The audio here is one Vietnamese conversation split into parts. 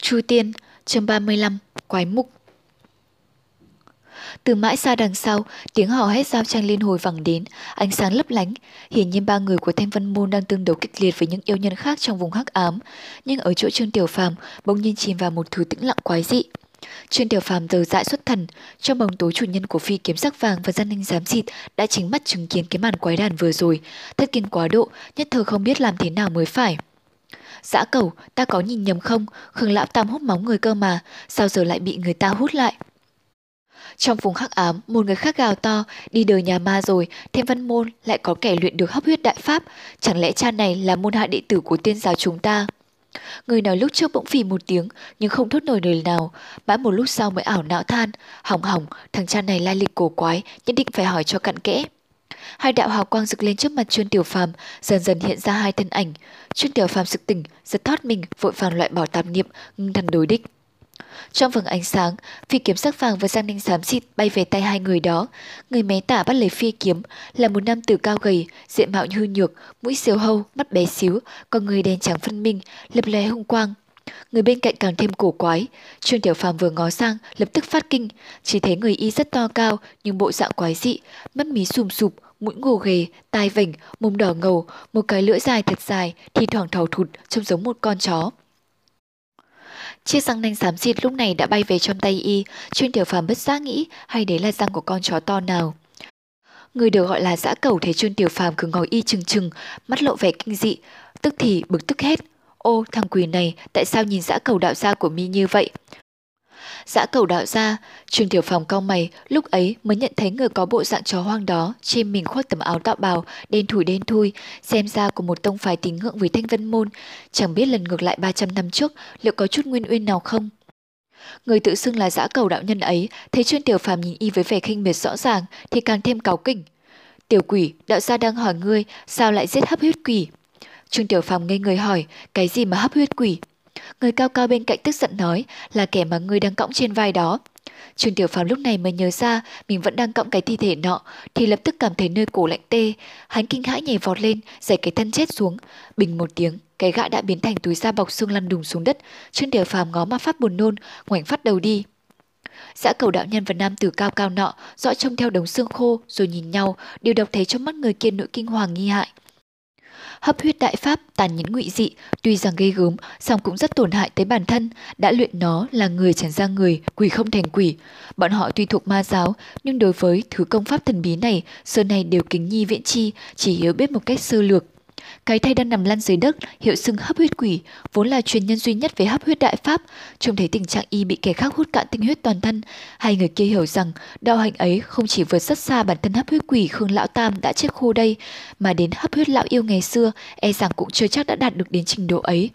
Chu Tiên, chương 35, Quái Mục Từ mãi xa đằng sau, tiếng hò hét giao tranh liên hồi vẳng đến, ánh sáng lấp lánh. Hiển nhiên ba người của Thanh Văn Môn đang tương đấu kịch liệt với những yêu nhân khác trong vùng hắc ám, nhưng ở chỗ Trương Tiểu Phàm bỗng nhiên chìm vào một thứ tĩnh lặng quái dị. Trương Tiểu Phàm giờ dại xuất thần, trong bóng tối chủ nhân của phi kiếm sắc vàng và gian ninh giám xịt đã chính mắt chứng kiến cái màn quái đàn vừa rồi, thất kinh quá độ, nhất thời không biết làm thế nào mới phải. Dã cầu, ta có nhìn nhầm không? Khương Lão Tam hút máu người cơ mà, sao giờ lại bị người ta hút lại? Trong vùng hắc ám, một người khác gào to, đi đời nhà ma rồi, thêm văn môn lại có kẻ luyện được hấp huyết đại pháp, chẳng lẽ cha này là môn hạ đệ tử của tiên giáo chúng ta? Người nào lúc trước bỗng phì một tiếng nhưng không thốt nổi lời nào, mãi một lúc sau mới ảo não than, hỏng hỏng, thằng cha này lai lịch cổ quái, nhất định phải hỏi cho cặn kẽ. Hai đạo hào quang rực lên trước mặt Chuyên Tiểu Phàm, dần dần hiện ra hai thân ảnh. Chuyên Tiểu Phàm sực tỉnh, giật thoát mình, vội vàng loại bỏ tạp niệm, ngưng thần đối đích. Trong vầng ánh sáng, phi kiếm sắc vàng và giang ninh xám xịt bay về tay hai người đó. Người mé tả bắt lấy phi kiếm là một nam tử cao gầy, diện mạo hư nhược, mũi siêu hâu, mắt bé xíu, con người đen trắng phân minh, lập lè hung quang. Người bên cạnh càng thêm cổ quái, Trương Tiểu Phàm vừa ngó sang, lập tức phát kinh, chỉ thấy người y rất to cao nhưng bộ dạng quái dị, mắt mí sùm sụp, mũi ngô ghề, tai vểnh, mồm đỏ ngầu, một cái lưỡi dài thật dài, thi thoảng thò thụt trông giống một con chó. Chiếc răng nanh xám xịt lúc này đã bay về trong tay y, trương tiểu phàm bất giác nghĩ hay đấy là răng của con chó to nào. Người được gọi là dã cẩu thấy trương tiểu phàm cứ ngồi y chừng chừng, mắt lộ vẻ kinh dị, tức thì bực tức hết. Ô, thằng quỷ này, tại sao nhìn dã cầu đạo gia của mi như vậy? Dã cầu đạo gia, Trương Tiểu Phòng cau mày, lúc ấy mới nhận thấy người có bộ dạng chó hoang đó, trên mình khoác tấm áo tạo bào, đen thủi đen thui, xem ra của một tông phái tín ngưỡng với thanh vân môn, chẳng biết lần ngược lại 300 năm trước liệu có chút nguyên uyên nào không. Người tự xưng là dã cầu đạo nhân ấy, thấy Trương Tiểu Phàm nhìn y với vẻ khinh miệt rõ ràng thì càng thêm cáu kỉnh. Tiểu quỷ, đạo gia đang hỏi ngươi, sao lại giết hấp huyết quỷ? Trương Tiểu Phàm ngây người hỏi, cái gì mà hấp huyết quỷ? Người cao cao bên cạnh tức giận nói là kẻ mà ngươi đang cõng trên vai đó. Trương Tiểu Phàm lúc này mới nhớ ra mình vẫn đang cõng cái thi thể nọ, thì lập tức cảm thấy nơi cổ lạnh tê. Hắn kinh hãi nhảy vọt lên, giày cái thân chết xuống. Bình một tiếng, cái gã đã biến thành túi da bọc xương lăn đùng xuống đất. Trương Tiểu Phàm ngó mà phát buồn nôn, ngoảnh phát đầu đi. Dã cầu đạo nhân và nam tử cao cao nọ dõi trông theo đống xương khô rồi nhìn nhau, đều đọc thấy trong mắt người kia nỗi kinh hoàng nghi hại hấp huyết đại pháp, tàn nhẫn ngụy dị. Tuy rằng gây gớm, song cũng rất tổn hại tới bản thân. Đã luyện nó là người chẳng ra người quỷ không thành quỷ. Bọn họ tuy thuộc ma giáo, nhưng đối với thứ công pháp thần bí này, xưa nay đều kính nhi viễn chi, chỉ hiểu biết một cách sơ lược cái thây đang nằm lăn dưới đất, hiệu xưng hấp huyết quỷ, vốn là truyền nhân duy nhất về hấp huyết đại pháp. Trông thấy tình trạng y bị kẻ khác hút cạn tinh huyết toàn thân, hai người kia hiểu rằng đạo hành ấy không chỉ vượt rất xa bản thân hấp huyết quỷ Khương Lão Tam đã chết khô đây, mà đến hấp huyết lão yêu ngày xưa e rằng cũng chưa chắc đã đạt được đến trình độ ấy.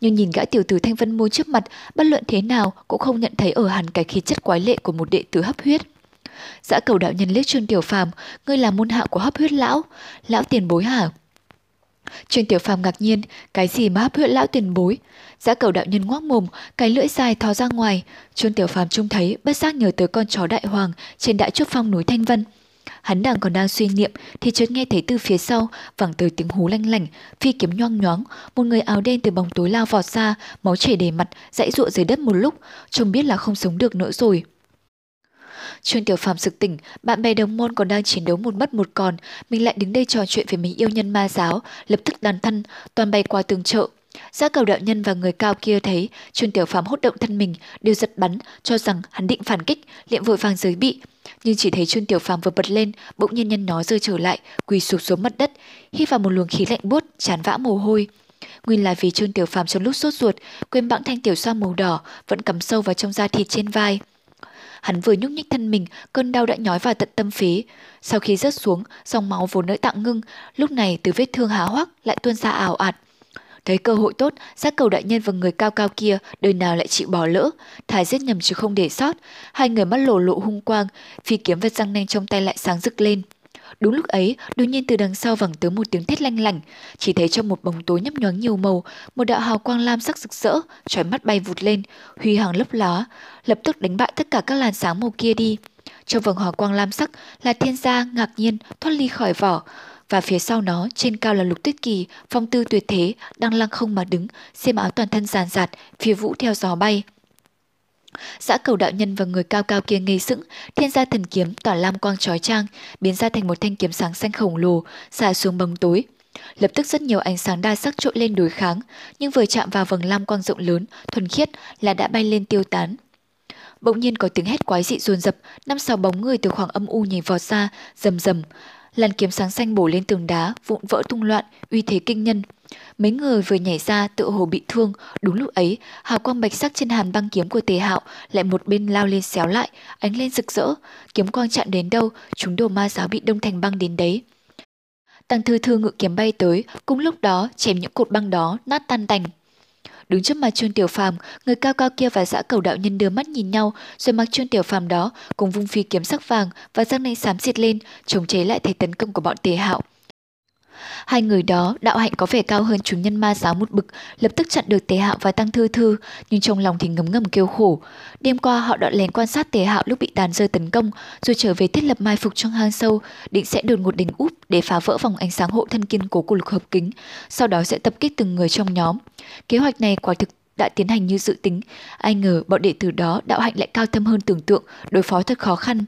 Nhưng nhìn gã tiểu tử Thanh Vân Môn trước mặt, bất luận thế nào cũng không nhận thấy ở hẳn cái khí chất quái lệ của một đệ tử hấp huyết. Dã cầu đạo nhân liếc Trương Tiểu Phàm, ngươi là môn hạ của hấp huyết lão, lão tiền bối hả? Trương Tiểu Phàm ngạc nhiên, cái gì mà hấp huyễn lão tiền bối? Giã cầu đạo nhân ngoác mồm, cái lưỡi dài thò ra ngoài. Trương Tiểu Phàm trông thấy, bất giác nhớ tới con chó đại hoàng trên đại trúc phong núi Thanh Vân. Hắn đang còn đang suy niệm thì chợt nghe thấy từ phía sau vẳng tới tiếng hú lanh lảnh, phi kiếm nhoang nhoáng, một người áo đen từ bóng tối lao vọt ra, máu chảy đầy mặt, dãy ruộng dưới đất một lúc, trông biết là không sống được nữa rồi. Trương Tiểu Phàm sực tỉnh, bạn bè đồng môn còn đang chiến đấu một mất một còn, mình lại đứng đây trò chuyện với mình yêu nhân ma giáo, lập tức đàn thân, toàn bay qua tường chợ. Giá cầu đạo nhân và người cao kia thấy Trương Tiểu Phàm hốt động thân mình, đều giật bắn, cho rằng hắn định phản kích, liệm vội vàng giới bị. Nhưng chỉ thấy Trương Tiểu Phàm vừa bật lên, bỗng nhiên nhân nó rơi trở lại, quỳ sụp xuống mặt đất, hít vào một luồng khí lạnh buốt, chán vã mồ hôi. Nguyên là vì Trương Tiểu Phàm trong lúc sốt ruột, quên bẵng thanh tiểu xoa màu đỏ vẫn cắm sâu vào trong da thịt trên vai. Hắn vừa nhúc nhích thân mình, cơn đau đã nhói vào tận tâm phế. Sau khi rớt xuống, dòng máu vốn nỡ tạng ngưng, lúc này từ vết thương há hoắc lại tuôn ra ảo ạt. Thấy cơ hội tốt, giác cầu đại nhân và người cao cao kia đời nào lại chịu bỏ lỡ, thải giết nhầm chứ không để sót. Hai người mắt lổ lộ hung quang, phi kiếm vật răng nanh trong tay lại sáng rực lên. Đúng lúc ấy, đột nhiên từ đằng sau vẳng tới một tiếng thét lanh lảnh, chỉ thấy trong một bóng tối nhấp nhoáng nhiều màu, một đạo hào quang lam sắc rực rỡ, trói mắt bay vụt lên, huy hoàng lấp ló lập tức đánh bại tất cả các làn sáng màu kia đi. Trong vầng hào quang lam sắc là thiên gia ngạc nhiên thoát ly khỏi vỏ, và phía sau nó trên cao là Lục Tuyết Kỳ, phong tư tuyệt thế, đang lăng không mà đứng, xiêm áo toàn thân giàn giạt, phía vũ theo gió bay. Xã cầu đạo nhân và người cao cao kia ngây sững, thiên gia thần kiếm tỏa lam quang trói trang, biến ra thành một thanh kiếm sáng xanh khổng lồ, xả xuống bóng tối. Lập tức rất nhiều ánh sáng đa sắc trội lên đối kháng, nhưng vừa chạm vào vầng lam quang rộng lớn, thuần khiết là đã bay lên tiêu tán. Bỗng nhiên có tiếng hét quái dị dồn dập, năm sáu bóng người từ khoảng âm u nhảy vọt ra, rầm rầm. Làn kiếm sáng xanh bổ lên tường đá, vụn vỡ tung loạn, uy thế kinh nhân. Mấy người vừa nhảy ra tự hồ bị thương, đúng lúc ấy, hào quang bạch sắc trên hàn băng kiếm của Tề Hạo lại một bên lao lên xéo lại, ánh lên rực rỡ, kiếm quang chạm đến đâu, chúng đồ ma giáo bị đông thành băng đến đấy. Tăng Thư Thư ngự kiếm bay tới, cùng lúc đó chém những cột băng đó nát tan tành. Đứng trước mặt Trương Tiểu Phàm, người cao cao kia và dã cầu đạo nhân đưa mắt nhìn nhau, rồi mặc Trương Tiểu Phàm đó cùng vung phi kiếm sắc vàng và răng nanh xám xịt lên, chống chế lại thế tấn công của bọn Tề Hạo. Hai người đó, đạo hạnh có vẻ cao hơn chúng nhân ma giáo một bực, lập tức chặn được Tề Hạo và Tăng Thư Thư, nhưng trong lòng thì ngấm ngầm kêu khổ. Đêm qua họ đã lén quan sát Tề Hạo lúc bị tàn rơi tấn công, rồi trở về thiết lập mai phục trong hang sâu, định sẽ đột ngột đánh úp để phá vỡ vòng ánh sáng hộ thân kiên cố của lục hợp kính, sau đó sẽ tập kích từng người trong nhóm. Kế hoạch này quả thực đã tiến hành như dự tính, ai ngờ bọn đệ tử đó đạo hạnh lại cao thâm hơn tưởng tượng, đối phó thật khó khăn.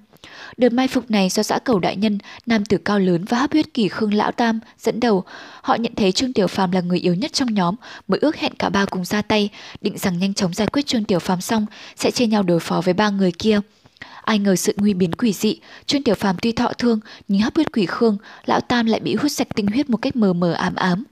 Đợt mai phục này do giã cầu đại nhân, nam tử cao lớn và hấp huyết kỳ Khương Lão Tam dẫn đầu. Họ nhận thấy Trương Tiểu Phàm là người yếu nhất trong nhóm, mới ước hẹn cả ba cùng ra tay, định rằng nhanh chóng giải quyết Trương Tiểu Phàm xong sẽ chia nhau đối phó với ba người kia. Ai ngờ sự nguy biến quỷ dị, Trương Tiểu Phàm tuy thọ thương nhưng hấp huyết quỷ Khương, Lão Tam lại bị hút sạch tinh huyết một cách mờ mờ ám ám.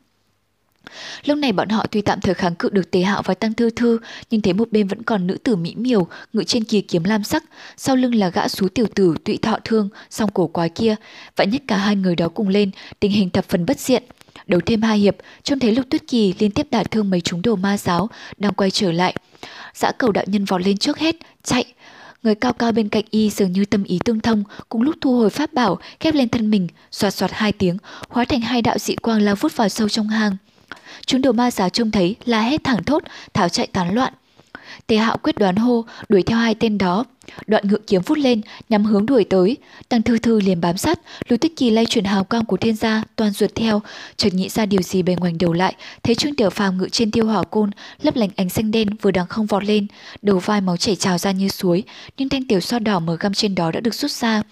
Lúc này bọn họ tuy tạm thời kháng cự được Tế Hạo và Tăng Thư Thư, nhưng thấy một bên vẫn còn nữ tử mỹ miều, ngự trên kỳ kiếm lam sắc, sau lưng là gã xú tiểu tử tụy thọ thương, song cổ quái kia. Vậy nhất cả hai người đó cùng lên, tình hình thập phần bất diện. Đấu thêm hai hiệp, trông thấy Lục Tuyết Kỳ liên tiếp đả thương mấy chúng đồ ma giáo, đang quay trở lại. Dã cầu đạo nhân vọt lên trước hết, chạy, người cao cao bên cạnh y dường như tâm ý tương thông, cùng lúc thu hồi pháp bảo, khép lên thân mình, xoạt xoạt hai tiếng, hóa thành hai đạo dị quang lao vút vào sâu trong hang. Chúng đồ ma giáo trông thấy là hết thẳng thốt, tháo chạy tán loạn. Tề hạo quyết đoán hô, đuổi theo hai tên đó. Đoạn ngự kiếm phút lên, nhắm hướng đuổi tới. Tăng thư thư liền bám sát, lưu tích kỳ lay chuyển hào quang của thiên gia, toàn ruột theo. Chợt nghĩ ra điều gì bề ngoảnh đầu lại, thấy trương tiểu phàm ngự trên tiêu hỏa côn, lấp lánh ánh xanh đen vừa đang không vọt lên. Đầu vai máu chảy trào ra như suối, nhưng thanh tiểu so đỏ mở găm trên đó đã được rút ra.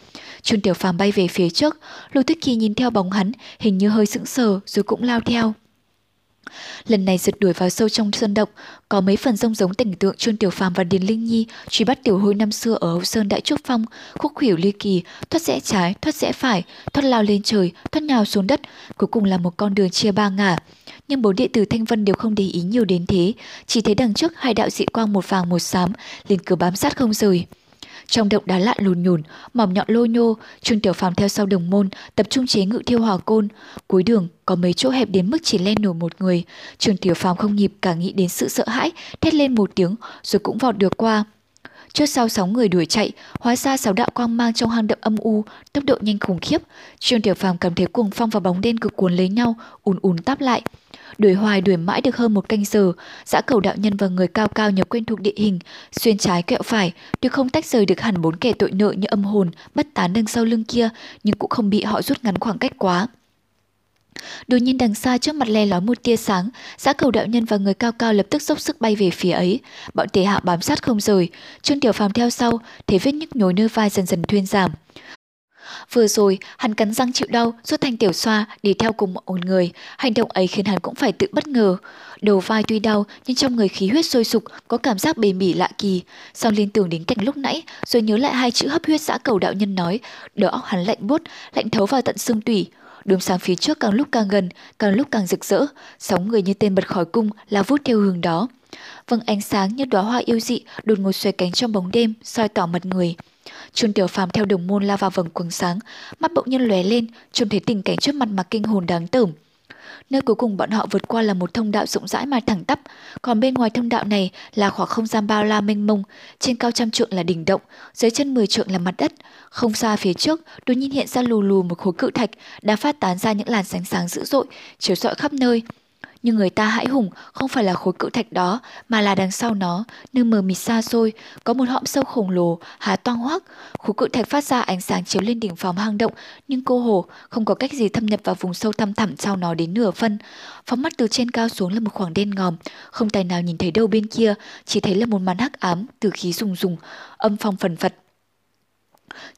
Trương tiểu phàm bay về phía trước, lưu tích kỳ nhìn theo bóng hắn, hình như hơi sững sờ rồi cũng lao theo. Lần này rượt đuổi vào sâu trong sơn động, có mấy phần rông giống cảnh tượng Trương Tiểu Phàm và Điền Linh Nhi truy bắt tiểu hôi năm xưa ở Hậu Sơn Đại Trúc Phong, khúc khỉu ly kỳ, thoát rẽ trái, thoát rẽ phải, thoát lao lên trời, thoát nhào xuống đất, cuối cùng là một con đường chia ba ngả. Nhưng bốn đệ tử Thanh Vân đều không để ý nhiều đến thế, chỉ thấy đằng trước hai đạo dị quang một vàng một xám, liền cứ bám sát không rời. Trong động đá lạ lùn nhùn, mỏm nhọn lô nhô, Trương Tiểu Phàm theo sau đồng môn, tập trung chế ngự thiêu hỏa côn. Cuối đường, có mấy chỗ hẹp đến mức chỉ len nổi một người. Trương Tiểu Phàm không nhịp cả nghĩ đến sự sợ hãi, thét lên một tiếng, rồi cũng vọt được qua. Trước sau sáu người đuổi chạy, hóa ra sáu đạo quang mang trong hang động âm u, tốc độ nhanh khủng khiếp. Trương Tiểu Phàm cảm thấy cuồng phong và bóng đen cực cuốn lấy nhau, ùn ùn táp lại. Đuổi hoài đuổi mãi được hơn một canh giờ, dã cầu đạo nhân và người cao cao nhập quen thuộc địa hình, xuyên trái kẹo phải, tuy không tách rời được hẳn bốn kẻ tội nợ như âm hồn, bất tán đằng sau lưng kia, nhưng cũng không bị họ rút ngắn khoảng cách quá. Đột nhiên đằng xa trước mặt le lói một tia sáng, giã cầu đạo nhân và người cao cao lập tức dốc sức bay về phía ấy. Bọn tề hạ bám sát không rời, Trương Tiểu Phàm theo sau, thế vết nhức nhối nơi vai dần dần thuyên giảm. Vừa rồi, hắn cắn răng chịu đau, rút thanh tiểu xoa, đi theo cùng một người. Hành động ấy khiến hắn cũng phải tự bất ngờ. Đầu vai tuy đau, nhưng trong người khí huyết sôi sục, có cảm giác bền bỉ lạ kỳ. Sau liên tưởng đến cảnh lúc nãy, rồi nhớ lại hai chữ hấp huyết xã cầu đạo nhân nói, đầu óc hắn lạnh buốt, lạnh thấu vào tận xương tủy. Đốm sáng phía trước càng lúc càng gần, càng lúc càng rực rỡ, sóng người như tên bật khỏi cung là vút theo hướng đó. Vâng ánh sáng như đóa hoa yêu dị đột ngột xoay cánh trong bóng đêm, soi tỏ mặt người. Trương Tiểu Phàm theo đồng môn lao vào vầng quầng sáng, mắt bỗng nhiên lóe lên, trông thấy tình cảnh trước mặt mà kinh hồn đáng tởm. Nơi cuối cùng bọn họ vượt qua là một thông đạo rộng rãi mà thẳng tắp, còn bên ngoài thông đạo này là khoảng không gian bao la mênh mông, trên cao trăm trượng là đỉnh động, dưới chân mười trượng là mặt đất. Không xa phía trước, đột nhiên hiện ra lù lù một khối cự thạch đang phát tán ra những làn sáng sáng dữ dội, chiếu rọi khắp nơi. Nhưng người ta hãi hùng không phải là khối cự thạch đó, mà là đằng sau nó, nơi mờ mịt xa xôi, có một hõm sâu khổng lồ, há toang hoác. Khối cự thạch phát ra ánh sáng chiếu lên đỉnh phòng hang động, nhưng cô hồ không có cách gì thâm nhập vào vùng sâu thăm thẳm sau nó đến nửa phân. Phóng mắt từ trên cao xuống là một khoảng đen ngòm, không tài nào nhìn thấy đâu bên kia, chỉ thấy là một màn hắc ám, từ khí rùng rùng, âm phong phần phật.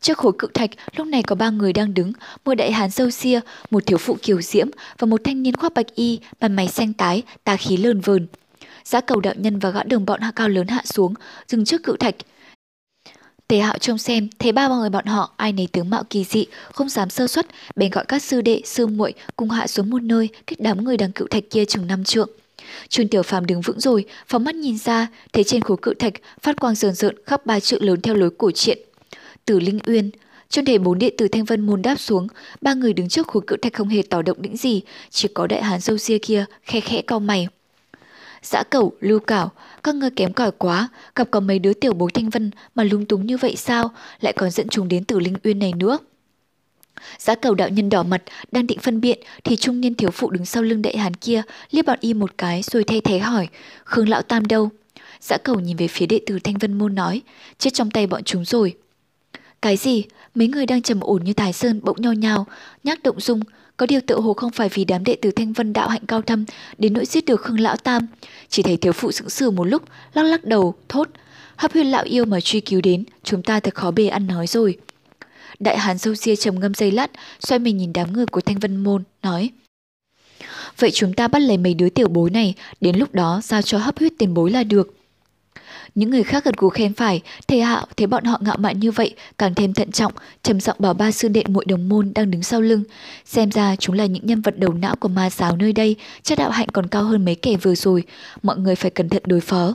Trước khối cự thạch, lúc này có ba người đang đứng, một đại hán dâu xia, một thiếu phụ kiều diễm và một thanh niên khoác bạch y, bàn máy xanh tái, tà khí lờn vờn. Giá cầu đạo nhân và gã đường bọn hạ cao lớn hạ xuống, dừng trước cự thạch. Tề hạo trông xem, thấy ba người bọn họ ai nấy tướng mạo kỳ dị, không dám sơ xuất, bèn gọi các sư đệ, sư muội cùng hạ xuống một nơi, cách đám người đằng cự thạch kia chừng năm trượng. Trương Tiểu Phàm đứng vững rồi, phóng mắt nhìn ra, thấy trên khối cự thạch phát quang rờn rợn khắp ba chữ lớn theo lối cổ truyện. Tử Linh Uyên. Trong thể bốn đệ tử Thanh Vân Môn đáp xuống, ba người đứng trước khối cự thạch không hề tỏ động đĩnh gì, chỉ có đại hán sâu xia kia khe khẽ cau mày. Dã cẩu, lưu cảo, các ngươi kém cỏi quá, gặp có mấy đứa tiểu bối Thanh Vân mà lung túng như vậy sao, lại còn dẫn chúng đến Tử Linh Uyên này nữa. Giá cầu đạo nhân đỏ mặt, đang định phân biện thì trung niên thiếu phụ đứng sau lưng đại hán kia liếc bọn y một cái rồi thay thế hỏi, Khương lão tam đâu? Giã cầu nhìn về phía đệ tử Thanh Vân Môn nói, chết trong tay bọn chúng rồi. Cái gì? Mấy người đang trầm ổn như Thái Sơn bỗng nhao nhao, nhắc động dung, có điều tự hồ không phải vì đám đệ tử Thanh Vân đạo hạnh cao thâm đến nỗi giết được Khương Lão Tam. Chỉ thấy thiếu phụ sững sờ một lúc, lắc lắc đầu, thốt. Hấp huyên lão yêu mà truy cứu đến, chúng ta thật khó bề ăn nói rồi. Đại hán sâu xia trầm ngâm dây lát, xoay mình nhìn đám người của Thanh Vân Môn, nói. Vậy chúng ta bắt lấy mấy đứa tiểu bối này, đến lúc đó giao cho hấp huyết tiền bối là được. Những người khác gật gù khen phải, thầy Hạo thấy bọn họ ngạo mạn như vậy, càng thêm thận trọng, trầm giọng bảo ba sư đệ muội đồng môn đang đứng sau lưng. Xem ra chúng là những nhân vật đầu não của ma giáo nơi đây, chắc đạo hạnh còn cao hơn mấy kẻ vừa rồi, mọi người phải cẩn thận đối phó.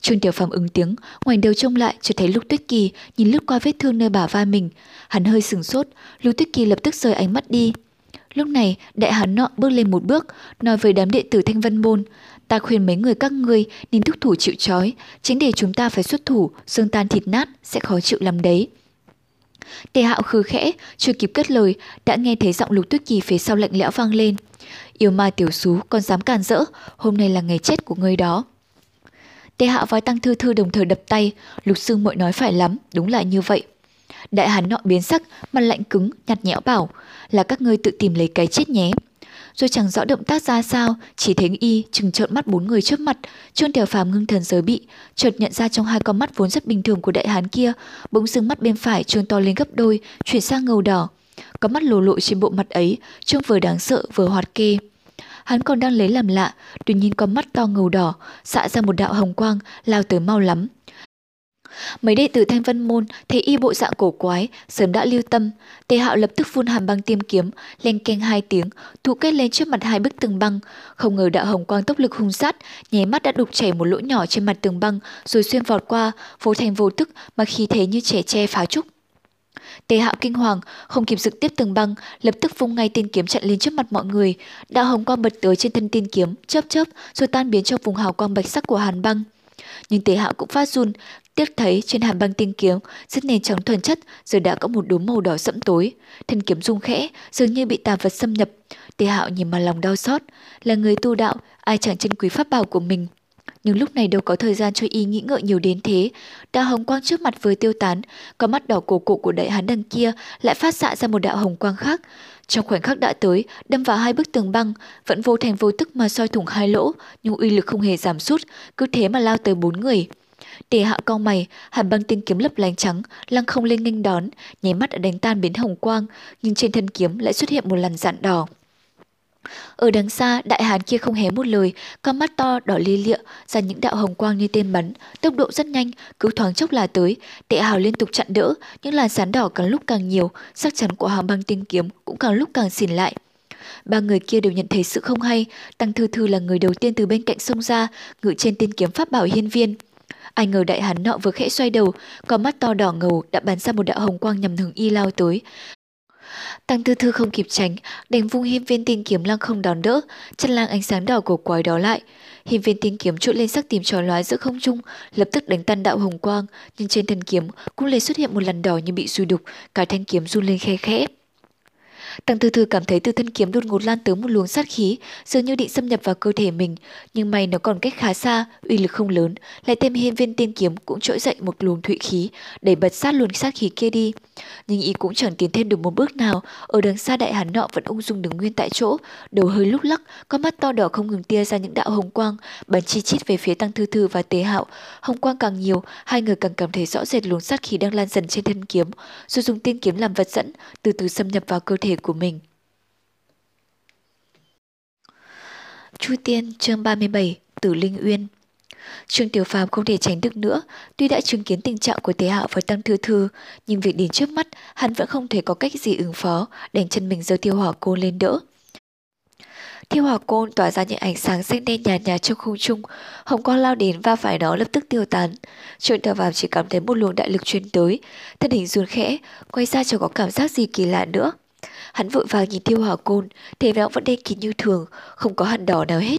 Trương Tiểu Phàm ứng tiếng, ngoài đầu trông lại chỉ thấy Lục Tuyết Kỳ nhìn lướt qua vết thương nơi bả vai mình, hắn hơi sừng sốt, Lục Tuyết Kỳ lập tức rời ánh mắt đi. Lúc này, đại hán nọ bước lên một bước, nói với đám đệ tử Thanh Vân Môn, Ta khuyên mấy người các ngươi nên thúc thủ chịu trói, chính để chúng ta phải xuất thủ, xương tan thịt nát sẽ khó chịu lắm đấy. Tề hạo khư khẽ, chưa kịp cất lời, đã nghe thấy giọng lục tuyết kỳ phía sau lạnh lẽo vang lên. Yêu ma tiểu xú còn dám càn rỡ, hôm nay là ngày chết của ngươi đó. Tề hạo và tăng thư thư đồng thời đập tay, lục xương mội nói phải lắm, đúng là như vậy. Đại hán nọ biến sắc, mặt lạnh cứng, nhạt nhẽo bảo, là các ngươi tự tìm lấy cái chết nhé rồi chẳng rõ động tác ra sao, chỉ thấy y chừng trợn mắt bốn người trước mặt. Trương Tiểu Phàm ngưng thần giới bị, chợt nhận ra trong hai con mắt vốn rất bình thường của đại hán kia, bỗng dưng mắt bên phải trương to lên gấp đôi, chuyển sang ngầu đỏ. Có mắt lồ lộ trên bộ mặt ấy, trông vừa đáng sợ vừa hoạt kê. Hắn còn đang lấy làm lạ, tuy nhiên con mắt to ngầu đỏ, xạ ra một đạo hồng quang, lao tới mau lắm. Mấy đệ tử Thanh Vân Môn thấy y bộ dạng cổ quái, sớm đã lưu tâm. Tề hạo lập tức phun hàm băng tiêm kiếm, len keng hai tiếng, thụ kết lên trước mặt hai bức tường băng. Không ngờ đạo hồng quang tốc lực hung sát, nháy mắt đã đục chảy một lỗ nhỏ trên mặt tường băng, rồi xuyên vọt qua, vô thành vô tức mà khí thế như trẻ tre phá trúc. Tề hạo kinh hoàng, không kịp dựng tiếp tường băng, lập tức vung ngay tiên kiếm chặn lên trước mặt mọi người. Đạo hồng quang bật tới trên thân tiên kiếm, chớp chớp, rồi tan biến trong vùng hào quang bạch sắc của hàn băng. Nhưng Tề Hạo cũng phát run, Tiếc thấy trên hàm băng tinh kiếm, rất nền trắng thuần chất, giờ đã có một đốm màu đỏ sẫm tối. Thân kiếm rung khẽ, dường như bị tà vật xâm nhập. Tề hạo nhìn mà lòng đau xót. Là người tu đạo, ai chẳng chân quý pháp bảo của mình. Nhưng lúc này đâu có thời gian cho y nghĩ ngợi nhiều đến thế. Đạo hồng quang trước mặt vừa tiêu tán, có mắt đỏ cổ cụ của đại hán đằng kia lại phát xạ ra một đạo hồng quang khác. Trong khoảnh khắc đã tới, đâm vào hai bức tường băng, vẫn vô thành vô tức mà soi thủng hai lỗ, nhưng uy lực không hề giảm sút, cứ thế mà lao tới bốn người. Tề hạ cau mày, hàn băng tinh kiếm lấp lánh trắng, lăng không lên nghênh đón, nháy mắt đã đánh tan biến hồng quang, nhưng trên thân kiếm lại xuất hiện một làn dạn đỏ. Ở đằng xa, đại hán kia không hé một lời, con mắt to đỏ lia lịa, ra những đạo hồng quang như tên bắn, tốc độ rất nhanh, cứ thoáng chốc là tới. Tệ hào liên tục chặn đỡ, những làn sán đỏ càng lúc càng nhiều, sắc chắn của hàm băng tinh kiếm cũng càng lúc càng xỉn lại. Ba người kia đều nhận thấy sự không hay, Tăng Thư Thư là người đầu tiên từ bên cạnh sông ra, ngự trên tên kiếm pháp bảo hiên viên. Ai ngờ đại hán nọ vừa khẽ xoay đầu, con mắt to đỏ ngầu đã bắn ra một đạo hồng quang nhằm hướng y lao tới. Tăng tư thư không kịp tránh, đành vung hiên viên tiên kiếm lăng không đón đỡ, chân lang ánh sáng đỏ của quái đó lại. Hiên viên tiên kiếm trội lên sắc tìm trò lóa giữa không trung, lập tức đánh tan đạo hồng quang, nhưng trên thân kiếm cũng lại xuất hiện một lần đỏ như bị suy đục, cả thanh kiếm run lên khe khẽ. Tăng Thư Thư cảm thấy từ thân kiếm đột ngột lan tới một luồng sát khí, dường như định xâm nhập vào cơ thể mình, nhưng may nó còn cách khá xa, uy lực không lớn, lại thêm hiên viên tiên kiếm cũng trỗi dậy một luồng thụy khí, đẩy bật sát luồng sát khí kia đi. Nhưng y cũng chẳng tiến thêm được một bước nào, ở đằng xa đại hán nọ vẫn ung dung đứng nguyên tại chỗ, đầu hơi lúc lắc, con mắt to đỏ không ngừng tia ra những đạo hồng quang, bắn chi chít về phía Tăng Thư Thư và Tế Hạo. Hồng quang càng nhiều, hai người càng cảm thấy rõ rệt luồng sát khí đang lan dần trên thân kiếm, rồi dùng tiên kiếm làm vật dẫn, từ từ xâm nhập vào cơ thể của mình. Chu Tiên chương 37 Tử Linh Uyên Trương Tiểu Phàm không thể tránh được nữa, tuy đã chứng kiến tình trạng của Tế Hạo và Tăng Thư Thư, nhưng việc đến trước mắt, hắn vẫn không thể có cách gì ứng phó, đành chân mình giơ thiêu hỏa cô lên đỡ. Thiêu hỏa côn tỏa ra những ánh sáng xanh đen nhạt nhạt trong không trung, hồng quang lao đến và phải đó lập tức tiêu tán. Trương Tiểu Phàm chỉ cảm thấy một luồng đại lực truyền tới, thân hình run khẽ, quay ra chẳng có cảm giác gì kỳ lạ nữa. Hắn vội vàng nhìn thiêu hỏa côn, thế nó vẫn đen kín như thường, không có hạt đỏ nào hết.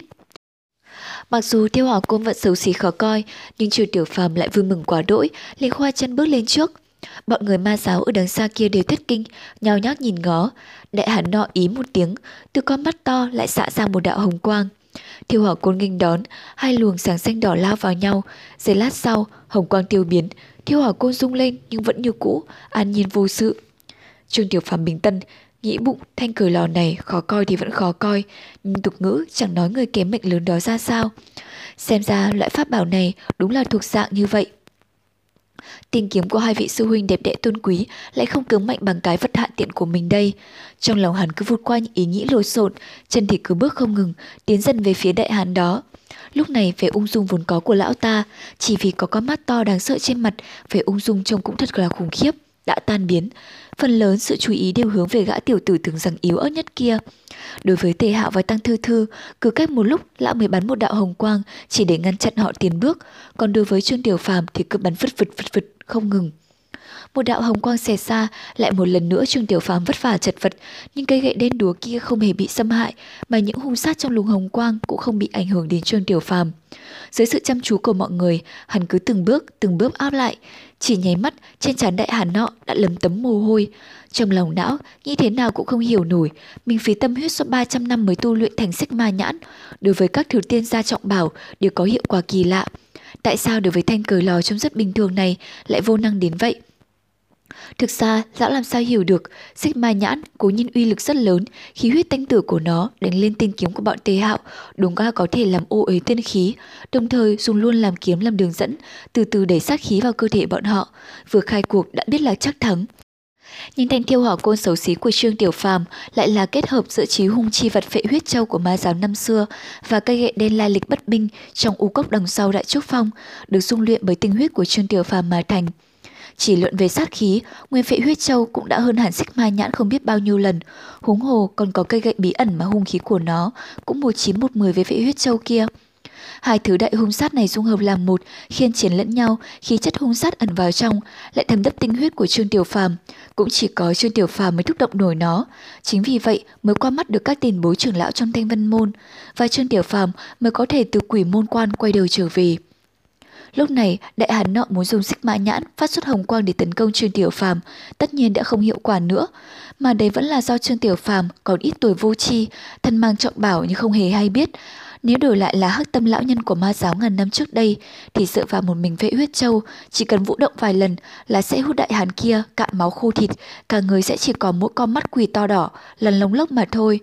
Mặc dù tiêu hỏa côn vẫn xấu xí khó coi, nhưng trừ tiểu phàm lại vui mừng quá đỗi, liền khoa chân bước lên trước. Bọn người ma giáo ở đằng xa kia đều thất kinh, nhao nhác nhìn ngó. Đại hán nọ ý một tiếng, từ con mắt to lại xạ ra một đạo hồng quang. Thiêu hỏa côn nghênh đón, hai luồng sáng xanh đỏ lao vào nhau. Giây lát sau, hồng quang tiêu biến, thiêu hỏa côn rung lên nhưng vẫn như cũ, an nhiên vô sự. Trương Tiểu Phàm bình tân, Nghĩ bụng thanh cười lò này khó coi thì vẫn khó coi, nhưng tục ngữ chẳng nói người kém mệnh lớn đó ra sao. Xem ra loại pháp bảo này đúng là thuộc dạng như vậy. tìm kiếm của hai vị sư huynh đẹp đẽ tôn quý lại không cứng mạnh bằng cái vật hạ tiện của mình đây. Trong lòng hắn cứ vụt qua những ý nghĩ lộn xộn, chân thì cứ bước không ngừng, tiến dần về phía đại hán đó. Lúc này vẻ ung dung vốn có của lão ta, chỉ vì có con mắt to đáng sợ trên mặt, vẻ ung dung trông cũng thật là khủng khiếp, đã tan biến. Phần lớn sự chú ý đều hướng về gã tiểu tử tưởng rằng yếu ớt nhất kia. Đối với Tề Hạo và Tăng Thư Thư, cứ cách một lúc lão mới bắn một đạo hồng quang chỉ để ngăn chặn họ tiến bước, còn đối với Trương Tiểu Phàm thì cứ bắn vứt vứt vứt vứt không ngừng. Một đạo hồng quang xẹt xa, lại một lần nữa Trương Tiểu Phàm vất vả chật vật, nhưng cây gậy đen đúa kia không hề bị xâm hại, mà những hung sát trong luồng hồng quang cũng không bị ảnh hưởng đến Trương Tiểu Phàm. Dưới sự chăm chú của mọi người, hắn cứ từng bước, từng bước áp lại, chỉ nháy mắt, trên trán đại hàn nọ đã lấm tấm mồ hôi. Trong lòng não, nghĩ thế nào cũng không hiểu nổi, mình phí tâm huyết suốt 300 năm mới tu luyện thành xích ma nhãn, đối với các thứ tiên gia trọng bảo đều có hiệu quả kỳ lạ. Tại sao đối với thanh cờ lò trông rất bình thường này lại vô năng đến vậy? Thực ra, lão làm sao hiểu được, xích ma nhãn cố nhiên uy lực rất lớn, khí huyết tanh tử của nó đánh lên tên kiếm của bọn tế hạo, đúng ra có thể làm ô uế tiên khí, đồng thời dùng luôn làm kiếm làm đường dẫn, từ từ đẩy sát khí vào cơ thể bọn họ, vừa khai cuộc đã biết là chắc thắng. Nhưng thanh thiêu hỏa côn xấu xí của Trương Tiểu Phàm lại là kết hợp giữa trí hung chi vật phệ huyết châu của ma giáo năm xưa và cây gậy đen lai lịch bất minh trong u cốc đằng sau đại trúc phong, được dung luyện bởi tinh huyết của Trương Tiểu Phàm mà thành. Chỉ luận về sát khí, nguyên phệ huyết châu cũng đã hơn hẳn xích ma nhãn không biết bao nhiêu lần. Huống hồ còn có cây gậy bí ẩn mà hung khí của nó cũng một chín một mười với phệ huyết châu kia. Hai thứ đại hung sát này dung hợp làm một, khiên chiến lẫn nhau, khí chất hung sát ẩn vào trong, lại thấm đắp tinh huyết của Trương Tiểu Phàm, cũng chỉ có Trương Tiểu Phàm mới thúc động nổi nó. Chính vì vậy mới qua mắt được các tiền bối trưởng lão trong Thanh Vân môn, và Trương Tiểu Phàm mới có thể từ quỷ môn quan quay đầu trở về. Lúc này, đại hán nọ muốn dùng xích mã nhãn phát xuất hồng quang để tấn công Trương Tiểu Phàm, tất nhiên đã không hiệu quả nữa, mà đây vẫn là do Trương Tiểu Phàm còn ít tuổi vô tri, thân mang trọng bảo nhưng không hề hay biết. Nếu đổi lại là hắc tâm lão nhân của ma giáo ngàn năm trước đây, thì dựa vào một mình vệ huyết châu, chỉ cần vũ động vài lần là sẽ hút đại hán kia cạn máu khô thịt, cả người sẽ chỉ còn mỗi con mắt quỳ to đỏ, lần lông lốc mà thôi.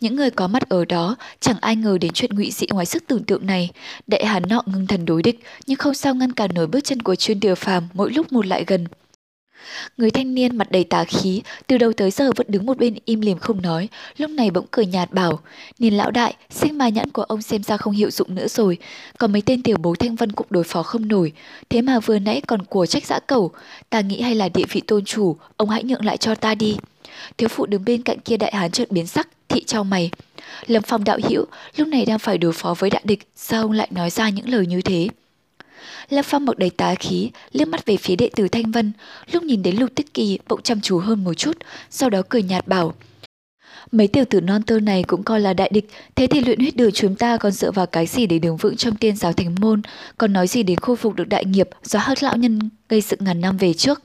Những người có mặt ở đó chẳng ai ngờ đến chuyện ngụy dị ngoài sức tưởng tượng này. Đại hán nọ ngưng thần đối địch, nhưng không sao ngăn cản nổi bước chân của chuyên điều phàm mỗi lúc một lại gần. Người thanh niên mặt đầy tà khí, từ đầu tới giờ vẫn đứng một bên im lìm không nói, lúc này bỗng cười nhạt bảo, nhìn lão đại, sinh mà nhãn của ông xem ra không hiệu dụng nữa rồi, còn mấy tên tiểu bố thanh vân cũng đối phó không nổi, thế mà vừa nãy còn của trách giã cẩu ta nghĩ hay là địa vị tôn chủ, ông hãy nhượng lại cho ta đi. Thiếu phụ đứng bên cạnh kia đại hán chợt biến sắc, thị trao mày. Lâm Phong đạo hữu lúc này đang phải đối phó với đại địch, sao ông lại nói ra những lời như thế? Lâm Phong mặc đầy tá khí, liếc mắt về phía đệ tử Thanh Vân, lúc nhìn đến Lục Tích Kỳ bỗng chăm chú hơn một chút, sau đó cười nhạt bảo. Mấy tiểu tử non tơ này cũng coi là đại địch, thế thì luyện huyết đường chúng ta còn dựa vào cái gì để đứng vững trong tiên giáo thành môn, còn nói gì đến khôi phục được đại nghiệp do hắc lão nhân gây sự ngàn năm về trước.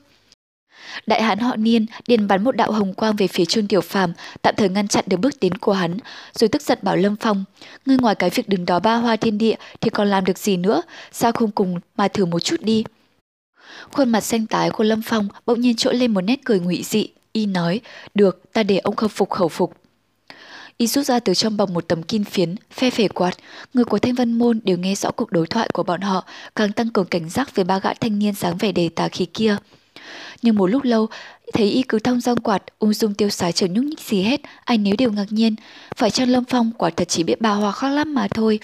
Đại hán họ Niên điền bắn một đạo hồng quang về phía Trương Tiểu Phàm, tạm thời ngăn chặn được bước tiến của hắn, rồi tức giận bảo Lâm Phong, ngươi ngoài cái việc đứng đó ba hoa thiên địa thì còn làm được gì nữa, sao không cùng mà thử một chút đi. Khuôn mặt xanh tái của Lâm Phong bỗng nhiên trỗi lên một nét cười ngụy dị, y nói, được, ta để ông khâm phục khẩu phục. Y rút ra từ trong bọc một tấm kim phiến, phe phể quạt. Người của Thanh Vân Môn đều nghe rõ cuộc đối thoại của bọn họ, càng tăng cường cảnh giác về ba gã thanh niên dáng vẻ đề tà khí kia. Nhưng một lúc lâu, thấy y cứ thong dong quạt, ung dung tiêu sái chẳng nhúc nhích gì hết, ai nếu đều ngạc nhiên. Phải chăng Lâm Phong quả thật chỉ biết bà hoa khóc lắm mà thôi.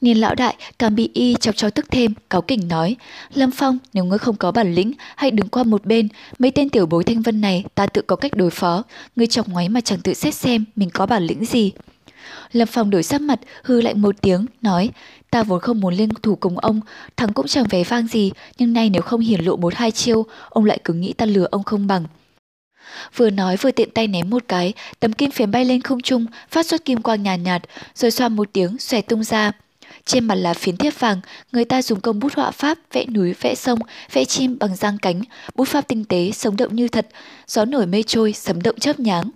Niên lão đại càng bị y chọc cho tức thêm, cáo kỉnh nói, Lâm Phong, nếu ngươi không có bản lĩnh, hãy đứng qua một bên, mấy tên tiểu bối thanh vân này ta tự có cách đối phó, ngươi chọc ngoáy mà chẳng tự xét xem mình có bản lĩnh gì. Lâm Phong đổi sắc mặt, hư lạnh một tiếng, nói, ta vốn không muốn liên thủ cùng ông, thắng cũng chẳng vẻ vang gì, nhưng nay nếu không hiển lộ một hai chiêu, ông lại cứ nghĩ ta lừa ông không bằng. Vừa nói vừa tiện tay ném một cái, tấm kim phiến bay lên không trung, phát xuất kim quang nhàn nhạt, nhạt, rồi xoa một tiếng, xòe tung ra. Trên mặt là phiến thiếp vàng, người ta dùng công bút họa pháp, vẽ núi, vẽ sông, vẽ chim bằng răng cánh, bút pháp tinh tế, sống động như thật, gió nổi mây trôi, sấm động chớp nháng.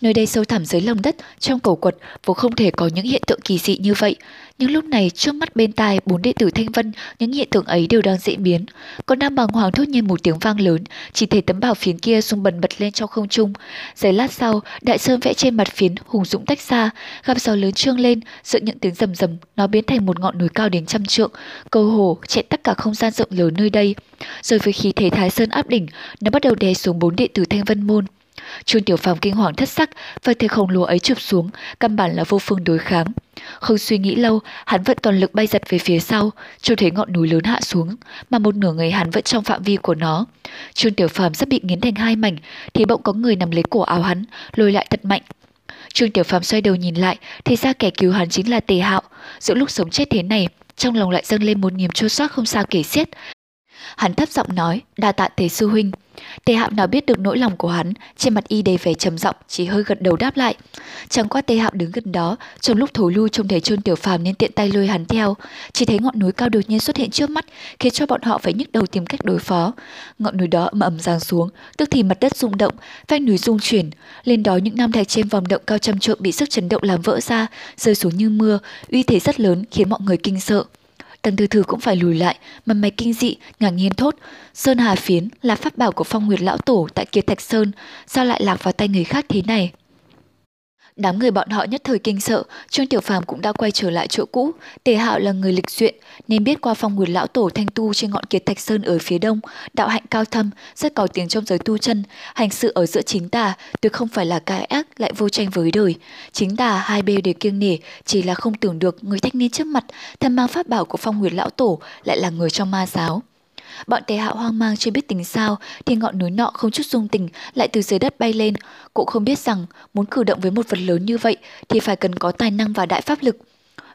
Nơi đây sâu thẳm dưới lòng đất, trong cổ quật, vốn không thể có những hiện tượng kỳ dị như vậy. Nhưng lúc này, trước mắt bên tai bốn đệ tử Thanh Vân, những hiện tượng ấy đều đang diễn biến. còn nam bàng hoàng thốt nhiên một tiếng vang lớn, chỉ thấy tấm bảo phiến kia rung bần bật lên trong không trung. Giây lát sau, đại sơn vẽ trên mặt phiến hùng dũng tách xa gặp gió lớn trương lên, giữa những tiếng rầm rầm, nó biến thành một ngọn núi cao đến trăm trượng, cầu hồ chạy tất cả không gian rộng lớn nơi đây. Rồi với khí thế Thái Sơn áp đỉnh, nó bắt đầu đè xuống bốn đệ tử Thanh Vân môn. Trương Tiểu Phàm kinh hoàng thất sắc, và thể khổng lồ ấy chụp xuống, căn bản là vô phương đối kháng. Không suy nghĩ lâu, hắn vận toàn lực bay giật về phía sau, cho thấy ngọn núi lớn hạ xuống, mà một nửa người hắn vẫn trong phạm vi của nó. Trương Tiểu Phàm sắp bị nghiến thành hai mảnh, thì bỗng có người nằm lấy cổ áo hắn, lôi lại thật mạnh. Trương Tiểu Phàm xoay đầu nhìn lại, thì ra kẻ cứu hắn chính là Tề Hạo. Giữa lúc sống chết thế này, trong lòng lại dâng lên một niềm chua xót không sao kể xiết. Hắn thấp giọng nói, đa tạ Tề sư huynh. Tề Hạo nào biết được nỗi lòng của hắn, trên mặt y đầy vẻ trầm giọng, chỉ hơi gật đầu đáp lại. Chẳng qua Tề Hạo đứng gần đó, trong lúc thối lui trông thấy trôn Tiểu Phàm nên tiện tay lôi hắn theo, chỉ thấy ngọn núi cao đột nhiên xuất hiện trước mắt, khiến cho bọn họ phải nhức đầu tìm cách đối phó. Ngọn núi đó ầm ầm giáng xuống, tức thì mặt đất rung động, vách núi rung chuyển, lên đó những nam thạch trên vòng động cao trăm trượng bị sức chấn động làm vỡ ra, rơi xuống như mưa, uy thế rất lớn khiến mọi người kinh sợ. Tần Thư Thư cũng phải lùi lại, mà mày kinh dị, ngạc nhiên thốt. Sơn Hà Phiến là pháp bảo của phong nguyệt lão tổ tại Kiệt Thạch Sơn, sao lại lạc vào tay người khác thế này? Đám người bọn họ nhất thời kinh sợ, Trương Tiểu Phàm cũng đã quay trở lại chỗ cũ. Tề Hạo là người lịch duyện, nên biết qua phong nguyệt lão tổ thanh tu trên ngọn kiệt thạch sơn ở phía đông, đạo hạnh cao thâm, rất có tiếng trong giới tu chân, hành sự ở giữa chính tà, tuyệt không phải là cái ác lại vô tranh với đời. Chính tà hai bên đều kiêng nể, chỉ là không tưởng được người thanh niên trước mặt, thân mang pháp bảo của phong nguyệt lão tổ lại là người trong ma giáo. Bọn tề hạo hoang mang chưa biết tính sao thì ngọn núi nọ không chút dung tình lại từ dưới đất bay lên. Cũng không biết rằng muốn cử động với một vật lớn như vậy thì phải cần có tài năng và đại pháp lực.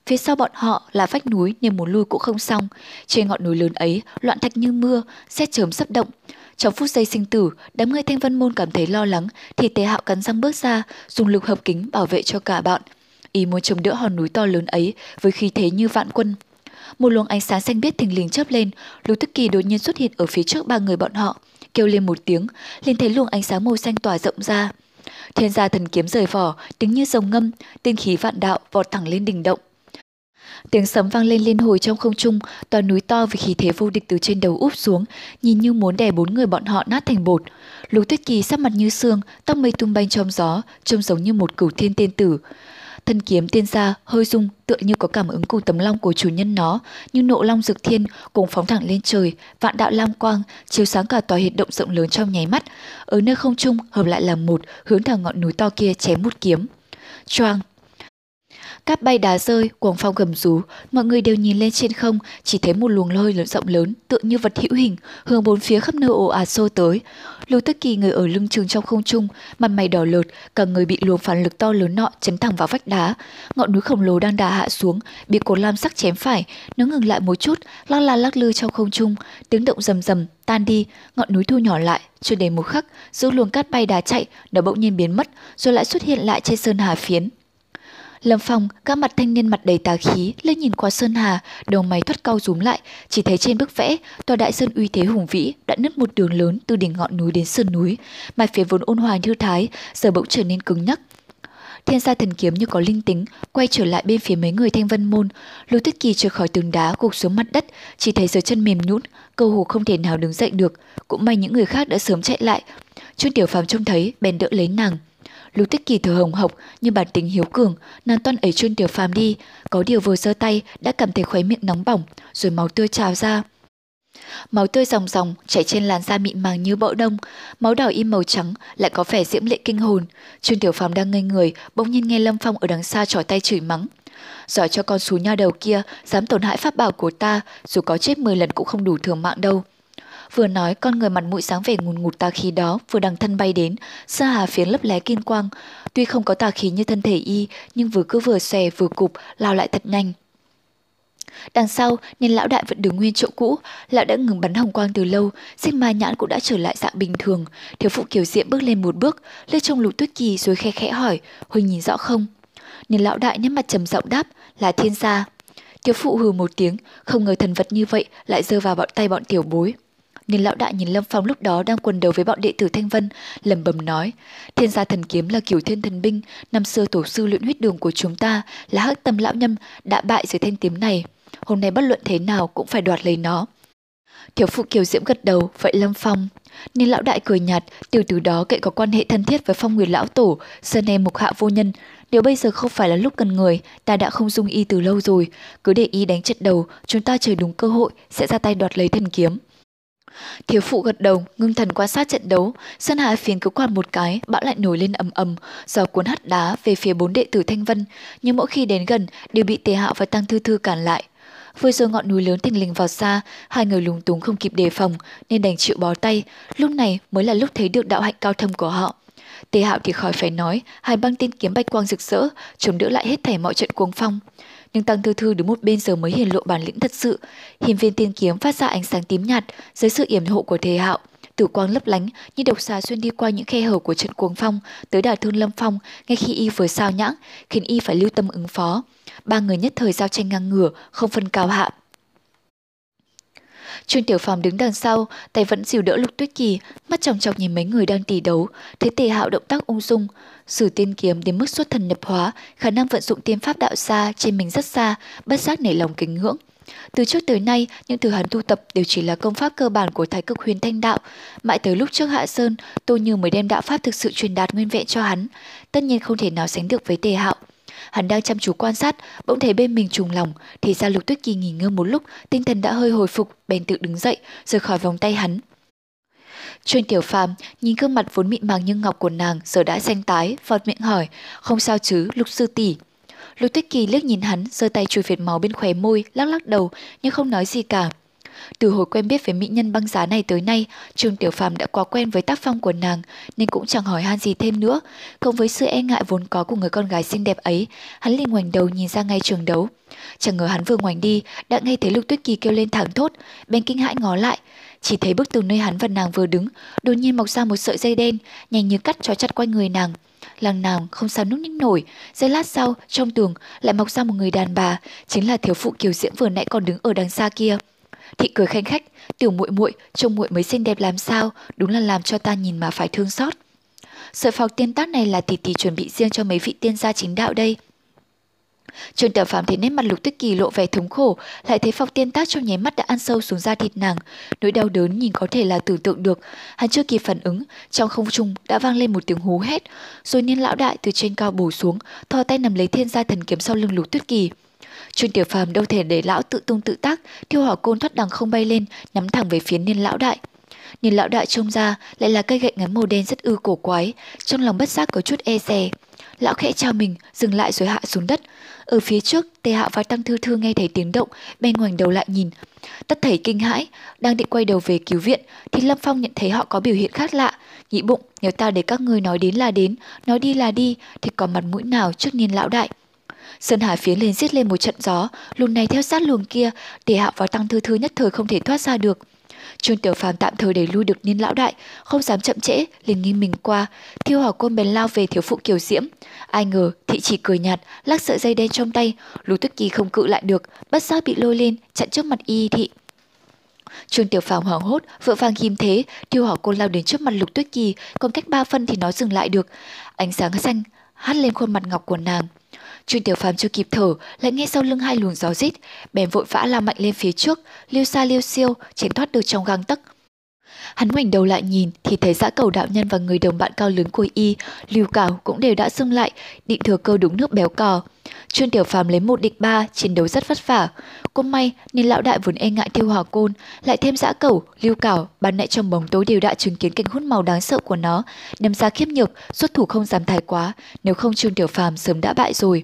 Phía sau bọn họ là vách núi nhưng muốn lui cũng không xong. Trên ngọn núi lớn ấy loạn thạch như mưa, xét chớm sắp động. Trong phút giây sinh tử, đám người thanh vân môn cảm thấy lo lắng thì tề hạo cắn răng bước ra, dùng lực hợp kính bảo vệ cho cả bọn. Ý muốn chống đỡ hòn núi to lớn ấy với khí thế như vạn quân một luồng ánh sáng xanh biếc thình lình chớp lên, Lục Tức Kỳ đột nhiên xuất hiện ở phía trước ba người bọn họ, kêu lên một tiếng, liền thấy luồng ánh sáng màu xanh tỏa rộng ra. Thiên gia thần kiếm rời vỏ, tiếng như rồng ngâm, tiên khí vạn đạo vọt thẳng lên đỉnh động. Tiếng sấm vang lên liên hồi trong không trung, toàn núi to vì khí thế vô địch từ trên đầu úp xuống, nhìn như muốn đè bốn người bọn họ nát thành bột. Lục Tuyết Kỳ sắc mặt như xương, tóc mây tung bay trong gió, trông giống như một cửu thiên tiên tử. Thân kiếm tiên gia hơi rung tựa như có cảm ứng cùng tấm long của chủ nhân nó, như nộ long dực thiên cùng phóng thẳng lên trời, vạn đạo lam quang, chiếu sáng cả tòa hiện động rộng lớn trong nháy mắt. Ở nơi không trung hợp lại làm một, hướng thẳng ngọn núi to kia chém một kiếm. Choang, Cát bay đá rơi, cuồng phong gầm rú, mọi người đều nhìn lên trên không, chỉ thấy một luồng lôi lớn rộng lớn, tựa như vật hữu hình, hướng bốn phía khắp nơi ồ ạt xô tới. Lưu Tất Kỳ người ở lưng chừng trong không trung, mặt mày đỏ lợt, cả người bị luồng phản lực to lớn nọ chấn thẳng vào vách đá. Ngọn núi khổng lồ đang đà hạ xuống, bị cột lam sắc chém phải, nó ngừng lại một chút, lắc la lắc lư trong không trung, tiếng động rầm rầm tan đi, ngọn núi thu nhỏ lại, chưa đầy một khắc, giữa luồng cát bay đá chạy, nó bỗng nhiên biến mất, rồi lại xuất hiện lại trên sơn hà phiến. Lâm Phong, các mặt thanh niên mặt đầy tà khí, lên nhìn qua Sơn Hà, đầu mày thoát cau rúm lại, chỉ thấy trên bức vẽ, tòa đại sơn uy thế hùng vĩ đã nứt một đường lớn từ đỉnh ngọn núi đến sườn núi, mà phía vốn ôn hòa như thái, giờ bỗng trở nên cứng nhắc. Thiên gia thần kiếm như có linh tính, quay trở lại bên phía mấy người thanh vân môn. Lưu Tuyết Kỳ trượt khỏi tường đá gục xuống mặt đất, chỉ thấy giờ chân mềm nhũn, cơ hồ không thể nào đứng dậy được. Cũng may những người khác đã sớm chạy lại. Chuyên Tiểu Phàm trông thấy, bèn đỡ lấy nàng. Lưu Tích Kỳ thở hồng hộc như bản tính hiếu cường, nàng toan ấy chuyên Tiểu Phàm đi, có điều vừa giơ tay đã cảm thấy khóe miệng nóng bỏng, rồi máu tươi trào ra. Máu tươi ròng ròng chảy trên làn da mịn màng như bọ đông, máu đỏ im màu trắng lại có vẻ diễm lệ kinh hồn. Trương Tiểu Phàm đang ngây người, bỗng nhiên nghe Lâm Phong ở đằng xa trỏ tay chửi mắng. Giỏi cho con xú nha đầu kia, dám tổn hại pháp bảo của ta, dù có chết 10 lần cũng không đủ thường mạng đâu. Vừa nói con người mặt mũi sáng vẻ ngùn ngụt tà khí đó vừa đằng thân bay đến, xa hà phiến lấp lé kim quang. Tuy không có tà khí như thân thể y, nhưng vừa cứ vừa xòe vừa cụp, lao lại thật nhanh. Đằng sau, nên lão đại vẫn đứng nguyên chỗ cũ, lão đã ngừng bắn hồng quang từ lâu, xích ma nhãn cũng đã trở lại dạng bình thường. Thiếu phụ kiều diệm bước lên một bước, lướt trong lục tuyết kỳ rồi khe khẽ hỏi, huynh nhìn rõ không? Nên lão đại nhếch mặt trầm giọng đáp, là thiên gia. Thiếu phụ hừ một tiếng, không ngờ thần vật như vậy lại rơi vào bọn tay bọn tiểu bối. Nên lão đại nhìn Lâm Phong lúc đó đang quần đầu với bọn đệ tử Thanh Vân, lẩm bẩm nói, thiên gia thần kiếm là kiểu thiên thần binh, năm xưa tổ sư luyện huyết đường của chúng ta là hắc tâm lão nhâm đã bại dưới thanh kiếm này hôm nay bất luận thế nào cũng phải đoạt lấy nó. Thiếu phụ kiều diễm gật đầu, vậy Lâm Phong. Nên lão đại cười nhạt, từ từ đó kệ có quan hệ thân thiết với phong nguyệt lão tổ, sơn em mục hạ vô nhân. Nếu bây giờ không phải là lúc cần người, ta đã không dung y từ lâu rồi. Cứ để y đánh trận đầu, chúng ta chờ đúng cơ hội, sẽ ra tay đoạt lấy thần kiếm. Thiếu phụ gật đầu, ngưng thần quan sát trận đấu, Sơn Hà phiến cứ quạt một cái, bão lại nổi lên ầm ầm, gió cuốn hắt đá về phía bốn đệ tử Thanh Vân, nhưng mỗi khi đến gần đều bị Tề Hạo và Tăng Thư Thư cản lại. Vừa rồi ngọn núi lớn thình lình vào xa, hai người lúng túng không kịp đề phòng nên đành chịu bó tay, lúc này mới là lúc thấy được đạo hạnh cao thâm của họ. Tề Hạo thì khỏi phải nói, hai băng tiên kiếm bạch quang rực rỡ, chống đỡ lại hết thảy mọi trận cuồng phong. Nhưng Tăng Thư Thư đứng một bên giờ mới hiển lộ bản lĩnh thật sự. Hiền viên tiên kiếm phát ra ánh sáng tím nhạt dưới sự yểm hộ của thế Hạo. Tử quang lấp lánh như độc xà xuyên đi qua những khe hở của trận cuồng phong tới đả thương Lâm Phong ngay khi y vừa sao nhãng, khiến y phải lưu tâm ứng phó ba người nhất thời giao tranh ngang ngửa, không phân cao hạ. Trương Tiểu Phàm đứng đằng sau, tay vẫn dìu đỡ Lục Tuyết Kỳ, mắt tròng chọc nhìn mấy người đang tỷ đấu, thấy Tề Hạo động tác ung dung, sử tiên kiếm đến mức xuất thần nhập hóa, khả năng vận dụng tiên pháp đạo xa trên mình rất xa, bất giác nảy lòng kính ngưỡng. Từ trước tới nay, những thứ hắn tu tập đều chỉ là công pháp cơ bản của thái cực huyền thanh đạo. Mãi tới lúc trước Hạ Sơn, Tô Như mới đem đạo pháp thực sự truyền đạt nguyên vẹn cho hắn. Tất nhiên không thể nào sánh được với Tề Hạo. Hắn đang chăm chú quan sát, bỗng thấy bên mình trùng lòng, thì ra Lục Tuyết Kỳ nghỉ ngơi một lúc, tinh thần đã hơi hồi phục, bèn tự đứng dậy, rời khỏi vòng tay hắn. Trương tiểu phàm nhìn gương mặt vốn mịn màng như ngọc của nàng giờ đã xanh tái, vọt miệng hỏi, không sao chứ, Lục sư tỷ. Lục Tuyết Kỳ liếc nhìn hắn, giơ tay chùi việt máu bên khóe môi, lắc lắc đầu, nhưng không nói gì cả. Từ hồi quen biết với mỹ nhân băng giá này tới nay, Trương Tiểu Phàm đã quá quen với tác phong của nàng nên cũng chẳng hỏi han gì thêm nữa. Cộng với sự e ngại vốn có của người con gái xinh đẹp ấy, hắn liền ngoảnh đầu nhìn ra ngay trường đấu. Chẳng ngờ hắn vừa ngoảnh đi, đã nghe thấy Lục Tuyết Kỳ kêu lên thẳng thốt, bên kinh hãi ngó lại, chỉ thấy bức tường nơi hắn và nàng vừa đứng, đột nhiên mọc ra một sợi dây đen, nhanh như cắt trói chặt quanh người nàng. Làng nàng không sao núp ních nổi, giây lát sau, trong tường lại mọc ra một người đàn bà, chính là thiếu phụ kiều diễm vừa nãy còn đứng ở đằng xa kia. Thị cười khanh khách, tiểu muội muội, trông muội mới xinh đẹp làm sao, đúng là làm cho ta nhìn mà phải thương xót. Sợi phọc tiên tác này là tỷ tỷ chuẩn bị riêng cho mấy vị tiên gia chính đạo đây. Trương Tiểu phàm thấy nét mặt Lục Tức Kỳ lộ vẻ thống khổ, lại thấy phọc tiên tác trong nháy mắt đã ăn sâu xuống da thịt nàng, nỗi đau đớn nhìn có thể là tưởng tượng được. Hắn chưa kịp phản ứng, trong không trung đã vang lên một tiếng hú hét, rồi niên lão đại từ trên cao bổ xuống, thò tay nằm lấy thiên gia thần kiếm sau lưng Lục Tuyết Kỳ. Trương Tiểu Phàm đâu thể để lão tự tung tự tác, thiêu hỏa côn thoát đằng không bay lên, nhắm thẳng về phía niên lão đại. nhìn lão đại trông ra lại là cây gậy ngắn màu đen rất ư cổ quái, trong lòng bất giác có chút e dè. Lão khẽ chào mình, dừng lại rồi hạ xuống đất. Ở phía trước, Tề Hạ và Tăng Thư Thư nghe thấy tiếng động, bên ngoảnh đầu lại nhìn. Tất thảy kinh hãi, đang định quay đầu về cứu viện, thì Lâm Phong nhận thấy họ có biểu hiện khác lạ. Nghĩ bụng, nếu ta để các người nói đến là đến, nói đi là đi, thì còn mặt mũi nào trước niên lão đại. Sơn Hà phía lên giết lên một trận gió, luồng này theo sát luồng kia, để hạ vào Tăng Thư Thư nhất thời không thể thoát ra được. Trương Tiểu Phàm tạm thời đẩy lui được Niên lão đại, không dám chậm trễ, liền nghiêng mình qua, thiêu hỏa côn bèn lao về thiếu phụ Kiều Diễm. Ai ngờ, thị chỉ cười nhạt, lắc sợi dây đen trong tay, Lục Tuyết Kỳ không cự lại được, bất giác bị lôi lên, chặn trước mặt y thị. Trương Tiểu Phàm hoảng hốt, vội vàng ghim thế, thiêu hỏa côn lao đến trước mặt Lục Tuyết Kỳ, còn cách ba phân thì nó dừng lại được. Ánh sáng xanh hắt lên khuôn mặt ngọc của nàng. Trương Tiểu Phàm chưa kịp thở, lại nghe sau lưng hai luồng gió rít, bèn vội vã lao mạnh lên phía trước, liêu xa liêu siêu, tránh thoát được trong gang tấc. Hắn ngoảnh đầu lại nhìn thì thấy dã cầu đạo nhân và người đồng bạn cao lớn của y, lưu cảo cũng đều đã xưng lại, định thừa cơ đúng nước béo cò. Trương Tiểu Phàm lấy một địch ba, chiến đấu rất vất vả. Cũng may nên lão đại vốn e ngại tiêu hỏa côn, lại thêm dã cầu, lưu cảo, ban nãy trong bóng tối đều đã chứng kiến cảnh hút màu đáng sợ của nó, đâm ra khiếp nhược, xuất thủ không dám thái quá, nếu không Trương Tiểu Phàm sớm đã bại rồi.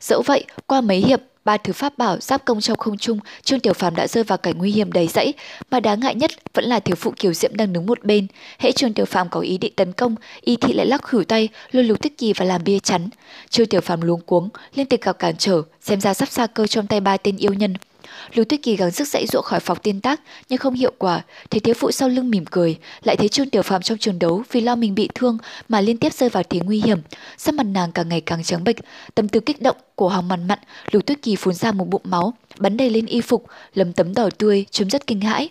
Dẫu vậy, qua mấy hiệp, ba thứ pháp bảo giáp công trong không trung, Trương Tiểu Phàm đã rơi vào cảnh nguy hiểm đầy rẫy, mà đáng ngại nhất vẫn là thiếu phụ Kiều Diễm đang đứng một bên. Hễ Trương Tiểu Phàm có ý định tấn công, y thị lại lắc khử tay, lôi lục tích kỳ và làm bia chắn. Trương Tiểu Phàm luống cuống, liên tục gặp cản trở, xem ra sắp xa cơ trong tay ba tên yêu nhân. Lưu Tuyết Kỳ gắng sức dãy dụa khỏi phòng tiên tác nhưng không hiệu quả, thấy thiếu phụ sau lưng mỉm cười, lại thấy Trương Tiểu Phạm trong trường đấu vì lo mình bị thương mà liên tiếp rơi vào thế nguy hiểm, sắc mặt nàng càng ngày càng trắng bệch, tâm tư kích động, cổ họng mặn mặn, Lưu Tuyết Kỳ phun ra một bụng máu, bắn đầy lên y phục, lấm tấm đỏ tươi, trông rất kinh hãi.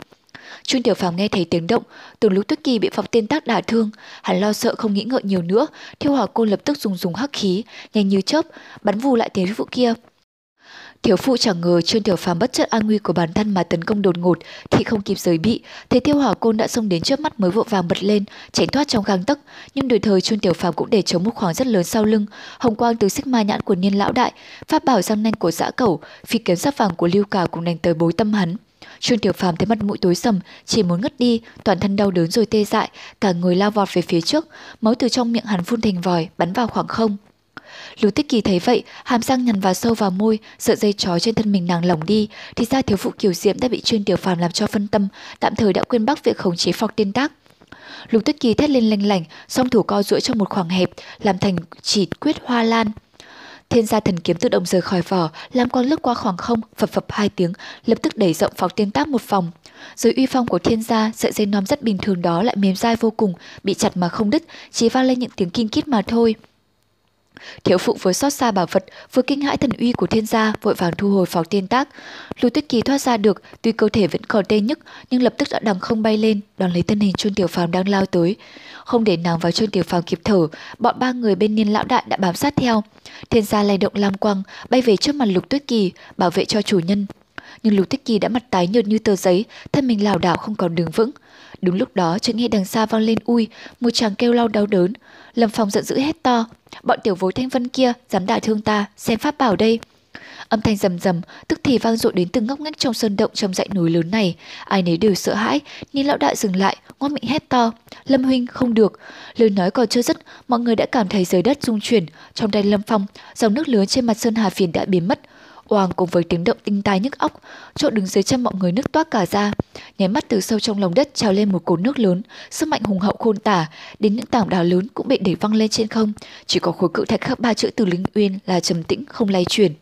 Trương Tiểu Phàm nghe thấy tiếng động, tưởng lúc Tuyết Kỳ bị phòng tiên tác đả thương, hắn lo sợ không nghĩ ngợi nhiều nữa, Thiêu Hỏa Côn lập tức dùng dùng hắc khí, nhanh như chớp, bắn vù lại thế vụ kia. Thiếu phụ chẳng ngờ Trương Tiểu Phàm bất chấp an nguy của bản thân mà tấn công đột ngột thì không kịp giới bị, thấy Tiêu Hỏa Côn đã xông đến trước mắt mới vội vàng bật lên, tránh thoát trong gang tấc, nhưng đời thời Trương Tiểu Phàm cũng để chống một khoảng rất lớn sau lưng, hồng quang từ xích ma nhãn của Niên lão đại, pháp bảo răng nanh của dã cẩu, phi kiếm sắc vàng của Lưu Cà cũng đánh tới bối tâm hắn. Trương Tiểu Phàm thấy mặt mũi tối sầm, chỉ muốn ngất đi, toàn thân đau đớn rồi tê dại, cả người lao vọt về phía trước, máu từ trong miệng hắn phun thành vòi, bắn vào khoảng không. Lưu Tích Kỳ thấy vậy, hàm răng nhằn vào sâu vào môi, sợ dây trói trên thân mình nàng lỏng đi, thì ra thiếu phụ Kiều Diễm đã bị chuyên tiểu phàm làm cho phân tâm, tạm thời đã quên bắc việc khống chế phọc tiên tác. Lục Tích Kỳ thét lên lanh lảnh, song thủ co duỗi trong một khoảng hẹp, làm thành chỉ quyết hoa lan. Thiên gia thần kiếm tự động rời khỏi vỏ, làm con lướt qua khoảng không, phập phập hai tiếng, lập tức đẩy rộng phọc tiên tác một vòng. Dưới uy phong của thiên gia, sợi dây non rất bình thường đó lại mềm dai vô cùng, bị chặt mà không đứt, chỉ vang lên những tiếng kinh kít mà thôi. Thiếu phụ vừa xót xa bảo vật, vừa kinh hãi thần uy của thiên gia, vội vàng thu hồi pháo tiên tác. Lưu Tuyết Kỳ thoát ra được, tuy cơ thể vẫn còn tê nhức, nhưng lập tức đã đằng không bay lên, đón lấy thân hình Chuân Tiểu Phàm đang lao tới. Không để nàng vào Chuân Tiểu Phàm kịp thở, bọn ba người bên niên lão đại đã bám sát theo. Thiên gia lay động lam quang, bay về trước mặt Lục Tuyết Kỳ, bảo vệ cho chủ nhân. Nhưng Lục tích Kỳ đã mặt tái nhợt như tờ giấy, thân mình lảo đảo không còn đứng vững. Đúng lúc đó chợt nghe đằng xa vang lên ui, một chàng kêu lau đau đớn. Lâm Phong giận dữ hét to, bọn tiểu vối thanh vân kia dám đả thương ta, xem pháp bảo đây. Âm thanh rầm rầm, tức thì vang dội đến từng ngóc ngách trong sơn động trong dãy núi lớn này. Ai nấy đều sợ hãi, nên lão đại dừng lại, ngoác miệng hét to. Lâm huynh không được. Lời nói còn chưa dứt, mọi người đã cảm thấy dưới đất rung chuyển. Trong tay Lâm Phong, dòng nước lớn trên mặt sơn hà phiền đã biến mất. Oàng cùng với tiếng động tinh tai nhức óc, chỗ đứng dưới chân mọi người nước toát cả ra. Nháy mắt từ sâu trong lòng đất trào lên một cột nước lớn, sức mạnh hùng hậu khôn tả, đến những tảng đá lớn cũng bị đẩy văng lên trên không. Chỉ có khối cự thạch khắc ba chữ từ linh uyên là trầm tĩnh không lay chuyển.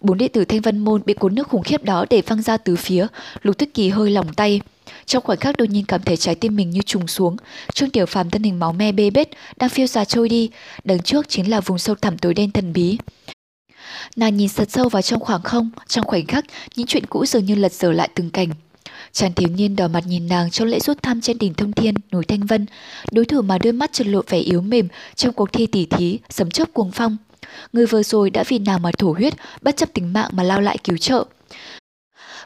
Bốn đệ tử Thanh Vân Môn bị cuốn nước khủng khiếp đó để văng ra từ phía, Lục Tuyết Kỳ hơi lòng tay. Trong khoảnh khắc đột nhiên cảm thấy trái tim mình như trùng xuống, Trương Tiểu Phàm thân hình máu me bê bết đang phiêu ra trôi đi, đằng trước chính là vùng sâu thẳm tối đen thần bí. Nàng nhìn sật sâu vào trong khoảng không, trong khoảnh khắc, những chuyện cũ dường như lật dở lại từng cảnh. Chàng thiếu niên đỏ mặt nhìn nàng trong lễ rút thăm trên đỉnh thông thiên, núi Thanh Vân. Đối thủ mà đôi mắt trật lộ vẻ yếu mềm trong cuộc thi tỉ thí, sấm chớp cuồng phong. Người vừa rồi đã vì nàng mà thổ huyết, bất chấp tính mạng mà lao lại cứu trợ.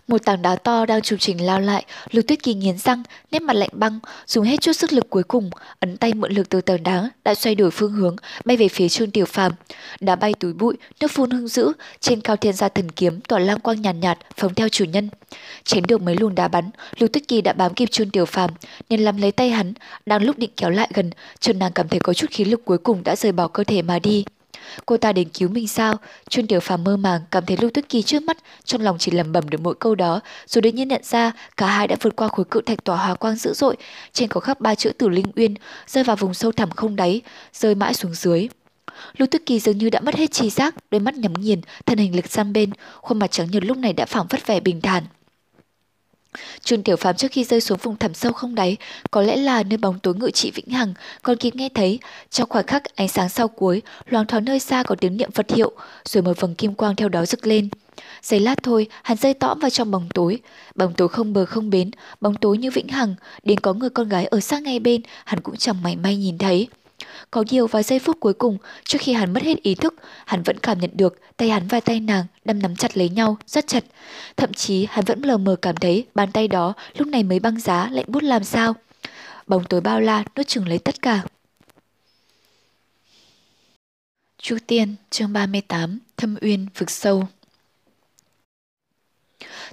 Một tảng đá to đang trùng trình lao lại, Lục Tuyết Kỳ nghiến răng, nét mặt lạnh băng, dùng hết chút sức lực cuối cùng, ấn tay mượn lực từ tảng đá, đã xoay đổi phương hướng, bay về phía Trương Tiểu Phàm. Đá bay túi bụi, nước phun hưng dữ, trên cao thiên gia thần kiếm tỏa lam quang nhàn nhạt, nhạt, phóng theo chủ nhân. Tránh được mấy luồng đá bắn, Lục Tuyết Kỳ đã bám kịp Trương Tiểu Phàm, nên nắm lấy tay hắn, đang lúc định kéo lại gần, chân nàng cảm thấy có chút khí lực cuối cùng đã rời bỏ cơ thể mà đi. Cô ta đến cứu mình sao? Chuyên Tiểu Phàm mơ màng cảm thấy Lưu Tuyết Kỳ trước mắt, trong lòng chỉ lẩm bẩm được mỗi câu đó, rồi đột nhiên nhận ra cả hai đã vượt qua khối cự thạch tỏa hòa quang dữ dội, trên có khắc ba chữ Tử Linh Uyên, rơi vào vùng sâu thẳm không đáy, rơi mãi xuống dưới. Lưu Tuyết Kỳ dường như đã mất hết trí giác, đôi mắt nhắm nghiền, thân hình lực sang bên, khuôn mặt trắng nhợt lúc này đã phảng phất vẻ bình thản. Trương Tiểu Phàm trước khi rơi xuống vùng thẳm sâu không đáy, có lẽ là nơi bóng tối ngự trị vĩnh hằng, còn kịp nghe thấy, trong khoảnh khắc ánh sáng sau cuối, loáng thoáng nơi xa có tiếng niệm Phật hiệu, rồi một vầng kim quang theo đó rực lên. Giây lát thôi, hắn rơi tõm vào trong bóng tối. Bóng tối không bờ không bến, bóng tối như vĩnh hằng, đến có người con gái ở sát ngay bên, hắn cũng chẳng mảy may nhìn thấy. Có điều vài giây phút cuối cùng, trước khi hắn mất hết ý thức, hắn vẫn cảm nhận được tay hắn và tay nàng đâm nắm chặt lấy nhau, rất chặt. Thậm chí hắn vẫn lờ mờ cảm thấy bàn tay đó lúc này mới băng giá lạnh bút làm sao. Bóng tối bao la nuốt chừng lấy tất cả. Chu Tiên, chương 38, Thâm Uyên, vực sâu.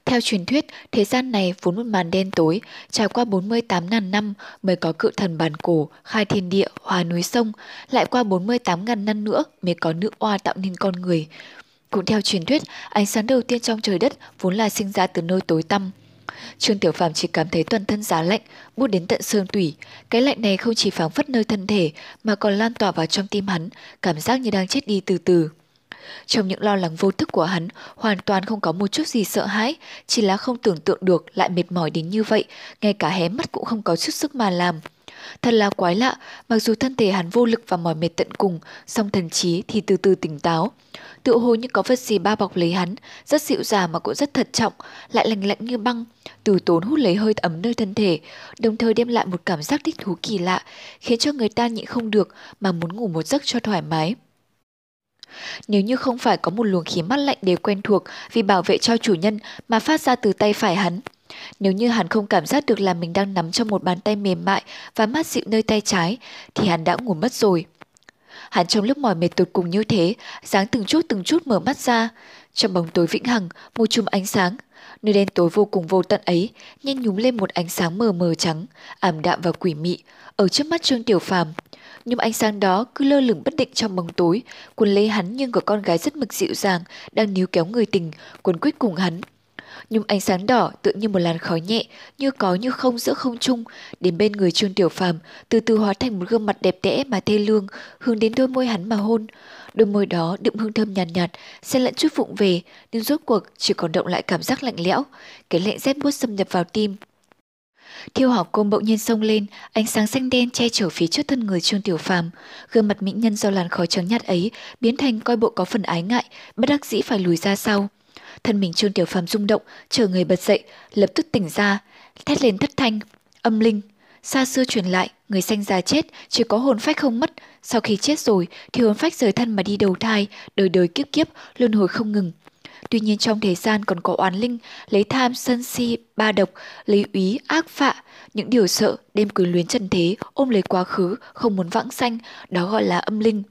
Theo truyền thuyết, thế gian này vốn một màn đen tối, trải qua 48.000 năm mới có cự thần bản cổ, khai thiên địa, hòa núi sông, lại qua 48.000 năm nữa mới có nữ oa tạo nên con người. Cũng theo truyền thuyết, ánh sáng đầu tiên trong trời đất vốn là sinh ra từ nơi tối tăm. Trương Tiểu Phàm chỉ cảm thấy toàn thân giá lạnh, bút đến tận xương tủy. Cái lạnh này không chỉ phảng phất nơi thân thể mà còn lan tỏa vào trong tim hắn, cảm giác như đang chết đi từ từ. Trong những lo lắng vô thức của hắn, hoàn toàn không có một chút gì sợ hãi, chỉ là không tưởng tượng được lại mệt mỏi đến như vậy, ngay cả hé mắt cũng không có chút sức mà làm. Thật là quái lạ, mặc dù thân thể hắn vô lực và mỏi mệt tận cùng, song thần trí thì từ từ tỉnh táo. Tự hồ như có vật gì ba bọc lấy hắn, rất dịu dàng mà cũng rất thật trọng, lại lạnh lạnh như băng, từ tốn hút lấy hơi ấm nơi thân thể, đồng thời đem lại một cảm giác thích thú kỳ lạ, khiến cho người ta nhịn không được mà muốn ngủ một giấc cho thoải mái. Nếu như không phải có một luồng khí mát lạnh đều quen thuộc vì bảo vệ cho chủ nhân mà phát ra từ tay phải hắn, nếu như hắn không cảm giác được là mình đang nắm trong một bàn tay mềm mại và mát dịu nơi tay trái, thì hắn đã ngủ mất rồi. Hắn trong lúc mỏi mệt tột cùng như thế, dáng từng chút từng chút mở mắt ra. Trong bóng tối vĩnh hằng, một chùm ánh sáng. Nơi đen tối vô cùng vô tận ấy, nhanh nhúm lên một ánh sáng mờ mờ trắng, ảm đạm và quỷ mị, ở trước mắt Trương Tiểu Phàm nhưng ánh sáng đó cứ lơ lửng bất định trong bóng tối, cuốn lấy hắn nhưng có con gái rất mực dịu dàng, đang níu kéo người tình, cuốn quýt cùng hắn. Nhưng ánh sáng đỏ tự như một làn khói nhẹ, như có như không giữa không trung, đến bên người Trương Tiểu Phàm, từ từ hóa thành một gương mặt đẹp đẽ mà thê lương, hướng đến đôi môi hắn mà hôn. Đôi môi đó đượm hương thơm nhàn nhạt, nhạt, xen lẫn chút vụng về, nhưng rốt cuộc chỉ còn động lại cảm giác lạnh lẽo, cái lạnh rét buốt xâm nhập vào tim, Thiêu hỏa côn bỗng nhiên sông lên, ánh sáng xanh đen che chở phía trước thân người Trương Tiểu Phàm, gương mặt mỹ nhân do làn khói trắng nhạt ấy biến thành coi bộ có phần ái ngại, bất đắc dĩ phải lùi ra sau. Thân mình Trương Tiểu Phàm rung động, chờ người bật dậy, lập tức tỉnh ra, thét lên thất thanh, âm linh. Xa xưa truyền lại, người sanh già chết, chỉ có hồn phách không mất. Sau khi chết rồi, thì hồn phách rời thân mà đi đầu thai, đời đời kiếp kiếp, luân hồi không ngừng. Tuy nhiên trong thế gian còn có oán linh, lấy tham, sân si, ba độc, lấy úy, ác phạ, những điều sợ, đêm cứ luyến trần thế, ôm lấy quá khứ, không muốn vãng sanh, đó gọi là âm linh.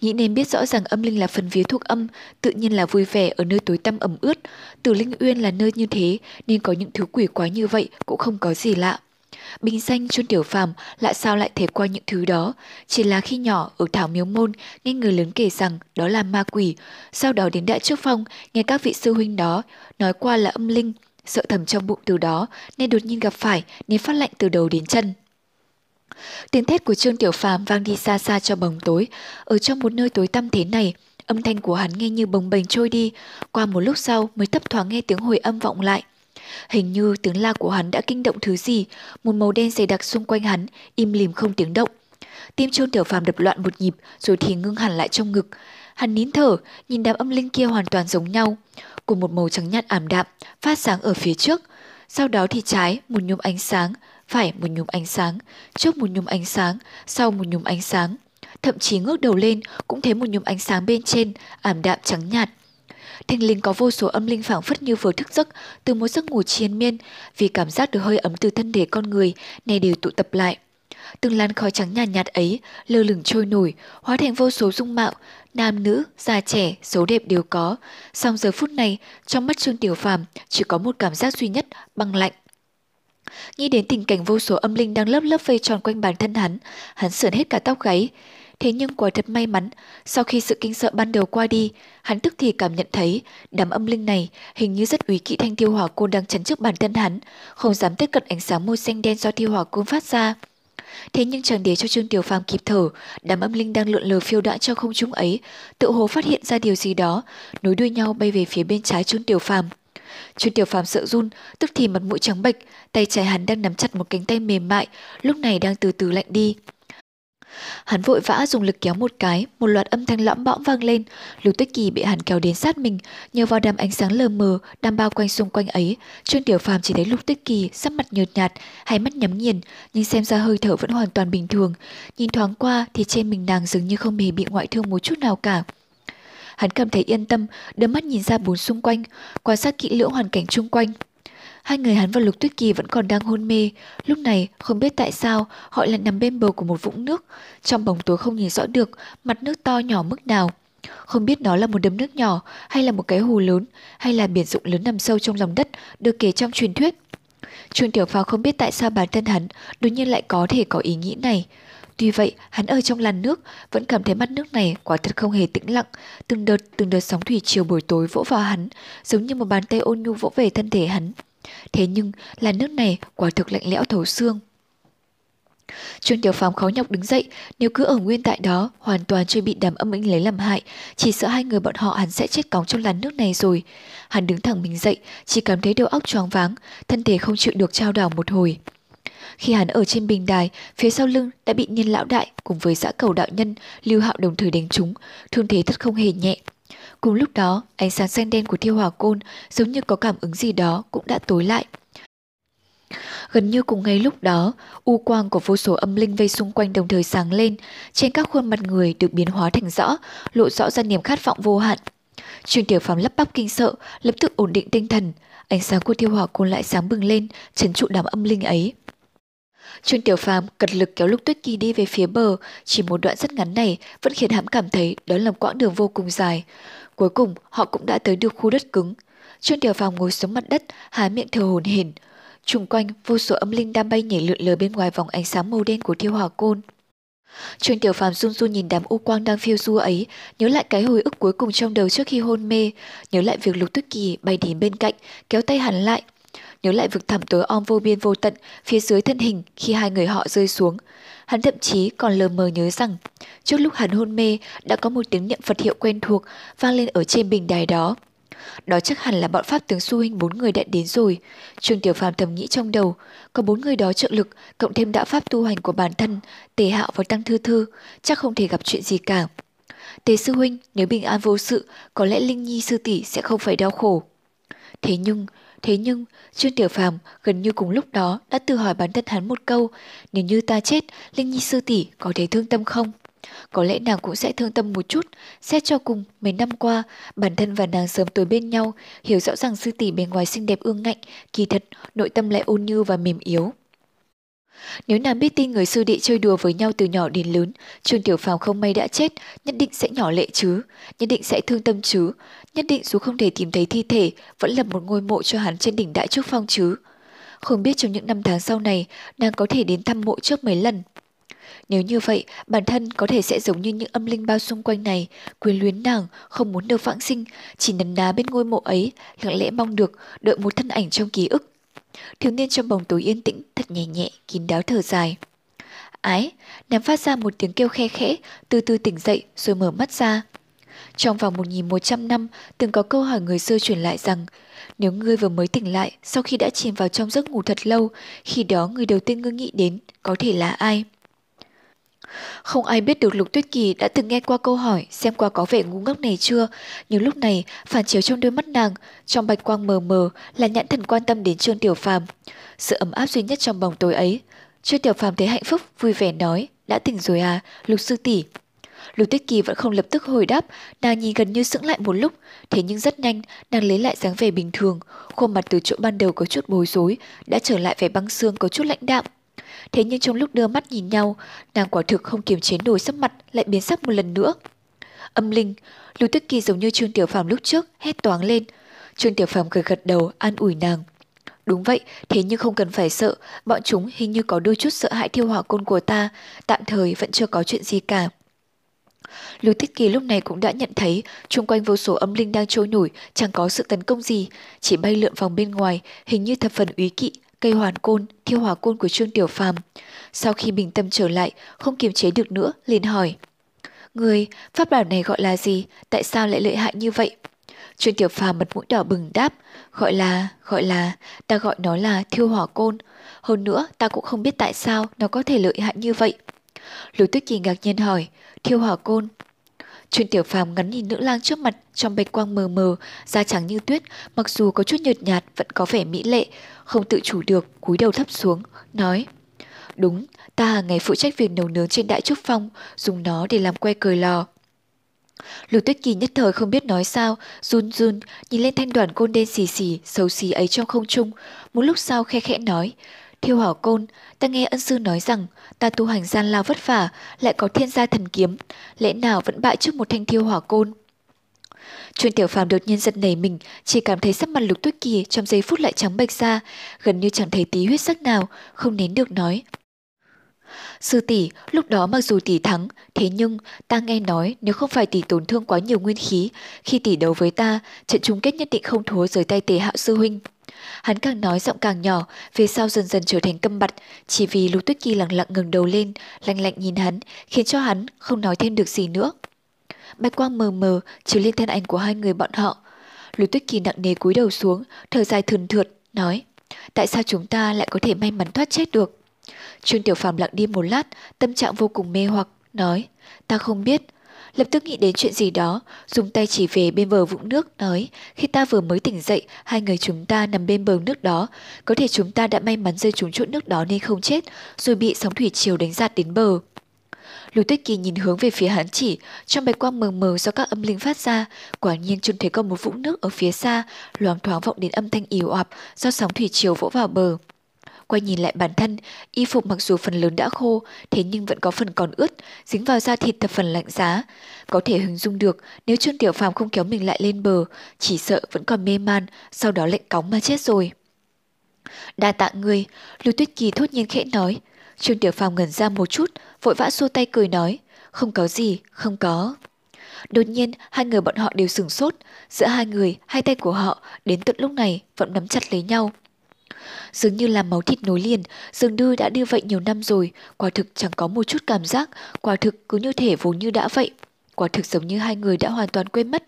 Nghĩ nên biết rõ rằng âm linh là phần vía thuộc âm, tự nhiên là vui vẻ ở nơi tối tăm ẩm ướt. Tử linh uyên là nơi như thế, nên có những thứ quỷ quái như vậy cũng không có gì lạ. Bình danh chôn tiểu phàm lại sao lại thể qua những thứ đó, chỉ là khi nhỏ ở Thảo Miếu Môn nghe người lớn kể rằng đó là ma quỷ, sau đó đến Đại Trúc Phong nghe các vị sư huynh đó nói qua là âm linh, sợ thầm trong bụng từ đó nên đột nhiên gặp phải nên phát lạnh từ đầu đến chân. Tiếng thét của Trương Tiểu Phàm vang đi xa xa cho bóng tối, ở trong một nơi tối tăm thế này, âm thanh của hắn nghe như bồng bềnh trôi đi, qua một lúc sau mới thấp thoáng nghe tiếng hồi âm vọng lại. Hình như tiếng la của hắn đã kinh động thứ gì, một màu đen dày đặc xung quanh hắn, im lìm không tiếng động. Tim Trương Tiểu Phàm đập loạn một nhịp, rồi thì ngưng hẳn lại trong ngực. Hắn nín thở, nhìn đám âm linh kia hoàn toàn giống nhau, cùng một màu trắng nhạt ảm đạm, phát sáng ở phía trước. Sau đó thì trái một nhúm ánh sáng, phải một nhúm ánh sáng, trước một nhúm ánh sáng, sau một nhúm ánh sáng. Thậm chí ngước đầu lên cũng thấy một nhúm ánh sáng bên trên, ảm đạm trắng nhạt. Thanh linh có vô số âm linh phảng phất như vừa thức giấc từ một giấc ngủ triền miên, vì cảm giác được hơi ấm từ thân thể con người, này đều tụ tập lại. Từng làn khói trắng nhạt nhạt ấy lơ lửng trôi nổi, hóa thành vô số dung mạo, nam nữ, già trẻ, xấu đẹp đều có. Song giờ phút này, trong mắt Trương Tiểu Phàm chỉ có một cảm giác duy nhất, băng lạnh. Nghĩ đến tình cảnh vô số âm linh đang lớp lớp vây tròn quanh bản thân hắn, hắn sườn hết cả tóc gáy, Thế nhưng quả thật may mắn, sau khi sự kinh sợ ban đầu qua đi, hắn tức thì cảm nhận thấy đám âm linh này hình như rất ủy kỵ thanh tiêu hỏa côn đang chắn trước bản thân hắn, không dám tiếp cận ánh sáng môi xanh đen do tiêu hỏa côn phát ra. Thế nhưng chẳng để cho Trương Tiểu Phàm kịp thở, đám âm linh đang lượn lờ phiêu đã trong không trung ấy, tự hồ phát hiện ra điều gì đó, nối đuôi nhau bay về phía bên trái Trương Tiểu Phàm. Trương Tiểu Phàm sợ run, tức thì mặt mũi trắng bệch, tay trái hắn đang nắm chặt một cánh tay mềm mại, lúc này đang từ từ lạnh đi. Hắn vội vã dùng lực kéo một cái, một loạt âm thanh lõm bõm vang lên. Lục Tuyết Kỳ bị hắn kéo đến sát mình, nhờ vào đám ánh sáng lờ mờ đang bao quanh xung quanh ấy, Trương Tiểu Phàm chỉ thấy Lục Tuyết Kỳ sắc mặt nhợt nhạt, hai mắt nhắm nghiền, nhưng xem ra hơi thở vẫn hoàn toàn bình thường. Nhìn thoáng qua thì trên mình nàng dường như không hề bị ngoại thương một chút nào cả. Hắn cảm thấy yên tâm, đưa mắt nhìn ra bốn xung quanh, quan sát kỹ lưỡng hoàn cảnh chung quanh. Hai người hắn và Lục Tuyết Kỳ vẫn còn đang hôn mê. Lúc này, không biết tại sao, họ lại nằm bên bờ của một vũng nước. Trong bóng tối không nhìn rõ được, mặt nước to nhỏ mức nào. Không biết nó là một đấm nước nhỏ, hay là một cái hồ lớn, hay là biển rộng lớn nằm sâu trong lòng đất, được kể trong truyền thuyết. Trương Tiểu Pháo không biết tại sao bản thân hắn đột nhiên lại có thể có ý nghĩ này. Tuy vậy, hắn ở trong làn nước vẫn cảm thấy mắt nước này quả thật không hề tĩnh lặng, từng đợt từng đợt sóng thủy chiều buổi tối vỗ vào hắn, giống như một bàn tay ôn nhu vỗ về thân thể hắn. Thế nhưng, là nước này quả thực lạnh lẽo thấu xương. Trương Tiểu Phàm khó nhọc đứng dậy, nếu cứ ở nguyên tại đó, hoàn toàn chưa bị đám âm ảnh lấy làm hại, chỉ sợ hai người bọn họ hẳn sẽ chết cóng trong làn nước này rồi. Hắn đứng thẳng mình dậy, chỉ cảm thấy đầu óc choáng váng, thân thể không chịu được trao đảo một hồi. Khi hắn ở trên bình đài, phía sau lưng đã bị nhân lão đại cùng với dã cầu đạo nhân lưu hạo đồng thời đánh trúng, thương thế thật không hề nhẹ. Cùng lúc đó, ánh sáng xanh đen của thiêu hỏa côn giống như có cảm ứng gì đó cũng đã tối lại. Gần như cùng ngay lúc đó, u quang của vô số âm linh vây xung quanh đồng thời sáng lên, trên các khuôn mặt người được biến hóa thành rõ, lộ rõ ra niềm khát vọng vô hạn. Trương Tiểu Phàm lắp bắp kinh sợ, lập tức ổn định tinh thần, ánh sáng của thiêu hỏa côn lại sáng bừng lên, trấn trụ đám âm linh ấy. Trương Tiểu Phàm cật lực kéo Lục Tuyết Kỳ đi về phía bờ, chỉ một đoạn rất ngắn này vẫn khiến hắn cảm thấy đó là quãng đường vô cùng dài. Cuối cùng, họ cũng đã tới được khu đất cứng. Trương Tiểu Phàm ngồi xuống mặt đất, há miệng thở hổn hển. Trung quanh, vô số âm linh đang bay nhảy lượn lờ bên ngoài vòng ánh sáng màu đen của thiêu hỏa côn. Trương Tiểu Phàm run run nhìn đám u quang đang phiêu du ấy, nhớ lại cái hồi ức cuối cùng trong đầu trước khi hôn mê, nhớ lại việc Lục Tuyết Kỳ bay đến bên cạnh, kéo tay hắn lại, nhớ lại vực thẳm tối om vô biên vô tận phía dưới thân hình khi hai người họ rơi xuống. Hắn thậm chí còn lờ mờ nhớ rằng, trước lúc hắn hôn mê đã có một tiếng niệm Phật hiệu quen thuộc vang lên ở trên bình đài đó. Đó chắc hẳn là bọn Pháp tướng su huynh bốn người đã đến rồi. Trương Tiểu Phàm thầm nghĩ trong đầu, có bốn người đó trợ lực, cộng thêm đạo Pháp tu hành của bản thân, Tề Hạo và Tăng Thư Thư, chắc không thể gặp chuyện gì cả. Tề sư huynh, nếu bình an vô sự, có lẽ Linh Nhi sư tỷ sẽ không phải đau khổ. Thế nhưng, Thế nhưng, Trương Tiểu Phàm gần như cùng lúc đó đã tự hỏi bản thân hắn một câu, nếu như ta chết, Linh Nhi sư tỷ có thể thương tâm không? Có lẽ nàng cũng sẽ thương tâm một chút, xét cho cùng, mấy năm qua, bản thân và nàng sớm tối bên nhau, hiểu rõ rằng sư tỷ bên ngoài xinh đẹp ương ngạnh, kỳ thật, nội tâm lại ôn như và mềm yếu. Nếu nàng biết tin người sư đệ chơi đùa với nhau từ nhỏ đến lớn, Trương Tiểu Phàm không may đã chết, nhất định sẽ nhỏ lệ chứ, nhất định sẽ thương tâm chứ, nhất định dù không thể tìm thấy thi thể, vẫn là một ngôi mộ cho hắn trên đỉnh Đại Trúc Phong chứ. Không biết trong những năm tháng sau này, nàng có thể đến thăm mộ trước mấy lần. Nếu như vậy, bản thân có thể sẽ giống như những âm linh bao xung quanh này, quyến luyến nàng, không muốn được vãng sinh, chỉ nấn ná bên ngôi mộ ấy, lặng lẽ mong được, đợi một thân ảnh trong ký ức. Thiếu niên trong bóng tối yên tĩnh, thật nhẹ nhẹ, kín đáo thở dài. Ái, nàng phát ra một tiếng kêu khe khẽ, từ từ tỉnh dậy rồi mở mắt ra. Trong vòng 1.100 năm, từng có câu hỏi người xưa truyền lại rằng, nếu ngươi vừa mới tỉnh lại sau khi đã chìm vào trong giấc ngủ thật lâu, khi đó người đầu tiên ngươi nghĩ đến có thể là ai? Không ai biết được Lục Tuyết Kỳ đã từng nghe qua câu hỏi xem qua có vẻ ngu ngốc này chưa, nhưng lúc này phản chiếu trong đôi mắt nàng, trong bạch quang mờ mờ là nhãn thần quan tâm đến Trương Tiểu Phàm. Sự ấm áp duy nhất trong bóng tối ấy. Trương Tiểu Phàm thấy hạnh phúc, vui vẻ nói, đã tỉnh rồi à, Lục Sư tỷ Lục Tuyết Kỳ vẫn không lập tức hồi đáp, nàng nhìn gần như sững lại một lúc, thế nhưng rất nhanh, nàng lấy lại dáng vẻ bình thường, khuôn mặt từ chỗ ban đầu có chút bối rối, đã trở lại vẻ băng xương có chút lãnh đạm. Thế nhưng trong lúc đưa mắt nhìn nhau, nàng quả thực không kiềm chế nổi sắc mặt lại biến sắc một lần nữa. Âm linh, Lục Tuyết Kỳ giống như Trương Tiểu Phàm lúc trước, hét toáng lên. Trương Tiểu Phàm gật gật đầu, an ủi nàng. Đúng vậy, thế nhưng không cần phải sợ, bọn chúng hình như có đôi chút sợ hãi thiêu hỏa côn của ta, tạm thời vẫn chưa có chuyện gì cả. Lưu Tích Kỳ lúc này cũng đã nhận thấy chung quanh vô số âm linh đang trôi nổi, chẳng có sự tấn công gì, chỉ bay lượn vòng bên ngoài, hình như thập phần úy kỵ, cây hoàn côn, thiêu hỏa côn của Trương Tiểu Phàm. Sau khi bình tâm trở lại, không kiềm chế được nữa, liền hỏi. Người, pháp bảo này gọi là gì? Tại sao lại lợi hại như vậy? Trương Tiểu Phàm mặt mũi đỏ bừng đáp, gọi là, gọi là, ta gọi nó là thiêu hỏa côn. Hơn nữa, ta cũng không biết tại sao nó có thể lợi hại như vậy. Lục Tuyết Kỳ ngạc nhiên hỏi, thiêu hỏa côn. Trương Tiểu Phàm ngắn nhìn nữ lang trước mặt trong bạch quang mờ mờ, da trắng như tuyết, mặc dù có chút nhợt nhạt vẫn có vẻ mỹ lệ, không tự chủ được, cúi đầu thấp xuống, nói: "Đúng, ta hàng ngày phụ trách việc nấu nướng trên Đại Trúc Phong, dùng nó để làm que cười lò." Lục Tuyết Kỳ nhất thời không biết nói sao, run run nhìn lên thanh đoàn côn đen xì xì, xấu xí ấy trong không trung, một lúc sau khe khẽ nói: "Thiêu Hỏa Côn, ta nghe ân sư nói rằng ta tu hành gian lao vất vả, lại có thiên gia thần kiếm, lẽ nào vẫn bại trước một thanh Thiêu Hỏa Côn?" Chuyên tiểu phàm đột nhiên giật nảy mình, chỉ cảm thấy sắc mặt lục tuyết kỳ trong giây phút lại trắng bệch ra, gần như chẳng thấy tí huyết sắc nào, không nén được nói. Sư tỷ, lúc đó mặc dù tỷ thắng, thế nhưng ta nghe nói nếu không phải tỷ tổn thương quá nhiều nguyên khí, khi tỷ đấu với ta, trận chung kết nhất định không thua dưới tay tề hạo sư huynh. Hắn càng nói giọng càng nhỏ, phía sau dần dần trở thành câm bặt, chỉ vì Lục Tuyết Kỳ lặng lặng ngừng đầu lên, lạnh lạnh nhìn hắn, khiến cho hắn không nói thêm được gì nữa. Bạch quang mờ mờ chiếu lên thân ảnh của hai người bọn họ. Lục Tuyết Kỳ nặng nề cúi đầu xuống, thở dài thườn thượt, nói: "Tại sao chúng ta lại có thể may mắn thoát chết được?" Trương Tiểu Phàm lặng đi một lát, tâm trạng vô cùng mê hoặc, nói: "Ta không biết." Lập tức nghĩ đến chuyện gì đó, dùng tay chỉ về bên bờ vũng nước, nói, khi ta vừa mới tỉnh dậy, hai người chúng ta nằm bên bờ nước đó, có thể chúng ta đã may mắn rơi trúng chỗ nước đó nên không chết, rồi bị sóng thủy triều đánh giạt đến bờ. Lục Tuyết Kỳ nhìn hướng về phía hắn chỉ, trong bạch quang mờ mờ do các âm linh phát ra, quả nhiên trông thấy có một vũng nước ở phía xa, loáng thoáng vọng đến âm thanh ỉu ạp do sóng thủy triều vỗ vào bờ. Quay nhìn lại bản thân, y phục mặc dù phần lớn đã khô, thế nhưng vẫn có phần còn ướt, dính vào da thịt thập phần lạnh giá. Có thể hình dung được nếu Trương Tiểu Phàm không kéo mình lại lên bờ, chỉ sợ vẫn còn mê man, sau đó lệnh cóng mà chết rồi. Đa tạ người, Lưu Tuyết Kỳ thốt nhiên khẽ nói, Trương Tiểu Phàm ngẩn ra một chút, vội vã xua tay cười nói, không có gì, không có. Đột nhiên, hai người bọn họ đều sửng sốt, giữa hai người, hai tay của họ đến tận lúc này vẫn nắm chặt lấy nhau. Dường như là máu thịt nối liền, dường như đã như vậy nhiều năm rồi, quả thực chẳng có một chút cảm giác, quả thực cứ như thể vốn như đã vậy. Quả thực giống như hai người đã hoàn toàn quên mất.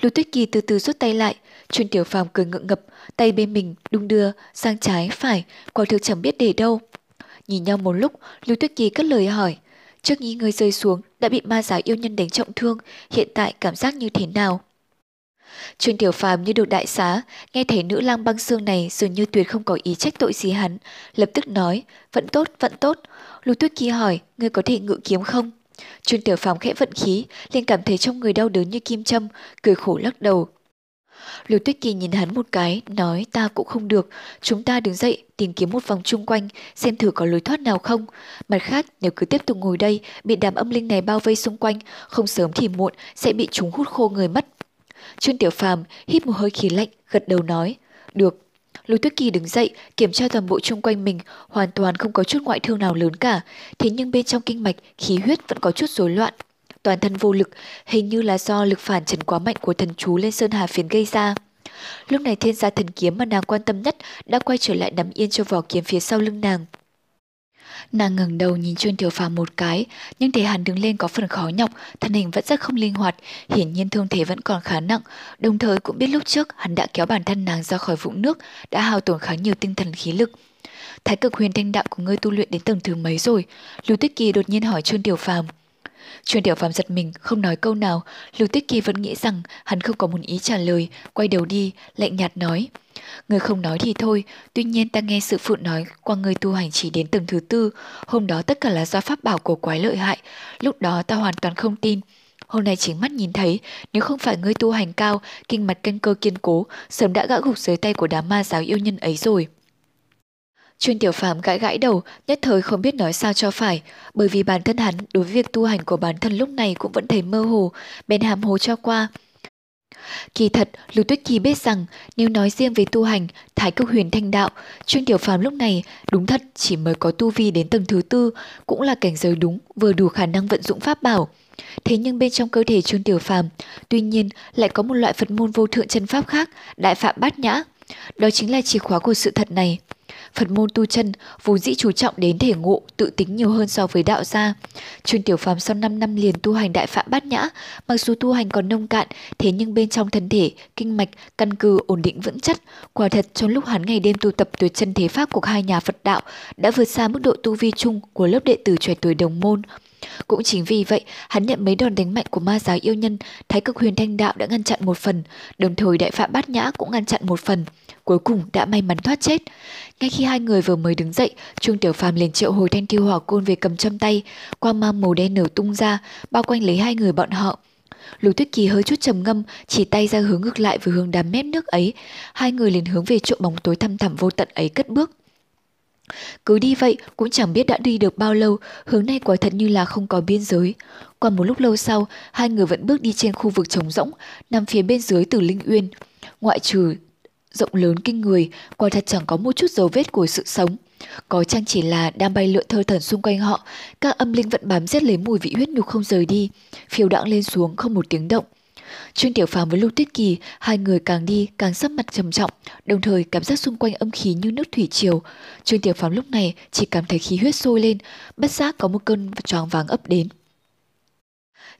Lưu Tuyết Kỳ từ từ rút tay lại, Chuyên Tiểu Phàm cười ngượng ngập, tay bên mình đung đưa sang trái phải, quả thực chẳng biết để đâu. Nhìn nhau một lúc, Lưu Tuyết Kỳ cất lời hỏi. Trước khi người rơi xuống, đã bị ma giáo yêu nhân đánh trọng thương, hiện tại cảm giác như thế nào? Trương Tiểu Phàm như được đại xá, nghe thấy nữ lang băng xương này dường như tuyệt không có ý trách tội gì hắn, lập tức nói, vẫn tốt, vẫn tốt. Lưu Tuyết Kỳ hỏi, ngươi có thể ngự kiếm không? Trương Tiểu Phàm khẽ vận khí, liền cảm thấy trong người đau đớn như kim châm, cười khổ lắc đầu, Lưu Tuyết Kỳ nhìn hắn một cái, nói ta cũng không được, chúng ta đứng dậy, tìm kiếm một vòng chung quanh, xem thử có lối thoát nào không. Mặt khác, nếu cứ tiếp tục ngồi đây, bị đám âm linh này bao vây xung quanh, không sớm thì muộn sẽ bị chúng hút khô người mất. Trương Tiểu Phàm hít một hơi khí lạnh, gật đầu nói, được. Lưu Tuyết Kỳ đứng dậy, kiểm tra toàn bộ chung quanh mình, hoàn toàn không có chút ngoại thương nào lớn cả, thế nhưng bên trong kinh mạch, khí huyết vẫn có chút rối loạn toàn thân vô lực, hình như là do lực phản chấn quá mạnh của thần chú lên Sơn Hà Phiến gây ra. Lúc này thiên gia thần kiếm mà nàng quan tâm nhất đã quay trở lại nắm yên cho vỏ kiếm phía sau lưng nàng. Nàng ngẩng đầu nhìn chuyên tiểu phàm một cái, nhưng thấy hắn đứng lên có phần khó nhọc, thân hình vẫn rất không linh hoạt, hiển nhiên thương thế vẫn còn khá nặng, đồng thời cũng biết lúc trước hắn đã kéo bản thân nàng ra khỏi vũng nước, đã hao tổn khá nhiều tinh thần khí lực. Thái cực huyền thanh đạo của ngươi tu luyện đến tầng thứ mấy rồi? Lưu Tuyết Kỳ đột nhiên hỏi Trương Tiểu Phàm. Trương tiểu phàm giật mình, không nói câu nào, Lưu Tích Kỳ vẫn nghĩ rằng hắn không có một ý trả lời, quay đầu đi, lạnh nhạt nói. Người không nói thì thôi, tuy nhiên ta nghe sự phụ nói qua người tu hành chỉ đến tầng thứ tư, hôm đó tất cả là do pháp bảo của quái lợi hại, lúc đó ta hoàn toàn không tin. Hôm nay chính mắt nhìn thấy, nếu không phải ngươi tu hành cao, kinh mạch căn cơ kiên cố, sớm đã gã gục dưới tay của đám ma giáo yêu nhân ấy rồi. Chuyên tiểu phàm gãi gãi đầu, nhất thời không biết nói sao cho phải, bởi vì bản thân hắn đối với việc tu hành của bản thân lúc này cũng vẫn thấy mơ hồ, bèn hàm hồ cho qua. Kỳ thật, Lưu Tuyết Kỳ biết rằng nếu nói riêng về tu hành, Thái cực huyền thanh đạo, chuyên tiểu phàm lúc này đúng thật chỉ mới có tu vi đến tầng thứ tư, cũng là cảnh giới đúng, vừa đủ khả năng vận dụng pháp bảo. Thế nhưng bên trong cơ thể Trương Tiểu Phàm, tuy nhiên lại có một loại Phật môn vô thượng chân pháp khác, đại phạm bát nhã. Đó chính là chìa khóa của sự thật này. Phật môn tu chân vốn dĩ chú trọng đến thể ngộ, tự tính nhiều hơn so với đạo gia. chuyên Tiểu Phàm sau 5 năm liền tu hành đại phạm bát nhã, mặc dù tu hành còn nông cạn, thế nhưng bên trong thân thể, kinh mạch, căn cứ ổn định vững chắc. Quả thật trong lúc hắn ngày đêm tu tập tuyệt chân thế pháp của hai nhà Phật đạo đã vượt xa mức độ tu vi chung của lớp đệ tử trẻ tuổi đồng môn. Cũng chính vì vậy, hắn nhận mấy đòn đánh mạnh của ma giáo yêu nhân, Thái cực huyền thanh đạo đã ngăn chặn một phần, đồng thời đại phạm bát nhã cũng ngăn chặn một phần. Cuối cùng đã may mắn thoát chết. Ngay khi hai người vừa mới đứng dậy, Trương Tiểu Phàm liền triệu hồi thanh tiêu hỏa côn về cầm trong tay, quang mang màu đen nở tung ra, bao quanh lấy hai người bọn họ. Lục Tuyết Kỳ hơi chút trầm ngâm, chỉ tay ra hướng ngược lại với hướng đám mép nước ấy. Hai người liền hướng về chỗ bóng tối thăm thẳm vô tận ấy cất bước. Cứ đi vậy cũng chẳng biết đã đi được bao lâu, hướng này quả thật như là không có biên giới. Qua một lúc lâu sau, hai người vẫn bước đi trên khu vực trống rỗng, nằm phía bên dưới từ Linh Uyên. Ngoại trừ rộng lớn kinh người, quả thật chẳng có một chút dấu vết của sự sống. Có chăng chỉ là đang bay lượn thơ thần xung quanh họ, các âm linh vẫn bám giết lấy mùi vị huyết nhục không rời đi, phiêu đãng lên xuống không một tiếng động. Trương Tiểu Phàm với Lưu Tuyết Kỳ, hai người càng đi càng sắc mặt trầm trọng, đồng thời cảm giác xung quanh âm khí như nước thủy triều. Trương Tiểu Phàm lúc này chỉ cảm thấy khí huyết sôi lên, bất giác có một cơn choáng váng ấp đến.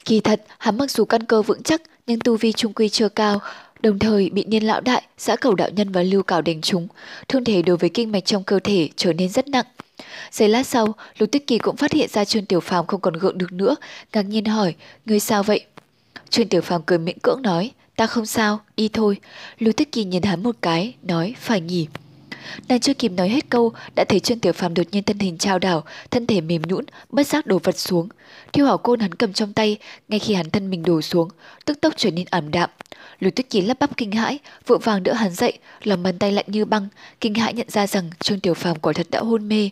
Kỳ thật, hắn mặc dù căn cơ vững chắc, nhưng tu vi trung quy chưa cao, đồng thời bị niên lão đại, xã cầu đạo nhân và lưu cảo đánh trúng, thương thể đối với kinh mạch trong cơ thể trở nên rất nặng. Giây lát sau, Lục Tích Kỳ cũng phát hiện ra Trương Tiểu Phàm không còn gượng được nữa, ngạc nhiên hỏi, người sao vậy? Trương Tiểu Phàm cười miễn cưỡng nói, ta không sao, đi thôi. Lưu Tích Kỳ nhìn hắn một cái, nói, phải nghỉ Nàng chưa kịp nói hết câu, đã thấy Trương Tiểu Phàm đột nhiên thân hình trao đảo, thân thể mềm nhũn, bất giác đổ vật xuống. Thiêu hỏa côn hắn cầm trong tay, ngay khi hắn thân mình đổ xuống, tức tốc trở nên ảm đạm. Lưu Tích Kỳ lắp bắp kinh hãi, vội vàng đỡ hắn dậy, lòng bàn tay lạnh như băng, kinh hãi nhận ra rằng Trương Tiểu Phàm quả thật đã hôn mê.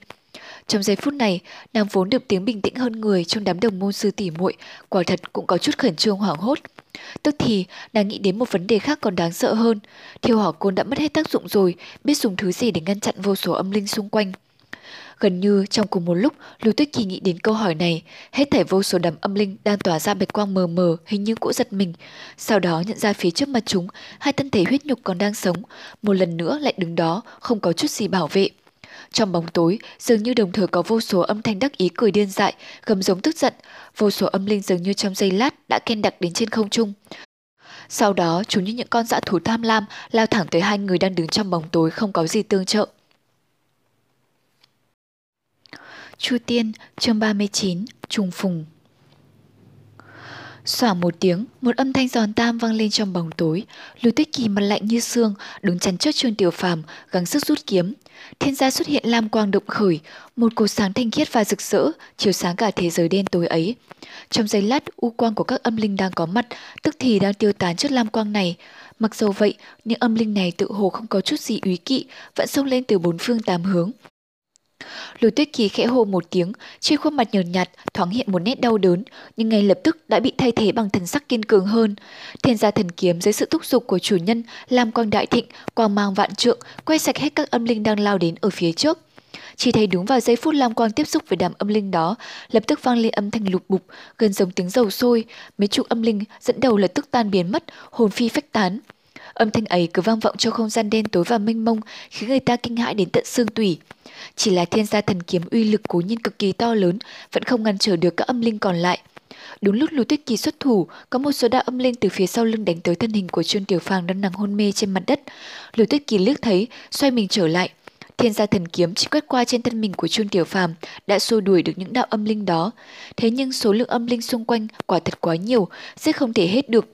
Trong giây phút này, nàng vốn được tiếng bình tĩnh hơn người trong đám đồng môn sư tỉ muội, quả thật cũng có chút khẩn trương hoảng hốt. Tức thì, nàng nghĩ đến một vấn đề khác còn đáng sợ hơn. Thiêu hỏa côn đã mất hết tác dụng rồi, biết dùng thứ gì để ngăn chặn vô số âm linh xung quanh. Gần như trong cùng một lúc, Lưu Tuyết Kỳ nghĩ đến câu hỏi này, hết thảy vô số đầm âm linh đang tỏa ra bạch quang mờ mờ, hình như cũng giật mình. Sau đó nhận ra phía trước mặt chúng, hai thân thể huyết nhục còn đang sống, một lần nữa lại đứng đó, không có chút gì bảo vệ. Trong bóng tối, dường như đồng thời có vô số âm thanh đắc ý cười điên dại, gầm giống tức giận, vô số âm linh dường như trong giây lát đã ken đặc đến trên không trung. Sau đó, chúng như những con dã thú tham lam lao thẳng tới hai người đang đứng trong bóng tối không có gì tương trợ. Chu Tiên, chương 39, Trùng Phùng Xoảng một tiếng, một âm thanh giòn tam vang lên trong bóng tối. Lưu Tích Kỳ mặt lạnh như xương, đứng chắn trước Trương Tiểu Phàm, gắng sức rút kiếm. Thiên gia xuất hiện lam quang động khởi, một cột sáng thanh khiết và rực rỡ, chiếu sáng cả thế giới đen tối ấy. Trong giây lát, u quang của các âm linh đang có mặt, tức thì đang tiêu tán trước lam quang này. Mặc dù vậy, những âm linh này tự hồ không có chút gì úy kỵ, vẫn xông lên từ bốn phương tám hướng. Lôi tuyết kỳ khẽ hô một tiếng, trên khuôn mặt nhợt nhạt thoáng hiện một nét đau đớn, nhưng ngay lập tức đã bị thay thế bằng thần sắc kiên cường hơn. Thiên gia thần kiếm dưới sự thúc giục của chủ nhân làm quang đại thịnh, quang mang vạn trượng, quay sạch hết các âm linh đang lao đến ở phía trước. Chỉ thấy đúng vào giây phút Lam Quang tiếp xúc với đám âm linh đó, lập tức vang lên âm thanh lục bục, gần giống tiếng dầu sôi, mấy chục âm linh dẫn đầu lập tức tan biến mất, hồn phi phách tán. Âm thanh ấy cứ vang vọng trong không gian đen tối và mênh mông, khiến người ta kinh hãi đến tận xương tủy. Chỉ là thiên gia thần kiếm uy lực cố nhiên cực kỳ to lớn, vẫn không ngăn trở được các âm linh còn lại. Đúng lúc Lưu Tuyết Kỳ xuất thủ, có một số đạo âm linh từ phía sau lưng đánh tới thân hình của Trương Tiểu Phàng đang nằm hôn mê trên mặt đất. Lưu Tuyết Kỳ liếc thấy, xoay mình trở lại. Thiên gia thần kiếm chỉ quét qua trên thân mình của Trương Tiểu Phàm đã xua đuổi được những đạo âm linh đó. Thế nhưng số lượng âm linh xung quanh quả thật quá nhiều, sẽ không thể hết được.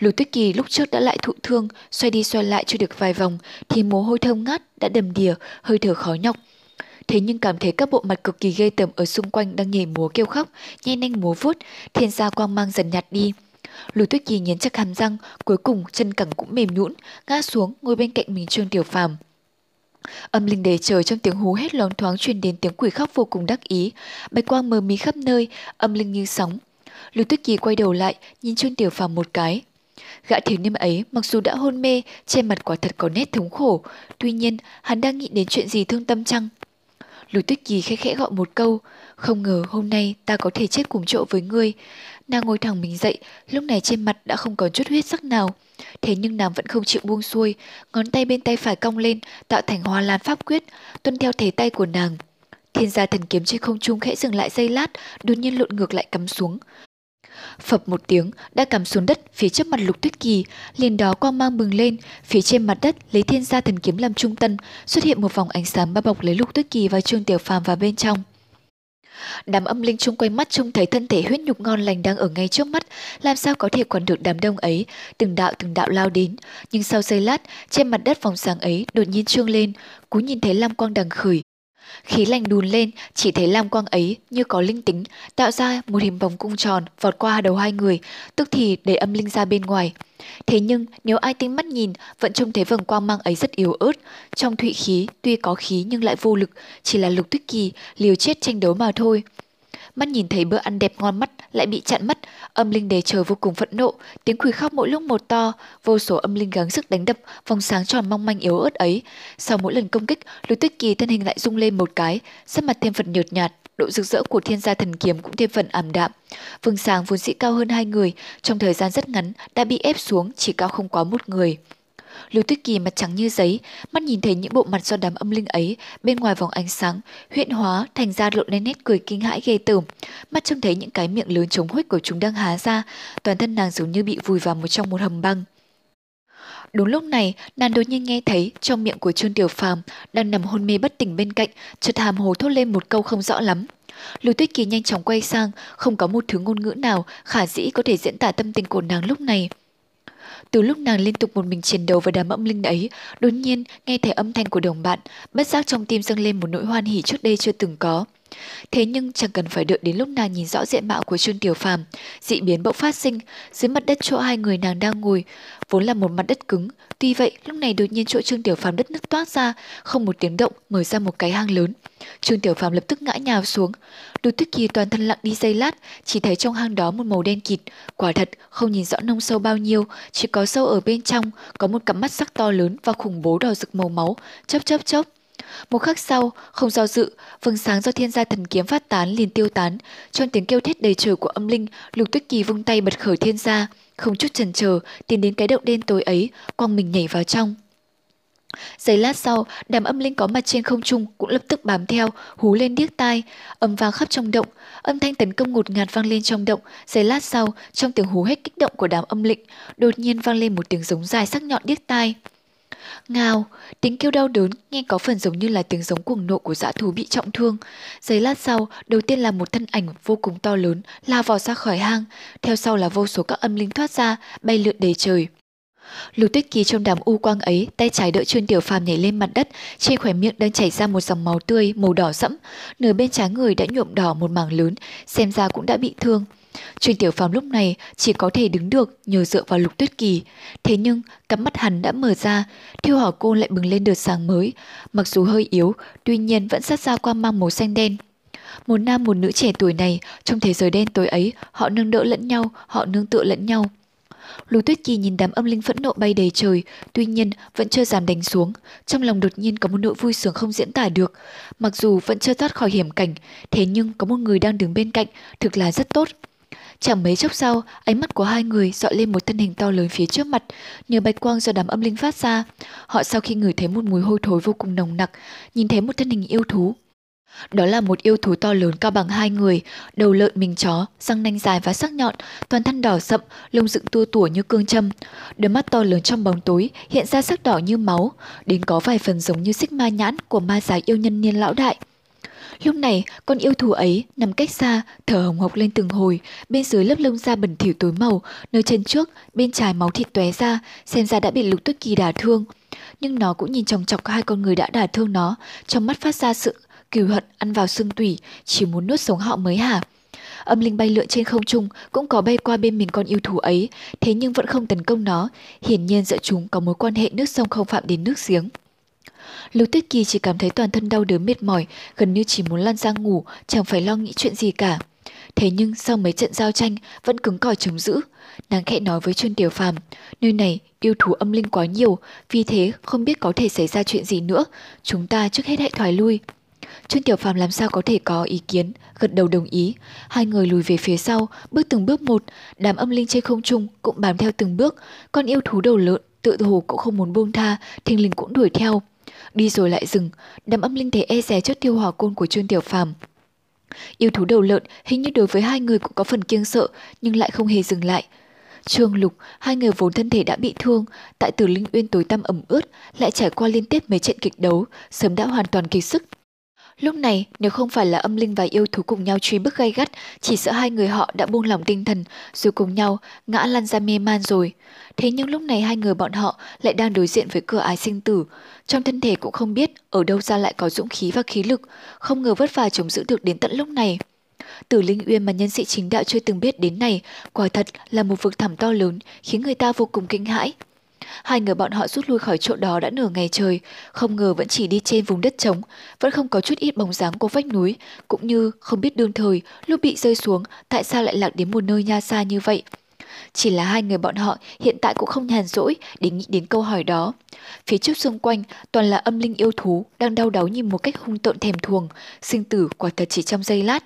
Lưu Tuyết Kỳ lúc trước đã lại thụ thương, xoay đi xoay lại chưa được vài vòng, thì mồ hôi thơm ngát đã đầm đìa, hơi thở khó nhọc thế nhưng cảm thấy các bộ mặt cực kỳ ghê tởm ở xung quanh đang nhảy múa kêu khóc, nhen nhanh múa vuốt, thiên gia quang mang dần nhạt đi. Lùi tuyết kỳ nhấn chắc hàm răng, cuối cùng chân cẳng cũng mềm nhũn, ngã xuống ngồi bên cạnh mình Trương Tiểu Phàm. Âm linh đề trời trong tiếng hú hét loáng thoáng truyền đến tiếng quỷ khóc vô cùng đắc ý, bạch quang mờ mí khắp nơi, âm linh như sóng. Lưu Tuyết Kỳ quay đầu lại, nhìn Trương Tiểu Phàm một cái. Gã thiếu niên ấy mặc dù đã hôn mê, trên mặt quả thật có nét thống khổ, tuy nhiên hắn đang nghĩ đến chuyện gì thương tâm chăng? lùi Tuyết Kỳ khẽ khẽ gọi một câu, không ngờ hôm nay ta có thể chết cùng chỗ với ngươi. Nàng ngồi thẳng mình dậy, lúc này trên mặt đã không còn chút huyết sắc nào. Thế nhưng nàng vẫn không chịu buông xuôi, ngón tay bên tay phải cong lên, tạo thành hoa lan pháp quyết, tuân theo thế tay của nàng. Thiên gia thần kiếm trên không trung khẽ dừng lại giây lát, đột nhiên lộn ngược lại cắm xuống. Phập một tiếng, đã cắm xuống đất phía trước mặt lục tuyết kỳ, liền đó quang mang bừng lên, phía trên mặt đất lấy thiên gia thần kiếm làm trung tâm, xuất hiện một vòng ánh sáng bao bọc lấy lục tuyết kỳ và trương tiểu phàm vào bên trong. Đám âm linh chung quanh mắt trông thấy thân thể huyết nhục ngon lành đang ở ngay trước mắt, làm sao có thể quản được đám đông ấy, từng đạo từng đạo lao đến. Nhưng sau giây lát, trên mặt đất vòng sáng ấy đột nhiên trương lên, cú nhìn thấy lam quang đằng khởi, Khí lạnh đùn lên, chỉ thấy lam quang ấy như có linh tính, tạo ra một hình vòng cung tròn vọt qua đầu hai người, tức thì để âm linh ra bên ngoài. Thế nhưng nếu ai tinh mắt nhìn, vẫn trông thấy vầng quang mang ấy rất yếu ớt. Trong thụy khí, tuy có khí nhưng lại vô lực, chỉ là lục tuyết kỳ, liều chết tranh đấu mà thôi. Mắt nhìn thấy bữa ăn đẹp ngon mắt lại bị chặn mất, âm linh đề chờ vô cùng phẫn nộ, tiếng quỳ khóc mỗi lúc một to, vô số âm linh gắng sức đánh đập vòng sáng tròn mong manh yếu ớt ấy. Sau mỗi lần công kích, Lục Tuyết Kỳ thân hình lại rung lên một cái, sắc mặt thêm phần nhợt nhạt, độ rực rỡ của thiên gia thần kiếm cũng thêm phần ảm đạm. Vầng sáng vốn dĩ cao hơn hai người, trong thời gian rất ngắn đã bị ép xuống chỉ cao không quá một người. Lưu Tuyết Kỳ mặt trắng như giấy, mắt nhìn thấy những bộ mặt do đám âm linh ấy bên ngoài vòng ánh sáng, huyện hóa thành ra lộ lên nét cười kinh hãi ghê tởm. Mắt trông thấy những cái miệng lớn chống huếch của chúng đang há ra, toàn thân nàng giống như bị vùi vào một trong một hầm băng. Đúng lúc này, nàng đột nhiên nghe thấy trong miệng của Trương Tiểu Phàm đang nằm hôn mê bất tỉnh bên cạnh, chợt hàm hồ thốt lên một câu không rõ lắm. Lưu Tuyết Kỳ nhanh chóng quay sang, không có một thứ ngôn ngữ nào khả dĩ có thể diễn tả tâm tình của nàng lúc này. Từ lúc nàng liên tục một mình chiến đấu với đám âm linh ấy, đột nhiên nghe thấy âm thanh của đồng bạn, bất giác trong tim dâng lên một nỗi hoan hỉ trước đây chưa từng có. Thế nhưng chẳng cần phải đợi đến lúc nàng nhìn rõ diện mạo của Trương Tiểu Phàm, dị biến bỗng phát sinh, dưới mặt đất chỗ hai người nàng đang ngồi, vốn là một mặt đất cứng, tuy vậy lúc này đột nhiên chỗ Trương Tiểu Phàm đất nứt toát ra, không một tiếng động mở ra một cái hang lớn. Trương Tiểu Phàm lập tức ngã nhào xuống. Đôi Tuyết Kỳ toàn thân lặng đi giây lát, chỉ thấy trong hang đó một màu đen kịt, quả thật không nhìn rõ nông sâu bao nhiêu, chỉ có sâu ở bên trong, có một cặp mắt sắc to lớn và khủng bố đỏ rực màu máu, chớp chớp chớp. Một khắc sau, không do dự, vầng sáng do thiên gia thần kiếm phát tán liền tiêu tán. Trong tiếng kêu thét đầy trời của âm linh, Lục Tuyết Kỳ vung tay bật khởi thiên gia, không chút chần chờ tiến đến cái động đen tối ấy, quăng mình nhảy vào trong. Giây lát sau, đám âm linh có mặt trên không trung cũng lập tức bám theo, hú lên điếc tai, âm vang khắp trong động, âm thanh tấn công ngột ngạt vang lên trong động. Giây lát sau, trong tiếng hú hết kích động của đám âm linh, đột nhiên vang lên một tiếng giống dài sắc nhọn điếc tai. Ngào, tiếng kêu đau đớn nghe có phần giống như là tiếng giống cuồng nộ của dã thú bị trọng thương. Giây lát sau, đầu tiên là một thân ảnh vô cùng to lớn lao vào ra khỏi hang, theo sau là vô số các âm linh thoát ra, bay lượn đầy trời. Lục Tuyết Kỳ trong đám u quang ấy, tay trái đỡ Trương Tiểu Phàm nhảy lên mặt đất, trên khóe miệng đang chảy ra một dòng máu tươi màu đỏ sẫm, nửa bên trái người đã nhuộm đỏ một mảng lớn, xem ra cũng đã bị thương. Trương Tiểu Phàm lúc này chỉ có thể đứng được nhờ dựa vào Lục Tuyết Kỳ. Thế nhưng, cặp mắt hắn đã mở ra, thiêu hỏa côn lại bừng lên đợt sáng mới. Mặc dù hơi yếu, tuy nhiên vẫn sát ra qua mang màu xanh đen. Một nam một nữ trẻ tuổi này, trong thế giới đen tối ấy, họ nâng đỡ lẫn nhau, họ nương tựa lẫn nhau. Lục Tuyết Kỳ nhìn đám âm linh phẫn nộ bay đầy trời, tuy nhiên vẫn chưa dám đánh xuống. Trong lòng đột nhiên có một nỗi vui sướng không diễn tả được. Mặc dù vẫn chưa thoát khỏi hiểm cảnh, thế nhưng có một người đang đứng bên cạnh, thực là rất tốt. Chẳng mấy chốc sau, ánh mắt của hai người dọi lên một thân hình to lớn phía trước mặt, nhờ bạch quang do đám âm linh phát ra. Họ sau khi ngửi thấy một mùi hôi thối vô cùng nồng nặc, nhìn thấy một thân hình yêu thú. Đó là một yêu thú to lớn cao bằng hai người, đầu lợn mình chó, răng nanh dài và sắc nhọn, toàn thân đỏ sậm, lông dựng tua tủa như cương châm. Đôi mắt to lớn trong bóng tối hiện ra sắc đỏ như máu, đến có vài phần giống như xích ma nhãn của ma già yêu nhân niên lão đại. Lúc này, con yêu thú ấy nằm cách xa, thở hồng hộc lên từng hồi, bên dưới lớp lông da bẩn thỉu tối màu, nơi chân trước, bên trái máu thịt tóe ra, xem ra đã bị lục tuyết kỳ đả thương. Nhưng nó cũng nhìn chòng chọc hai con người đã đả thương nó, trong mắt phát ra sự cừu hận ăn vào xương tủy, chỉ muốn nuốt sống họ mới hả? Âm linh bay lượn trên không trung cũng có bay qua bên mình con yêu thú ấy, thế nhưng vẫn không tấn công nó, hiển nhiên giữa chúng có mối quan hệ nước sông không phạm đến nước giếng. Lưu Tuyết Kỳ chỉ cảm thấy toàn thân đau đớn mệt mỏi, gần như chỉ muốn lăn ra ngủ, chẳng phải lo nghĩ chuyện gì cả. Thế nhưng sau mấy trận giao tranh vẫn cứng cỏi chống giữ. Nàng khẽ nói với Trương Tiểu Phàm, nơi này yêu thú âm linh quá nhiều, vì thế không biết có thể xảy ra chuyện gì nữa, chúng ta trước hết hãy thoái lui. Trương Tiểu Phàm làm sao có thể có ý kiến, gật đầu đồng ý. Hai người lùi về phía sau, bước từng bước một, đám âm linh trên không trung cũng bám theo từng bước, con yêu thú đầu lợn tự hồ cũng không muốn buông tha, thình linh cũng đuổi theo. Đi rồi lại dừng, đám âm linh thể e rè trước tiêu hỏa côn của Trương Tiểu Phàm. Yêu thú đầu lợn hình như đối với hai người cũng có phần kiêng sợ nhưng lại không hề dừng lại. Trương Lục, hai người vốn thân thể đã bị thương, tại Tử Linh Uyên tối tăm ẩm ướt, lại trải qua liên tiếp mấy trận kịch đấu, sớm đã hoàn toàn kiệt sức. Lúc này, nếu không phải là âm linh và yêu thú cùng nhau truy bức gay gắt, chỉ sợ hai người họ đã buông lỏng tinh thần, rồi cùng nhau ngã lăn ra mê man rồi. Thế nhưng lúc này hai người bọn họ lại đang đối diện với cửa ái sinh tử. Trong thân thể cũng không biết ở đâu ra lại có dũng khí và khí lực, không ngờ vất vả chống giữ được đến tận lúc này. Tử Linh Uyên mà nhân sĩ chính đạo chưa từng biết đến này, quả thật là một vực thẳm to lớn, khiến người ta vô cùng kinh hãi. Hai người bọn họ rút lui khỏi chỗ đó đã nửa ngày trời, không ngờ vẫn chỉ đi trên vùng đất trống, vẫn không có chút ít bóng dáng của vách núi, cũng như không biết đương thời lúc bị rơi xuống tại sao lại lạc đến một nơi nha xa như vậy. Chỉ là hai người bọn họ hiện tại cũng không nhàn rỗi để nghĩ đến câu hỏi đó. Phía trước xung quanh toàn là âm linh yêu thú đang đau đáu nhìn một cách hung tợn thèm thuồng, sinh tử quả thật chỉ trong giây lát.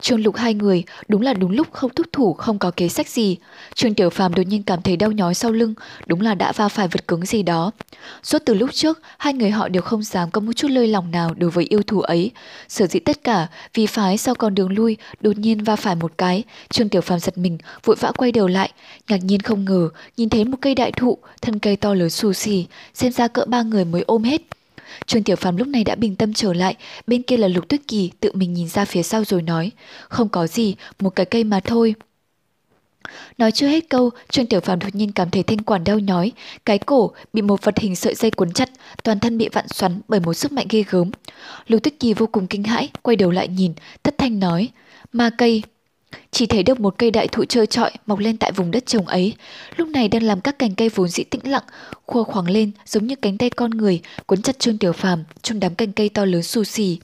Trương Lục hai người đúng là đúng lúc không thúc thủ không có kế sách gì. Trương Tiểu Phàm đột nhiên cảm thấy đau nhói sau lưng, đúng là đã va phải vật cứng gì đó. Suốt từ lúc trước, hai người họ đều không dám có một chút lơi lòng nào đối với yêu thù ấy. Sở dĩ tất cả vì phái sau con đường lui đột nhiên va phải một cái, Trương Tiểu Phàm giật mình, vội vã quay đầu lại, ngạc nhiên không ngờ nhìn thấy một cây đại thụ, thân cây to lớn xù xì, xem ra cỡ ba người mới ôm hết. Trương Tiểu Phàm lúc này đã bình tâm trở lại, bên kia là Lục Tuyết Kỳ tự mình nhìn ra phía sau rồi nói, không có gì, một cái cây mà thôi. Nói chưa hết câu, Trương Tiểu Phàm đột nhiên cảm thấy thanh quản đau nhói, cái cổ bị một vật hình sợi dây cuốn chặt, toàn thân bị vặn xoắn bởi một sức mạnh ghê gớm. Lục Tuyết Kỳ vô cùng kinh hãi, quay đầu lại nhìn, thất thanh nói, ma cây, chỉ thấy được một cây đại thụ trơ trọi mọc lên tại vùng đất trồng ấy, lúc này đang làm các cành cây vốn dĩ tĩnh lặng, khua khoáng lên giống như cánh tay con người, cuốn chặt Trương Tiểu Phàm trong đám cành cây to lớn xù xì.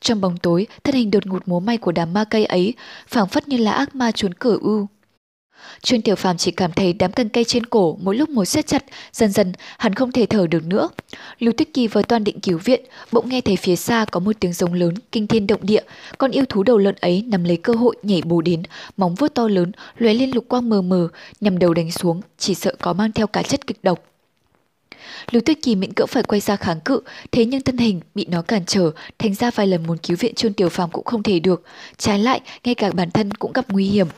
Trong bóng tối, thân hình đột ngột múa may của đám ma cây ấy, phảng phất như là ác ma trốn cửa u. Trương Tiểu Phàm chỉ cảm thấy đám cành cây trên cổ mỗi lúc một siết chặt, dần dần hắn không thể thở được nữa. Lưu Tuyết Kỳ vừa toàn định cứu viện, bỗng nghe thấy phía xa có một tiếng giống lớn, kinh thiên động địa, con yêu thú đầu lợn ấy nắm lấy cơ hội nhảy bổ đến, móng vuốt to lớn lóe lên lục quang mờ mờ, nhằm đầu đánh xuống, chỉ sợ có mang theo cả chất kịch độc. Lưu Tuyết Kỳ miễn cưỡng phải quay ra kháng cự, thế nhưng thân hình bị nó cản trở, thành ra vài lần muốn cứu viện Trương Tiểu Phàm cũng không thể được, trái lại ngay cả bản thân cũng gặp nguy hiểm.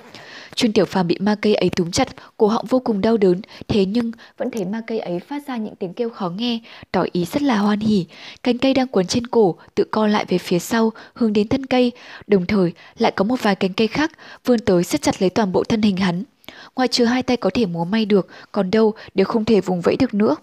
Trương Tiểu Phàm bị ma cây ấy túm chặt, cổ họng vô cùng đau đớn, thế nhưng vẫn thấy ma cây ấy phát ra những tiếng kêu khó nghe, tỏ ý rất là hoan hỉ. Cánh cây đang cuốn trên cổ, tự co lại về phía sau, hướng đến thân cây, đồng thời lại có một vài cánh cây khác vươn tới siết chặt lấy toàn bộ thân hình hắn. Ngoài trừ hai tay có thể múa may được, còn đâu đều không thể vùng vẫy được nữa.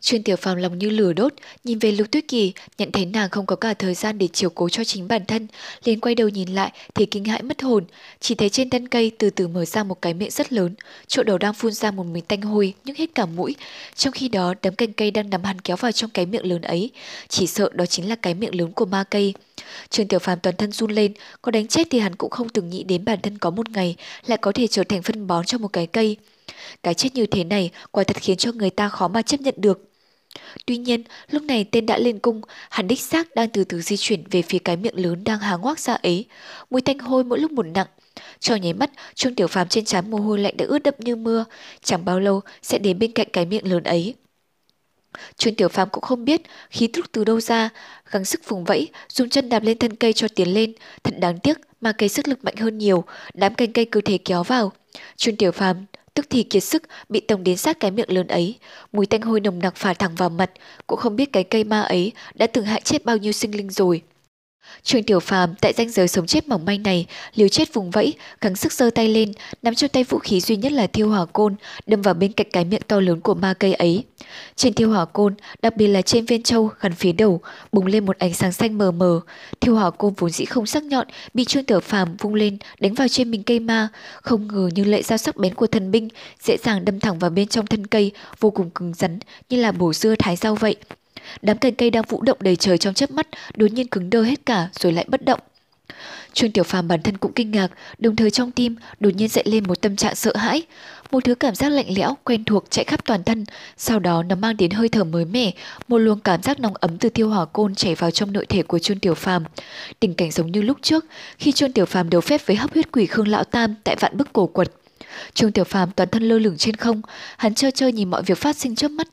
Chuyên tiểu phàm lòng như lửa đốt, nhìn về Lục Tuyết Kỳ, nhận thấy nàng không có cả thời gian để chiều cố cho chính bản thân, liền quay đầu nhìn lại thì kinh hãi mất hồn, chỉ thấy trên thân cây từ từ mở ra một cái miệng rất lớn, chỗ đầu đang phun ra một mùi tanh hôi nhức hết cả mũi, trong khi đó đấm cành cây đang nắm hắn kéo vào trong cái miệng lớn ấy, chỉ sợ đó chính là cái miệng lớn của ma cây. Trương Tiểu Phàm toàn thân run lên, có đánh chết thì hắn cũng không từng nghĩ đến bản thân có một ngày lại có thể trở thành phân bón cho một cái cây. Cái chết như thế này quả thật khiến cho người ta khó mà chấp nhận được. Tuy nhiên, lúc này tên đã lên cung, hắn đích xác đang từ từ di chuyển về phía cái miệng lớn đang há ngoác ra ấy. Mùi tanh hôi mỗi lúc một nặng. Cho nháy mắt, Trung Tiểu Phàm trên trán mồ hôi lạnh đã ướt đẫm như mưa, chẳng bao lâu sẽ đến bên cạnh cái miệng lớn ấy. Trương Tiểu Phàm cũng không biết khí tức từ đâu ra, gắng sức vùng vẫy, dùng chân đạp lên thân cây cho tiến lên, thật đáng tiếc mà cây sức lực mạnh hơn nhiều, đám cành cây cứ thế kéo vào. Trương Tiểu Phàm tức thì kiệt sức bị tổng đến sát cái miệng lớn ấy. Mùi tanh hôi nồng nặc phả thẳng vào mặt, cũng không biết cái cây ma ấy đã từng hại chết bao nhiêu sinh linh rồi. Trương Tiểu Phàm tại danh giới sống chết mỏng manh này, liều chết vùng vẫy, gắng sức giơ tay lên, nắm trong tay vũ khí duy nhất là thiêu hỏa côn, đâm vào bên cạnh cái miệng to lớn của ma cây ấy. Trên thiêu hỏa côn, đặc biệt là trên viên châu gần phía đầu, bùng lên một ánh sáng xanh mờ mờ. Thiêu hỏa côn vốn dĩ không sắc nhọn, bị Trương Tiểu Phàm vung lên, đánh vào trên mình cây ma, không ngờ như lệ dao sắc bén của thần binh, dễ dàng đâm thẳng vào bên trong thân cây, vô cùng cứng rắn, như là bổ dưa thái rau vậy. Đám cành cây đang vũ động đầy trời trong chớp mắt, đột nhiên cứng đơ hết cả rồi lại bất động. Trương Tiểu Phàm bản thân cũng kinh ngạc, đồng thời trong tim đột nhiên dậy lên một tâm trạng sợ hãi. một thứ cảm giác lạnh lẽo, quen thuộc chạy khắp toàn thân, sau đó nó mang đến hơi thở mới mẻ, một luồng cảm giác nóng ấm từ tiêu hỏa côn chảy vào trong nội thể của Trương Tiểu Phàm. Tình cảnh giống như lúc trước, khi Trương Tiểu Phàm đấu phép với hấp huyết quỷ Khương Lão Tam tại vạn bức cổ quật. Trương Tiểu Phàm toàn thân lơ lửng trên không, hắn trơ trơ nhìn mọi việc phát sinh trước mắt,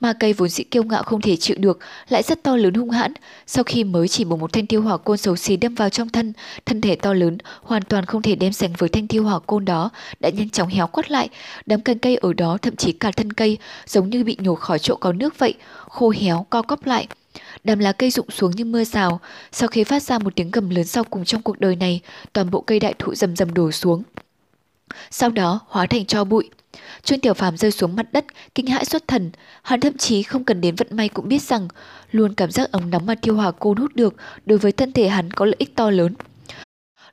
Ma cây vốn dĩ kiêu ngạo không thể chịu được, lại rất to lớn hung hãn. Sau khi mới chỉ một một thanh tiêu hỏa côn xấu xí đâm vào trong thân, thân thể to lớn, hoàn toàn không thể đem sánh với thanh tiêu hỏa côn đó, đã nhanh chóng héo quắt lại. Đám cành cây ở đó thậm chí cả thân cây, giống như bị nhổ khỏi chỗ có nước vậy, khô héo, co cóp lại. Đám lá cây rụng xuống như mưa rào, sau khi phát ra một tiếng gầm lớn sau cùng trong cuộc đời này, toàn bộ cây đại thụ rầm rầm đổ xuống. Sau đó hóa thành cho bụi. Trương Tiểu Phàm rơi xuống mặt đất, kinh hãi xuất thần. Hắn thậm chí không cần đến vận may cũng biết rằng, luôn cảm giác ấm nóng mà tiêu hỏa côn hút được đối với thân thể hắn có lợi ích to lớn.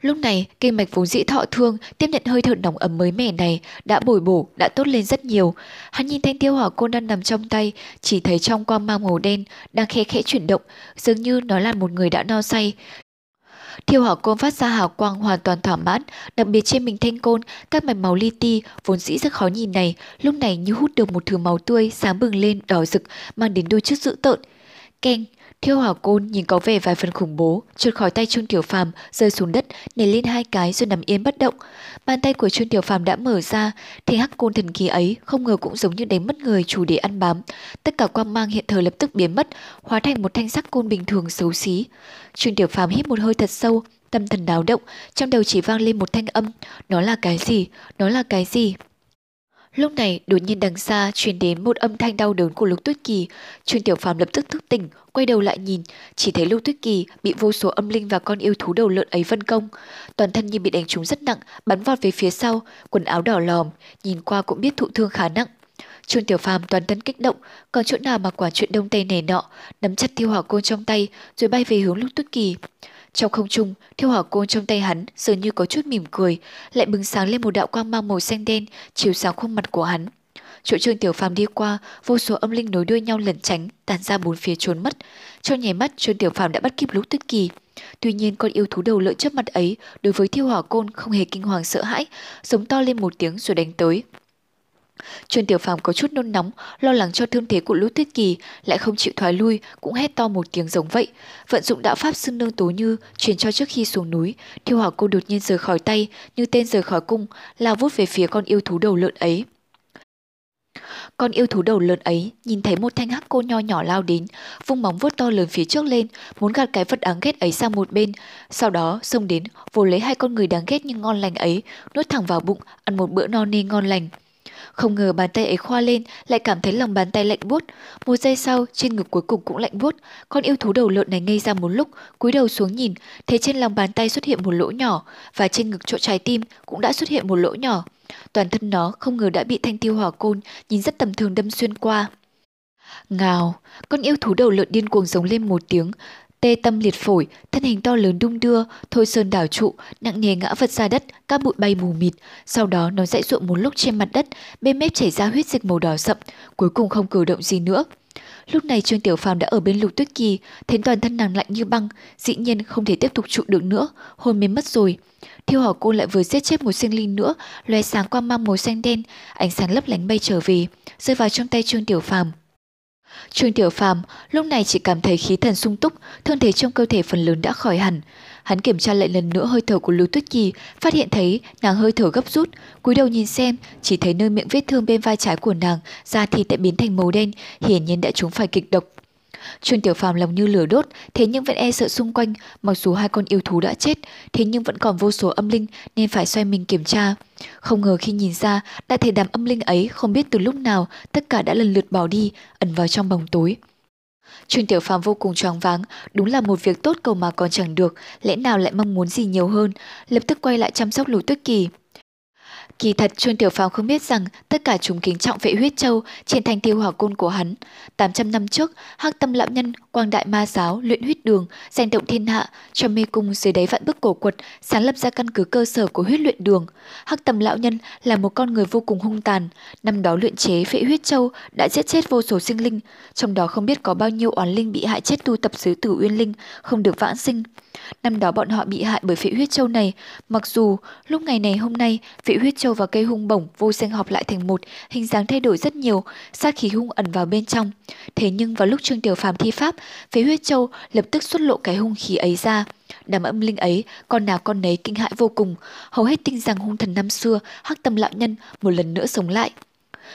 Lúc này, kinh mạch vốn dĩ thọ thương tiếp nhận hơi thở nóng ấm mới mẻ này đã bồi bổ, đã tốt lên rất nhiều. Hắn nhìn thanh tiêu hỏa côn đang nằm trong tay, chỉ thấy trong quang mang màu đen đang khẽ khẽ chuyển động, dường như nó là một người đã no say. Thiêu hỏa côn phát ra hào quang hoàn toàn thỏa mãn, đặc biệt trên mình thanh côn, các mạch máu li ti vốn dĩ rất khó nhìn này, lúc này như hút được một thứ máu tươi sáng bừng lên đỏ rực, mang đến đôi chút dữ tợn. Keng, Thiêu hỏa côn nhìn có vẻ vài phần khủng bố, trượt khỏi tay Trương Tiểu Phàm, rơi xuống đất, nảy lên hai cái rồi nằm yên bất động. Bàn tay của Trương Tiểu Phàm đã mở ra, thì hắc côn thần kỳ ấy không ngờ cũng giống như đánh mất người chủ để ăn bám. Tất cả quang mang hiện thời lập tức biến mất, hóa thành một thanh sắc côn bình thường xấu xí. Trương Tiểu Phàm hít một hơi thật sâu, tâm thần đáo động, trong đầu chỉ vang lên một thanh âm, nó là cái gì? Nó là cái gì? Lúc này, đột nhiên đằng xa truyền đến một âm thanh đau đớn của Lục Tuyết Kỳ. Trương Tiểu Phàm lập tức thức tỉnh, quay đầu lại nhìn, chỉ thấy Lục Tuyết Kỳ bị vô số âm linh và con yêu thú đầu lợn ấy vân công. Toàn thân như bị đánh trúng rất nặng, bắn vọt về phía sau, quần áo đỏ lòm, nhìn qua cũng biết thụ thương khá nặng. Trương Tiểu Phàm toàn thân kích động, còn chỗ nào mà quả chuyện đông tây này nọ, nắm chặt thiêu hỏa côn trong tay, rồi bay về hướng Lục Tuyết Kỳ. Trong không trung, thiêu hỏa côn trong tay hắn dường như có chút mỉm cười, lại bừng sáng lên một đạo quang mang màu xanh đen chiếu sáng khuôn mặt của hắn. Chỗ Trương Tiểu Phàm đi qua, vô số âm linh nối đuôi nhau lẩn tránh, tàn ra bốn phía trốn mất. Trong nhảy mắt, Trương Tiểu Phàm đã bắt kịp lúc tuyết kỳ. Tuy nhiên con yêu thú đầu lợi trước mặt ấy đối với thiêu hỏa côn không hề kinh hoàng sợ hãi, giống to lên một tiếng rồi đánh tới. Trần Tiểu Phàm có chút nôn nóng, lo lắng cho thương thế của Lũ Tuyết Kỳ, lại không chịu thoái lui, cũng hét to một tiếng giống vậy. Vận dụng đạo pháp xưng nương tố như truyền cho trước khi xuống núi, Thiêu Hỏa cô đột nhiên rời khỏi tay, như tên rời khỏi cung, lao vút về phía con yêu thú đầu lợn ấy. Con yêu thú đầu lợn ấy nhìn thấy một thanh hắc cô nho nhỏ lao đến, vung móng vuốt to lớn phía trước lên, muốn gạt cái vật đáng ghét ấy sang một bên. Sau đó xông đến, vồ lấy hai con người đáng ghét nhưng ngon lành ấy, nuốt thẳng vào bụng, ăn một bữa no nê ngon lành. Không ngờ bàn tay ấy khoa lên, lại cảm thấy lòng bàn tay lạnh buốt. Một giây sau, trên ngực cuối cùng cũng lạnh buốt. Con yêu thú đầu lợn này ngây ra một lúc, cúi đầu xuống nhìn, thấy trên lòng bàn tay xuất hiện một lỗ nhỏ, và trên ngực chỗ trái tim cũng đã xuất hiện một lỗ nhỏ. Toàn thân nó không ngờ đã bị thanh tiêu hỏa côn, nhìn rất tầm thường đâm xuyên qua. Ngào, con yêu thú đầu lợn điên cuồng giống lên một tiếng, tê tâm liệt phổi, thân hình to lớn đung đưa, thôi sơn đảo trụ, nặng nề ngã vật ra đất, các bụi bay mù mịt. Sau đó nó dãy ruộng một lúc trên mặt đất, bên mép chảy ra huyết dịch màu đỏ sậm, cuối cùng không cử động gì nữa. Lúc này Trương Tiểu Phàm đã ở bên Lục Tuyết Kỳ, thấy toàn thân nàng lạnh như băng, dĩ nhiên không thể tiếp tục trụ được nữa, hôn mê mất rồi. Thiêu hỏa cô lại vừa giết chết một sinh linh nữa, lóe sáng qua mang màu xanh đen, ánh sáng lấp lánh bay trở về, rơi vào trong tay Trương Tiểu Phàm. Trương Tiểu Phàm lúc này chỉ cảm thấy khí thần sung túc, thương thế trong cơ thể phần lớn đã khỏi hẳn. Hắn kiểm tra lại lần nữa hơi thở của Lưu Tuyết Kỳ, phát hiện thấy nàng hơi thở gấp rút, cúi đầu nhìn xem, chỉ thấy nơi miệng vết thương bên vai trái của nàng, da thịt đã biến thành màu đen, hiển nhiên đã trúng phải kịch độc. Trương Tiểu Phàm lòng như lửa đốt, thế nhưng vẫn e sợ xung quanh, mặc dù hai con yêu thú đã chết, thế nhưng vẫn còn vô số âm linh nên phải xoay mình kiểm tra. Không ngờ khi nhìn ra, đại thể đám âm linh ấy không biết từ lúc nào tất cả đã lần lượt bỏ đi, ẩn vào trong bóng tối. Trương Tiểu Phàm vô cùng choáng váng, đúng là một việc tốt cầu mà còn chẳng được, lẽ nào lại mong muốn gì nhiều hơn, lập tức quay lại chăm sóc Lục Tuyết Kỳ. Kỳ thật Trương Tiểu Phàm không biết rằng tất cả chúng kính trọng vệ huyết châu trên thành tiêu hỏa côn của hắn. 800 năm trước, Hắc Tâm lão nhân, Quang Đại Ma giáo, luyện huyết đường, giành động thiên hạ, cho mê cung dưới đáy vạn bức cổ quật, sáng lập ra căn cứ cơ sở của huyết luyện đường. Hắc Tâm lão nhân là một con người vô cùng hung tàn, năm đó luyện chế phệ huyết châu đã giết chết vô số sinh linh, trong đó không biết có bao nhiêu oán linh bị hại chết tu tập dưới Tử Uyên linh, không được vãng sinh. Năm đó bọn họ bị hại bởi phệ huyết châu này, mặc dù lúc ngày này hôm nay phệ huyết châu và cây hung bổng vô sinh họp lại thành một, hình dáng thay đổi rất nhiều, sát khí hung ẩn vào bên trong. Thế nhưng vào lúc Trương Tiểu Phàm thi pháp, phía huyết châu lập tức xuất lộ cái hung khí ấy ra. Đám âm linh ấy, con nào con nấy kinh hãi vô cùng, hầu hết tin rằng hung thần năm xưa, hắc tâm lão nhân một lần nữa sống lại.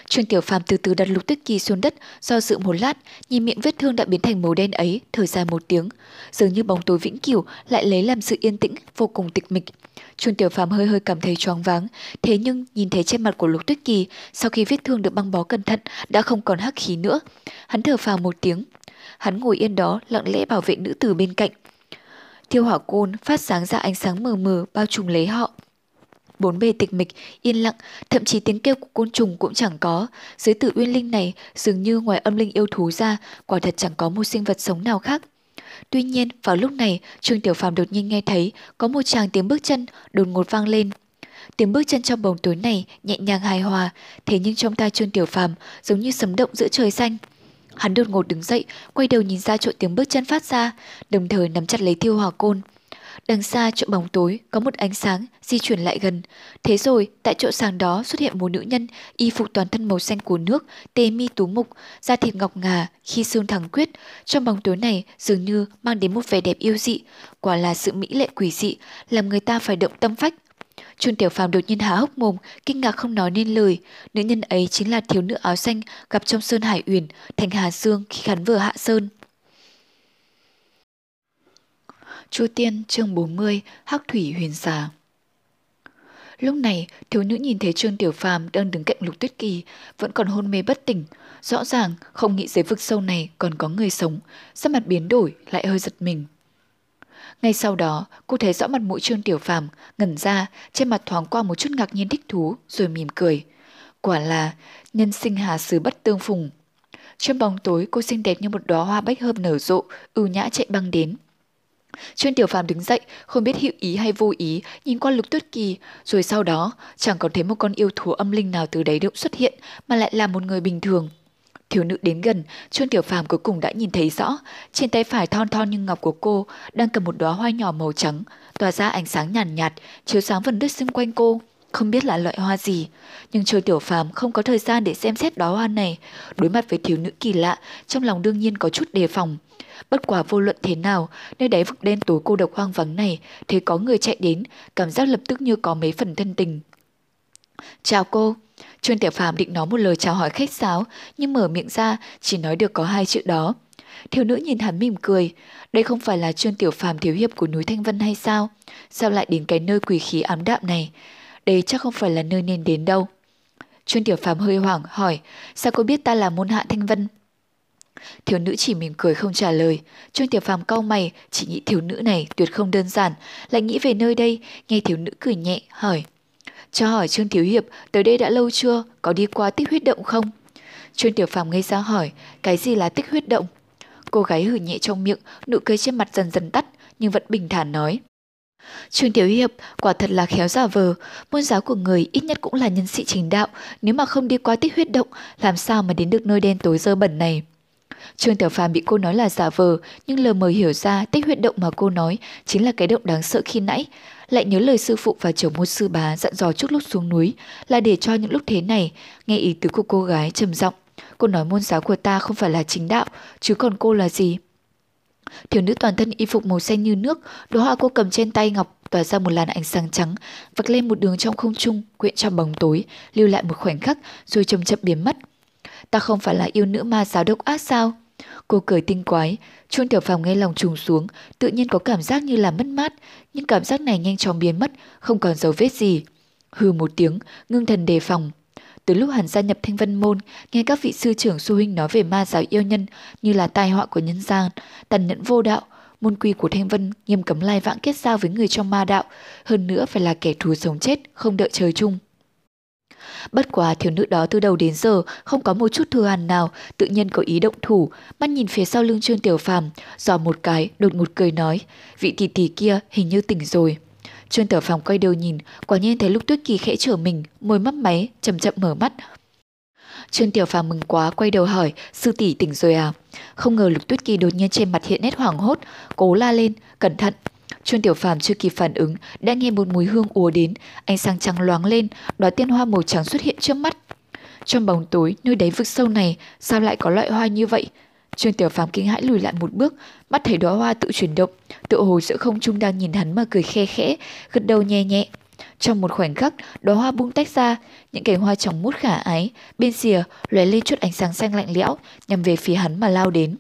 Trương Tiểu Phàm từ từ đặt Lục Tuyết Kỳ xuống đất, do dự một lát, nhìn miệng vết thương đã biến thành màu đen ấy, thở dài một tiếng, dường như bóng tối vĩnh cửu lại lấy làm sự yên tĩnh vô cùng tịch mịch. Trương Tiểu Phàm hơi hơi cảm thấy choáng váng, thế nhưng nhìn thấy trên mặt của Lục Tuyết Kỳ, sau khi vết thương được băng bó cẩn thận đã không còn hắc khí nữa. Hắn thở phào một tiếng, hắn ngồi yên đó lặng lẽ bảo vệ nữ tử bên cạnh. Thiêu hỏa côn phát sáng ra ánh sáng mờ mờ bao trùm lấy họ. Bốn bề tịch mịch, yên lặng, thậm chí tiếng kêu của côn trùng cũng chẳng có. Dưới tử uyên linh này, dường như ngoài âm linh yêu thú ra, quả thật chẳng có một sinh vật sống nào khác. Tuy nhiên, vào lúc này, Trương Tiểu Phàm đột nhiên nghe thấy có một chàng tiếng bước chân đột ngột vang lên. Tiếng bước chân trong bóng tối này nhẹ nhàng hài hòa, thế nhưng trong tai Trương Tiểu Phàm giống như sấm động giữa trời xanh. Hắn đột ngột đứng dậy, quay đầu nhìn ra chỗ tiếng bước chân phát ra, đồng thời nắm chặt lấy thiêu hỏa côn. Đằng xa chỗ bóng tối có một ánh sáng di chuyển lại gần. Thế rồi, tại chỗ sáng đó xuất hiện một nữ nhân y phục toàn thân màu xanh của nước, tê mi tú mục, da thịt ngọc ngà, khi xương thẳng quyết. Trong bóng tối này dường như mang đến một vẻ đẹp yêu dị, quả là sự mỹ lệ quỷ dị, làm người ta phải động tâm phách. Trương Tiểu Phàm đột nhiên há hốc mồm, kinh ngạc không nói nên lời. Nữ nhân ấy chính là thiếu nữ áo xanh gặp trong Sơn Hải Uyển, thành Hà Dương khi hắn vừa hạ sơn. Chu Tiên chương 40 Hắc Thủy Huyền Xà Lúc này, thiếu nữ nhìn thấy Trương Tiểu Phàm đang đứng cạnh Lục Tuyết Kỳ, vẫn còn hôn mê bất tỉnh. Rõ ràng, không nghĩ dưới vực sâu này còn có người sống, sắc mặt biến đổi, lại hơi giật mình. Ngay sau đó, cô thấy rõ mặt mũi Trương Tiểu Phàm ngẩn ra, trên mặt thoáng qua một chút ngạc nhiên thích thú, rồi mỉm cười. Quả là, nhân sinh hà sứ bất tương phùng. Trong bóng tối, cô xinh đẹp như một đóa hoa bách hợp nở rộ, ưu nhã chạy băng đến. Trương Tiểu Phàm đứng dậy, không biết hữu ý hay vô ý, nhìn qua Lục Tuyết Kỳ, rồi sau đó chẳng còn thấy một con yêu thú âm linh nào từ đấy động xuất hiện, mà lại là một người bình thường. Thiếu nữ đến gần, chuân Tiểu Phàm cuối cùng đã nhìn thấy rõ, trên tay phải thon thon như ngọc của cô đang cầm một đóa hoa nhỏ màu trắng, tỏa ra ánh sáng nhàn nhạt, nhạt, chiếu sáng phần đất xung quanh cô. Không biết là loại hoa gì, nhưng Trương Tiểu Phàm không có thời gian để xem xét đóa hoa này. Đối mặt với thiếu nữ kỳ lạ, trong lòng đương nhiên có chút đề phòng. Bất quả vô luận thế nào, nơi đáy vực đen tối cô độc hoang vắng này, thấy có người chạy đến, cảm giác lập tức như có mấy phần thân tình. Chào cô. Trương Tiểu Phàm định nói một lời chào hỏi khách sáo, nhưng mở miệng ra chỉ nói được có hai chữ đó. Thiếu nữ nhìn hắn mỉm cười, đây không phải là Trương Tiểu Phàm thiếu hiệp của núi Thanh Vân hay sao? Sao lại đến cái nơi quỷ khí ám đạm này? Đây chắc không phải là nơi nên đến đâu. Trương Tiểu Phàm hơi hoảng hỏi, sao cô biết ta là môn hạ Thanh Vân? Thiếu nữ chỉ mỉm cười không trả lời. Trương Tiểu Phàm cau mày, chỉ nghĩ thiếu nữ này tuyệt không đơn giản, lại nghĩ về nơi đây, nghe thiếu nữ cười nhẹ, hỏi. Cho hỏi Trương Thiếu Hiệp, tới đây đã lâu chưa, có đi qua tích huyết động không? Trương Tiểu Phàm ngây ra hỏi, cái gì là tích huyết động? Cô gái hử nhẹ trong miệng, nụ cười trên mặt dần dần tắt, nhưng vẫn bình thản nói. Trương Tiểu Hiệp quả thật là khéo giả vờ, môn giáo của người ít nhất cũng là nhân sĩ chính đạo, nếu mà không đi qua tích huyết động, làm sao mà đến được nơi đen tối dơ bẩn này. Trương Tiểu Phàm bị cô nói là giả vờ, nhưng lờ mờ hiểu ra tích huyết động mà cô nói chính là cái động đáng sợ khi nãy. Lại nhớ lời sư phụ và trưởng môn sư bá dặn dò trước lúc xuống núi là để cho những lúc thế này, nghe ý tứ của cô gái trầm giọng. Cô nói môn giáo của ta không phải là chính đạo, chứ còn cô là gì? Thiếu nữ toàn thân y phục màu xanh như nước, đóa hoa cô cầm trên tay ngọc tỏa ra một làn ánh sáng trắng, vạch lên một đường trong không trung, quyện trong bóng tối, lưu lại một khoảnh khắc rồi chậm chậm biến mất. Ta không phải là yêu nữ ma giáo độc ác sao? Cô cười tinh quái, chuông tiểu phòng nghe lòng trùng xuống, tự nhiên có cảm giác như là mất mát, nhưng cảm giác này nhanh chóng biến mất, không còn dấu vết gì. Hừ một tiếng, ngưng thần đề phòng. Từ lúc hắn gia nhập thanh vân môn, nghe các vị sư trưởng su huynh nói về ma giáo yêu nhân như là tai họa của nhân gian, tàn nhẫn vô đạo, môn quy của thanh vân nghiêm cấm lai vãng kết giao với người trong ma đạo, hơn nữa phải là kẻ thù sống chết, không đợi trời chung. Bất quá thiếu nữ đó từ đầu đến giờ không có một chút thừa hàn nào, tự nhiên có ý động thủ, mắt nhìn phía sau lưng Trương Tiểu Phàm, dò một cái, đột ngột cười nói, vị tỷ tỷ kia hình như tỉnh rồi. Trương Tiểu Phàm quay đầu nhìn, quả nhiên thấy lúc Tuyết Kỳ khẽ trở mình, môi mấp máy, chậm chậm mở mắt. Trương Tiểu Phàm mừng quá quay đầu hỏi, sư tỷ tỉnh rồi à? Không ngờ Lục Tuyết Kỳ đột nhiên trên mặt hiện nét hoảng hốt, cố la lên, cẩn thận. Trương Tiểu Phàm chưa kịp phản ứng, đã nghe một mùi hương ùa đến, ánh sáng trắng loáng lên, đóa tiên hoa màu trắng xuất hiện trước mắt. Trong bóng tối, nơi đáy vực sâu này, sao lại có loại hoa như vậy? Trương Tiểu Phàm kinh hãi lùi lại một bước, mắt thấy đóa hoa tự chuyển động, tự hồ giữa không trung đang nhìn hắn mà cười khe khẽ, gật đầu nhẹ nhẹ. Trong một khoảnh khắc, đóa hoa bung tách ra, những cành hoa trong mút khả ái, bên xìa lóe lên chút ánh sáng xanh lạnh lẽo, nhằm về phía hắn mà lao đến.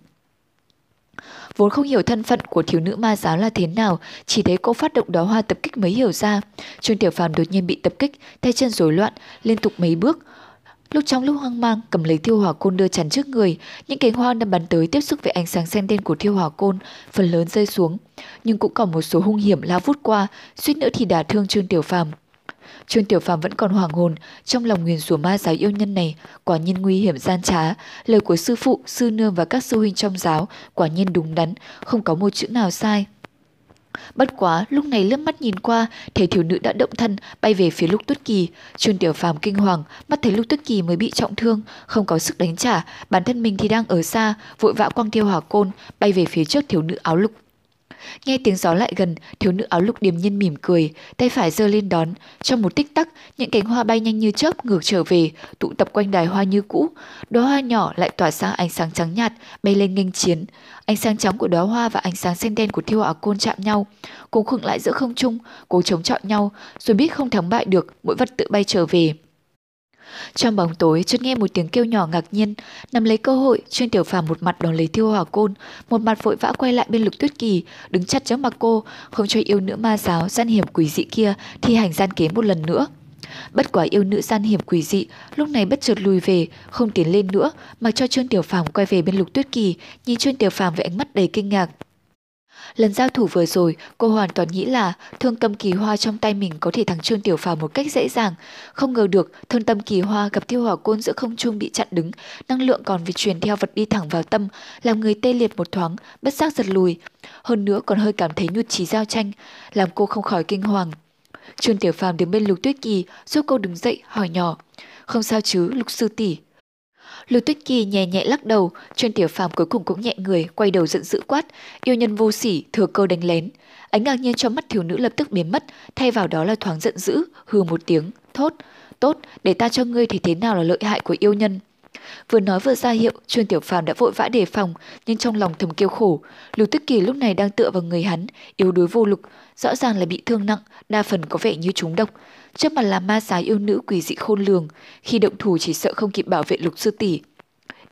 Vốn không hiểu thân phận của thiếu nữ ma giáo là thế nào, chỉ thấy cô phát động đóa hoa tập kích mới hiểu ra. Trương Tiểu Phàm đột nhiên bị tập kích, tay chân rối loạn, liên tục mấy bước, Lúc trong lúc hoang mang cầm lấy thiêu hỏa côn đưa chắn trước người, những cánh hoa đang bắn tới tiếp xúc với ánh sáng xanh đen của thiêu hỏa côn, phần lớn rơi xuống, nhưng cũng còn một số hung hiểm lao vút qua, suýt nữa thì đả thương Trương Tiểu Phàm. Trương Tiểu Phàm vẫn còn hoàng hồn, trong lòng nguyền rủa ma giáo yêu nhân này, quả nhiên nguy hiểm gian trá, lời của sư phụ, sư nương và các sư huynh trong giáo quả nhiên đúng đắn, không có một chữ nào sai. Bất quá, lúc này lướt mắt nhìn qua, thấy thiếu nữ đã động thân, bay về phía Lục Tuyết Kỳ. Trương Tiểu Phàm kinh hoàng, mắt thấy Lục Tuyết Kỳ mới bị trọng thương, không có sức đánh trả, bản thân mình thì đang ở xa, vội vã quăng tiêu hỏa côn, bay về phía trước thiếu nữ áo lục. Nghe tiếng gió lại gần, thiếu nữ áo lục điềm nhiên mỉm cười, tay phải giơ lên đón. Trong một tích tắc, những cánh hoa bay nhanh như chớp ngược trở về, tụ tập quanh đài hoa như cũ. Đóa hoa nhỏ lại tỏa sang ánh sáng trắng nhạt, bay lên nghênh chiến. Ánh sáng trắng của đóa hoa và ánh sáng xanh đen của thiêu ảo côn chạm nhau, cố khựng lại giữa không trung, cố chống chọi nhau, rồi biết không thắng bại được, mỗi vật tự bay trở về. Trong bóng tối, chợt nghe một tiếng kêu nhỏ ngạc nhiên, nắm lấy cơ hội, Trương Tiểu Phàm một mặt đón lấy thiêu Hỏa Côn, một mặt vội vã quay lại bên Lục Tuyết Kỳ, đứng chặt trước mặt cô, không cho yêu nữ ma giáo gian hiểm quỷ dị kia thi hành gian kế một lần nữa. Bất quả yêu nữ gian hiểm quỷ dị, lúc này bất chợt lùi về, không tiến lên nữa, mà cho Trương Tiểu Phàm quay về bên Lục Tuyết Kỳ, nhìn Trương Tiểu Phàm với ánh mắt đầy kinh ngạc. Lần giao thủ vừa rồi, cô hoàn toàn nghĩ là thương tâm kỳ hoa trong tay mình có thể thắng Trương Tiểu Phàm một cách dễ dàng. Không ngờ được, thương tâm kỳ hoa gặp tiêu hỏa côn giữa không trung bị chặn đứng, năng lượng còn vì truyền theo vật đi thẳng vào tâm, làm người tê liệt một thoáng, bất giác giật lùi. Hơn nữa còn hơi cảm thấy nhụt chí giao tranh, làm cô không khỏi kinh hoàng. Trương Tiểu Phàm đứng bên Lục Tuyết Kỳ, giúp cô đứng dậy hỏi nhỏ: "Không sao chứ, Lục sư tỷ?" Lưu Tuyết Kỳ nhẹ nhẹ lắc đầu, Trương Tiểu Phàm cuối cùng cũng nhẹ người, quay đầu giận dữ quát, yêu nhân vô sỉ, thừa cơ đánh lén. Ánh ngạc nhiên trong mắt thiếu nữ lập tức biến mất, thay vào đó là thoáng giận dữ, hừ một tiếng, thốt, tốt, để ta cho ngươi thì thế nào là lợi hại của yêu nhân. Vừa nói vừa ra hiệu, Trương Tiểu Phàm đã vội vã đề phòng, nhưng trong lòng thầm kêu khổ. Lưu Tuyết Kỳ lúc này đang tựa vào người hắn, yếu đuối vô lực, rõ ràng là bị thương nặng, đa phần có vẻ như trúng độc. Trước mặt là ma sái yêu nữ quỷ dị khôn lường, khi động thủ chỉ sợ không kịp bảo vệ lục sư tỷ.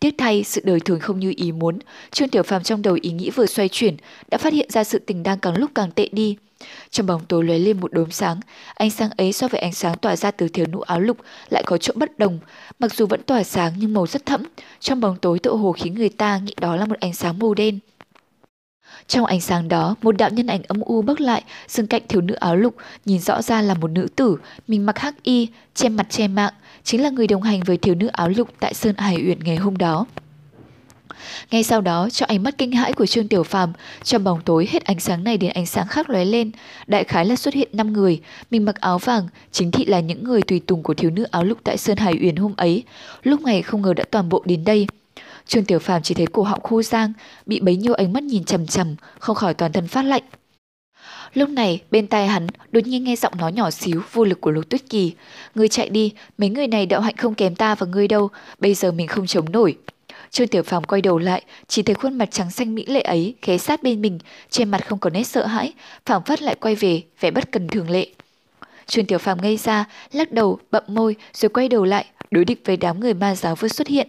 Tiếc thay, sự đời thường không như ý muốn, Trương Tiểu Phàm trong đầu ý nghĩ vừa xoay chuyển, đã phát hiện ra sự tình đang càng lúc càng tệ đi. Trong bóng tối lóe lên một đốm sáng, ánh sáng ấy so với ánh sáng tỏa ra từ thiếu nữ áo lục lại có chỗ bất đồng, mặc dù vẫn tỏa sáng nhưng màu rất thẫm, trong bóng tối tựa hồ khiến người ta nghĩ đó là một ánh sáng màu đen. Trong ánh sáng đó, một đạo nhân ảnh âm u bước lại, dừng cạnh thiếu nữ áo lục, nhìn rõ ra là một nữ tử, mình mặc hắc y, che mặt che mạng, chính là người đồng hành với thiếu nữ áo lục tại Sơn Hải Uyển ngày hôm đó. Ngay sau đó, cho ánh mắt kinh hãi của Trương Tiểu Phàm, trong bóng tối hết ánh sáng này đến ánh sáng khác lóe lên, đại khái là xuất hiện 5 người, mình mặc áo vàng, chính thị là những người tùy tùng của thiếu nữ áo lục tại Sơn Hải Uyển hôm ấy, lúc này không ngờ đã toàn bộ đến đây. Trương Tiểu Phàm chỉ thấy cổ họng khô giang, bị bấy nhiêu ánh mắt nhìn chằm chằm, không khỏi toàn thân phát lạnh. Lúc này, bên tai hắn đột nhiên nghe giọng nói nhỏ xíu vô lực của Lục Tuyết Kỳ. Ngươi chạy đi, mấy người này đạo hạnh không kém ta và ngươi đâu, bây giờ mình không chống nổi. Trương Tiểu Phàm quay đầu lại, chỉ thấy khuôn mặt trắng xanh mỹ lệ ấy khé sát bên mình, trên mặt không có nét sợ hãi, phảng phất lại quay về, vẻ bất cần thường lệ. Trương Tiểu Phàm ngây ra, lắc đầu, bậm môi rồi quay đầu lại, đối địch với đám người ma giáo vừa xuất hiện.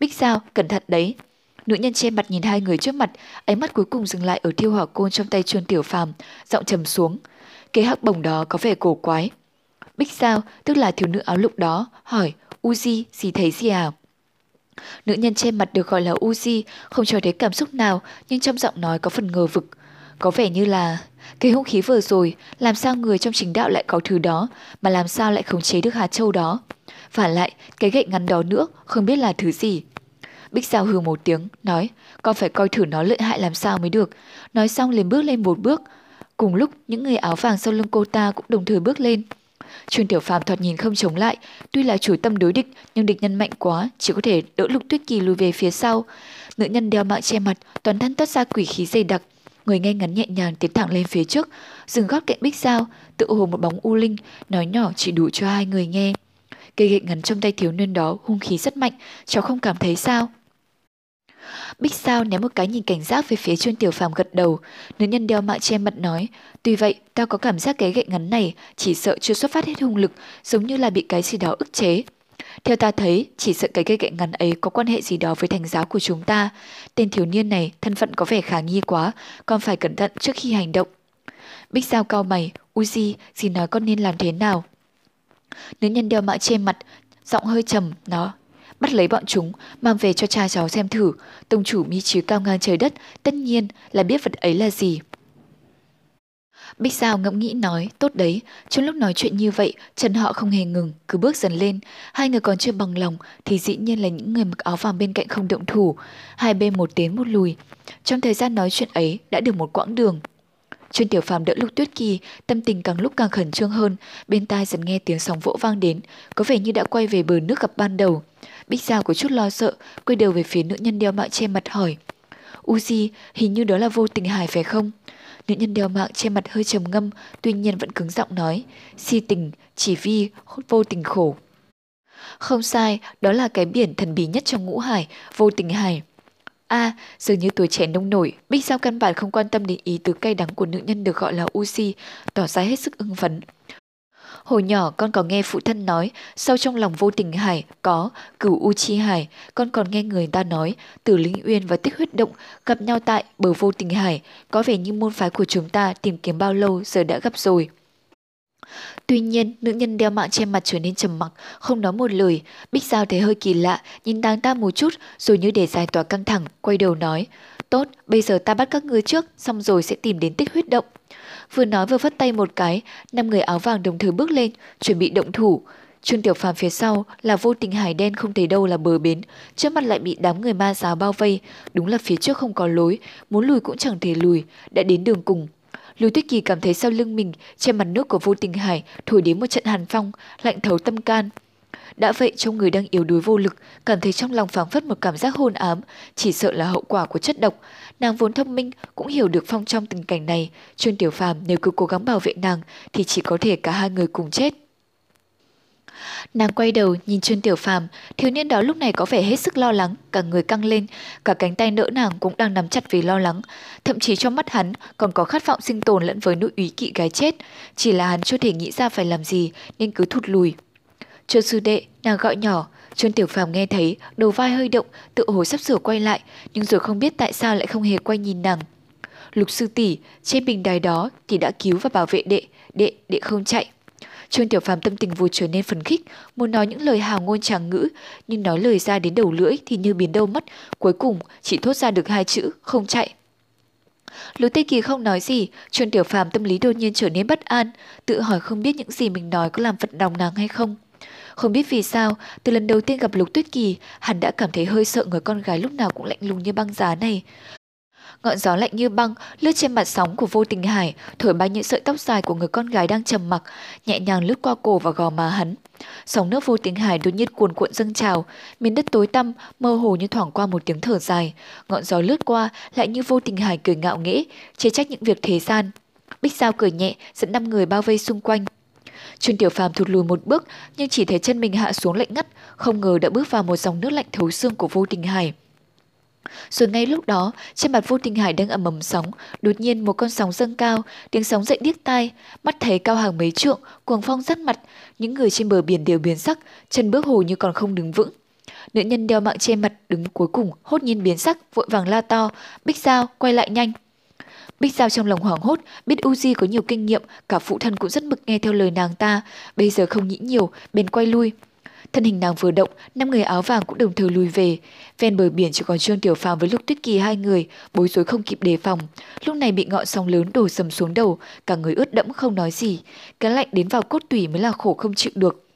Bích Giao, cẩn thận đấy. Nữ nhân che mặt nhìn hai người trước mặt, ánh mắt cuối cùng dừng lại ở thiêu hỏa côn trong tay chuôn Tiểu Phàm, giọng trầm xuống. Kế hắc bổng đó có vẻ cổ quái. Bích Giao, tức là thiếu nữ áo lục đó, hỏi, Uzi, gì thấy gì à? Nữ nhân che mặt được gọi là Uzi, không cho thấy cảm xúc nào, nhưng trong giọng nói có phần ngờ vực. Có vẻ như là, cái hung khí vừa rồi, làm sao người trong chính đạo lại có thứ đó, mà làm sao lại khống chế được hạt châu đó? Và lại, cái gậy ngắn đó nữa, không biết là thứ gì. Bích Giao hừ một tiếng, nói, con phải coi thử nó lợi hại làm sao mới được. Nói xong liền bước lên một bước. Cùng lúc, những người áo vàng sau lưng cô ta cũng đồng thời bước lên. Trương Tiểu Phàm thoạt nhìn không chống lại, tuy là chủ tâm đối địch, nhưng địch nhân mạnh quá, chỉ có thể đỡ Lục Tuyết Kỳ lùi về phía sau. Nữ nhân đeo mạng che mặt, toàn thân toát ra quỷ khí dày đặc. người ngay ngắn nhẹ nhàng tiến thẳng lên phía trước, dừng gót cạnh Bích sao tự hồ một bóng u linh, nói nhỏ chỉ đủ cho hai người nghe. Cây gậy ngắn trong tay thiếu niên đó hung khí rất mạnh, cháu không cảm thấy sao? Bích Sao ném một cái nhìn cảnh giác về phía Trương Tiểu Phàm gật đầu, nữ nhân đeo mạng che mặt nói, tuy vậy, tao có cảm giác cái gậy ngắn này chỉ sợ chưa xuất phát hết hung lực, giống như là bị cái gì đó ức chế. Theo ta thấy, chỉ sợ cái cây gậy ngắn ấy có quan hệ gì đó với thành giáo của chúng ta. Tên thiếu niên này thân phận có vẻ khả nghi quá, còn phải cẩn thận trước khi hành động. Bích Giao cao mày, Uzi, gì nói con nên làm thế nào? Nữ nhân đeo mã che mặt, giọng hơi trầm, nó bắt lấy bọn chúng, mang về cho cha cháu xem thử. Tông chủ mi trí cao ngang trời đất, tất nhiên là biết vật ấy là gì. Bích Giao ngẫm nghĩ nói, tốt đấy, trong lúc nói chuyện như vậy, chân họ không hề ngừng, cứ bước dần lên. Hai người còn chưa bằng lòng, thì dĩ nhiên là những người mặc áo vàng bên cạnh không động thủ. Hai bên một tiến một lùi. Trong thời gian nói chuyện ấy, đã được một quãng đường. Trương Tiểu Phàm đỡ Lục Tuyết Kỳ, tâm tình càng lúc càng khẩn trương hơn, bên tai dần nghe tiếng sóng vỗ vang đến, có vẻ như đã quay về bờ nước gặp ban đầu. Bích Giao có chút lo sợ, quay đầu về phía nữ nhân đeo mạng che mặt hỏi. Uzi, hình như đó là vô tình hải phải không? Nữ nhân đeo mạng che mặt hơi trầm ngâm, tuy nhiên vẫn cứng giọng nói. Si tình, chỉ vi vô tình khổ. Không sai, đó là cái biển thần bí nhất trong ngũ hải, vô tình hải. A, à, dường như tuổi trẻ nông nổi, Bích Giao căn bản không quan tâm đến ý tứ cay đắng của nữ nhân được gọi là Uzi, tỏ ra hết sức ưng phấn. Hồi nhỏ con còn nghe phụ thân nói, sau trong lòng vô tình hải có cửu u chi hải, con còn nghe người ta nói, tử linh uyên và tích huyết động gặp nhau tại bờ vô tình hải, có vẻ như môn phái của chúng ta tìm kiếm bao lâu giờ đã gặp rồi. Tuy nhiên, nữ nhân đeo mạng che mặt trở nên trầm mặc, không nói một lời. Bích Giao thấy hơi kỳ lạ, nhìn nàng ta một chút, rồi như để giải tỏa căng thẳng, quay đầu nói. Tốt, bây giờ ta bắt các ngươi trước, xong rồi sẽ tìm đến tích huyết động. Vừa nói vừa vất tay một cái, năm người áo vàng đồng thời bước lên, chuẩn bị động thủ. Trương Tiểu Phàm phía sau là vô tình hải đen không thấy đâu là bờ bến, trước mặt lại bị đám người ma giáo bao vây, đúng là phía trước không có lối, muốn lùi cũng chẳng thể lùi, đã đến đường cùng. Lưu Tuyết Kỳ cảm thấy sau lưng mình, trên mặt nước của vô tình hải thổi đến một trận hàn phong, lạnh thấu tâm can. Đã vậy trong người đang yếu đuối vô lực, cảm thấy trong lòng phảng phất một cảm giác hôn ám, chỉ sợ là hậu quả của chất độc. Nàng vốn thông minh cũng hiểu được phong trong tình cảnh này, Trương Tiểu Phàm nếu cứ cố gắng bảo vệ nàng thì chỉ có thể cả hai người cùng chết. Nàng quay đầu nhìn Trương Tiểu Phàm, thiếu niên đó lúc này có vẻ hết sức lo lắng, cả người căng lên, cả cánh tay nỡ nàng cũng đang nắm chặt vì lo lắng, thậm chí trong mắt hắn còn có khát vọng sinh tồn lẫn với nỗi úy kỵ gái chết, chỉ là hắn chưa thể nghĩ ra phải làm gì nên cứ thụt lùi. Trương sư đệ, nàng gọi nhỏ, Trương Tiểu Phàm nghe thấy, đầu vai hơi động, tự hồ sắp sửa quay lại, nhưng rồi không biết tại sao lại không hề quay nhìn nàng. Lục sư tỷ, trên bình đài đó thì đã cứu và bảo vệ đệ, đệ, đệ không chạy. Trương Tiểu Phàm tâm tình vụt trở nên phấn khích, muốn nói những lời hào ngôn tràng ngữ, nhưng nói lời ra đến đầu lưỡi thì như biến đâu mất, cuối cùng chỉ thốt ra được hai chữ, không chạy. Lục Tây Kỳ không nói gì, Trương Tiểu Phàm tâm lý đột nhiên trở nên bất an, tự hỏi không biết những gì mình nói có làm phật lòng nàng hay không. Không biết vì sao, từ lần đầu tiên gặp Lục Tuyết Kỳ, hắn đã cảm thấy hơi sợ người con gái lúc nào cũng lạnh lùng như băng giá này. Ngọn gió lạnh như băng lướt trên mặt sóng của vô tình hải, thổi bay những sợi tóc dài của người con gái đang trầm mặc, nhẹ nhàng lướt qua cổ và gò má hắn. Sóng nước vô tình hải đột nhiên cuồn cuộn dâng trào, miền đất tối tăm, mơ hồ như thoảng qua một tiếng thở dài. Ngọn gió lướt qua lại như vô tình hải cười ngạo nghễ, chê trách những việc thế gian. Bích Giao cười nhẹ, dẫn năm người bao vây xung quanh. Trương Tiểu Phàm thụt lùi một bước, nhưng chỉ thấy chân mình hạ xuống lạnh ngắt, không ngờ đã bước vào một dòng nước lạnh thấu xương của vô tình hải. Rồi ngay lúc đó, trên mặt vô tình hải đang ầm ầm sóng, đột nhiên một con sóng dâng cao, tiếng sóng dậy điếc tai, mắt thấy cao hàng mấy trượng, cuồng phong rất mặt, những người trên bờ biển đều biến sắc, chân bước hồ như còn không đứng vững. Nữ nhân đeo mạng che mặt đứng cuối cùng hốt nhiên biến sắc, vội vàng la to, Bích dao quay lại nhanh. Bích Giao trong lòng hoảng hốt, biết Uzi có nhiều kinh nghiệm, cả phụ thân cũng rất mực nghe theo lời nàng ta, bây giờ không nghĩ nhiều, bèn quay lui. Thân hình nàng vừa động, năm người áo vàng cũng đồng thời lùi về. Ven bờ biển chỉ còn Trương Tiểu Phàm với Lục Tuyết Kỳ hai người, bối rối không kịp đề phòng. Lúc này bị ngọn sóng lớn đổ sầm xuống đầu, cả người ướt đẫm không nói gì. Cái lạnh đến vào cốt tủy mới là khổ không chịu được.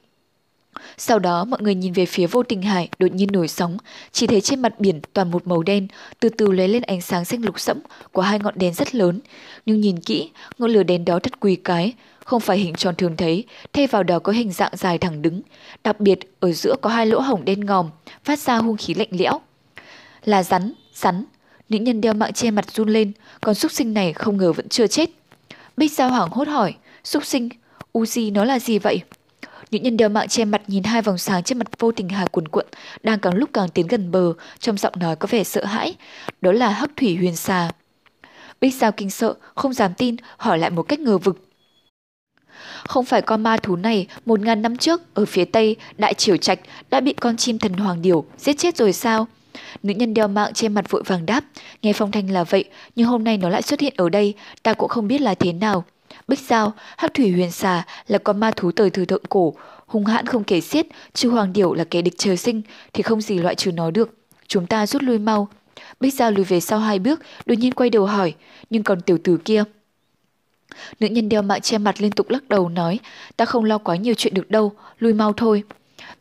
Sau đó mọi người nhìn về phía vô tình hải đột nhiên nổi sóng, chỉ thấy trên mặt biển toàn một màu đen, từ từ lóe lên ánh sáng xanh lục sẫm của hai ngọn đèn rất lớn. Nhưng nhìn kỹ, ngọn lửa đèn đó thật quỳ cái, không phải hình tròn thường thấy, thay vào đó có hình dạng dài thẳng đứng. Đặc biệt, ở giữa có hai lỗ hổng đen ngòm, phát ra hung khí lạnh lẽo. Là rắn, rắn. Nữ nhân đeo mạng che mặt run lên, còn súc sinh này không ngờ vẫn chưa chết. Bích Giao hoảng hốt hỏi, súc sinh, Uzi nó là gì vậy? Nữ nhân đeo mạng che mặt nhìn hai vòng sáng trên mặt vô tình hà cuồn cuộn, đang càng lúc càng tiến gần bờ, trong giọng nói có vẻ sợ hãi. Đó là hắc thủy huyền xà. Bích Giao kinh sợ, không dám tin, hỏi lại một cách ngờ vực. Không phải con ma thú này một ngàn năm trước ở phía tây Đại Triều Trạch đã bị con chim thần hoàng điểu giết chết rồi sao? Nữ nhân đeo mạng trên mặt vội vàng đáp, nghe phong thanh là vậy, nhưng hôm nay nó lại xuất hiện ở đây, ta cũng không biết là thế nào. Bích Giao, Hắc Thủy Huyền Xà là con ma thú thời thời thượng cổ, hung hãn không kể xiết, chứ Hoàng Điểu là kẻ địch trời sinh thì không gì loại trừ nó được. Chúng ta rút lui mau. Bích Giao lùi về sau hai bước, đột nhiên quay đầu hỏi, nhưng còn tiểu tử kia. Nữ nhân đeo mạng che mặt liên tục lắc đầu nói, ta không lo quá nhiều chuyện được đâu, lui mau thôi.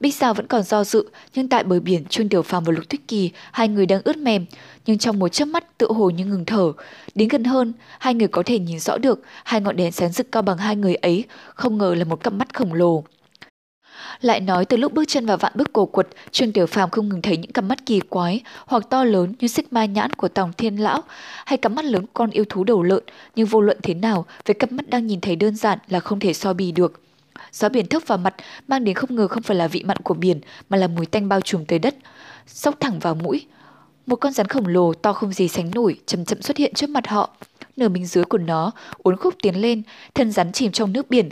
Bích Giao vẫn còn do dự, nhưng tại bờ biển Trương Tiểu Phàm và Lục Tuyết Kỳ, hai người đang ướt mềm, nhưng trong một chớp mắt tự hồ như ngừng thở. Đến gần hơn, hai người có thể nhìn rõ được hai ngọn đèn sáng rực cao bằng hai người ấy, không ngờ là một cặp mắt khổng lồ. Lại nói từ lúc bước chân vào vạn bức cổ quật, Trương Tiểu Phàm không ngừng thấy những cặp mắt kỳ quái hoặc to lớn như xích ma nhãn của Tòng Thiên Lão hay cặp mắt lớn con yêu thú đầu lợn, nhưng vô luận thế nào, với cặp mắt đang nhìn thấy đơn giản là không thể so bì được. Gió biển thốc vào mặt, mang đến không ngờ không phải là vị mặn của biển, mà là mùi tanh bao trùm tới đất, sốc thẳng vào mũi. Một con rắn khổng lồ to không gì sánh nổi chậm chậm xuất hiện trước mặt họ. Nửa mình dưới của nó uốn khúc tiến lên, thân rắn chìm trong nước biển.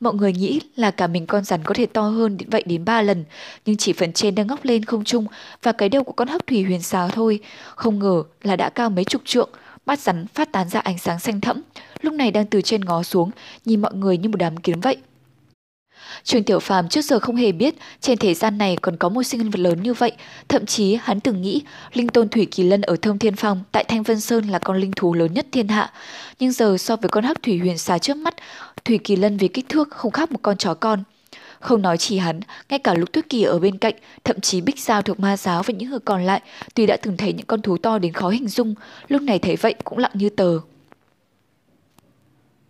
Mọi người nghĩ là cả mình con rắn có thể to hơn vậy đến ba lần, nhưng chỉ phần trên đang ngóc lên không trung và cái đầu của con hấp thủy huyền xào thôi. Không ngờ là đã cao mấy chục trượng, mắt rắn phát tán ra ánh sáng xanh thẫm, lúc này đang từ trên ngó xuống, nhìn mọi người như một đám kiến vậy. Trương Tiểu Phàm trước giờ không hề biết trên thế gian này còn có một sinh vật lớn như vậy, thậm chí hắn từng nghĩ linh tôn thủy kỳ lân ở Thông Thiên Phong tại Thanh Vân Sơn là con linh thú lớn nhất thiên hạ. Nhưng giờ so với con hắc thủy huyền xà trước mắt, thủy kỳ lân về kích thước không khác một con chó con. Không nói chỉ hắn, ngay cả Lục Tuyết Kỳ ở bên cạnh, thậm chí Bích Giao thuộc ma giáo và những người còn lại, tuy đã từng thấy những con thú to đến khó hình dung, lúc này thấy vậy cũng lặng như tờ.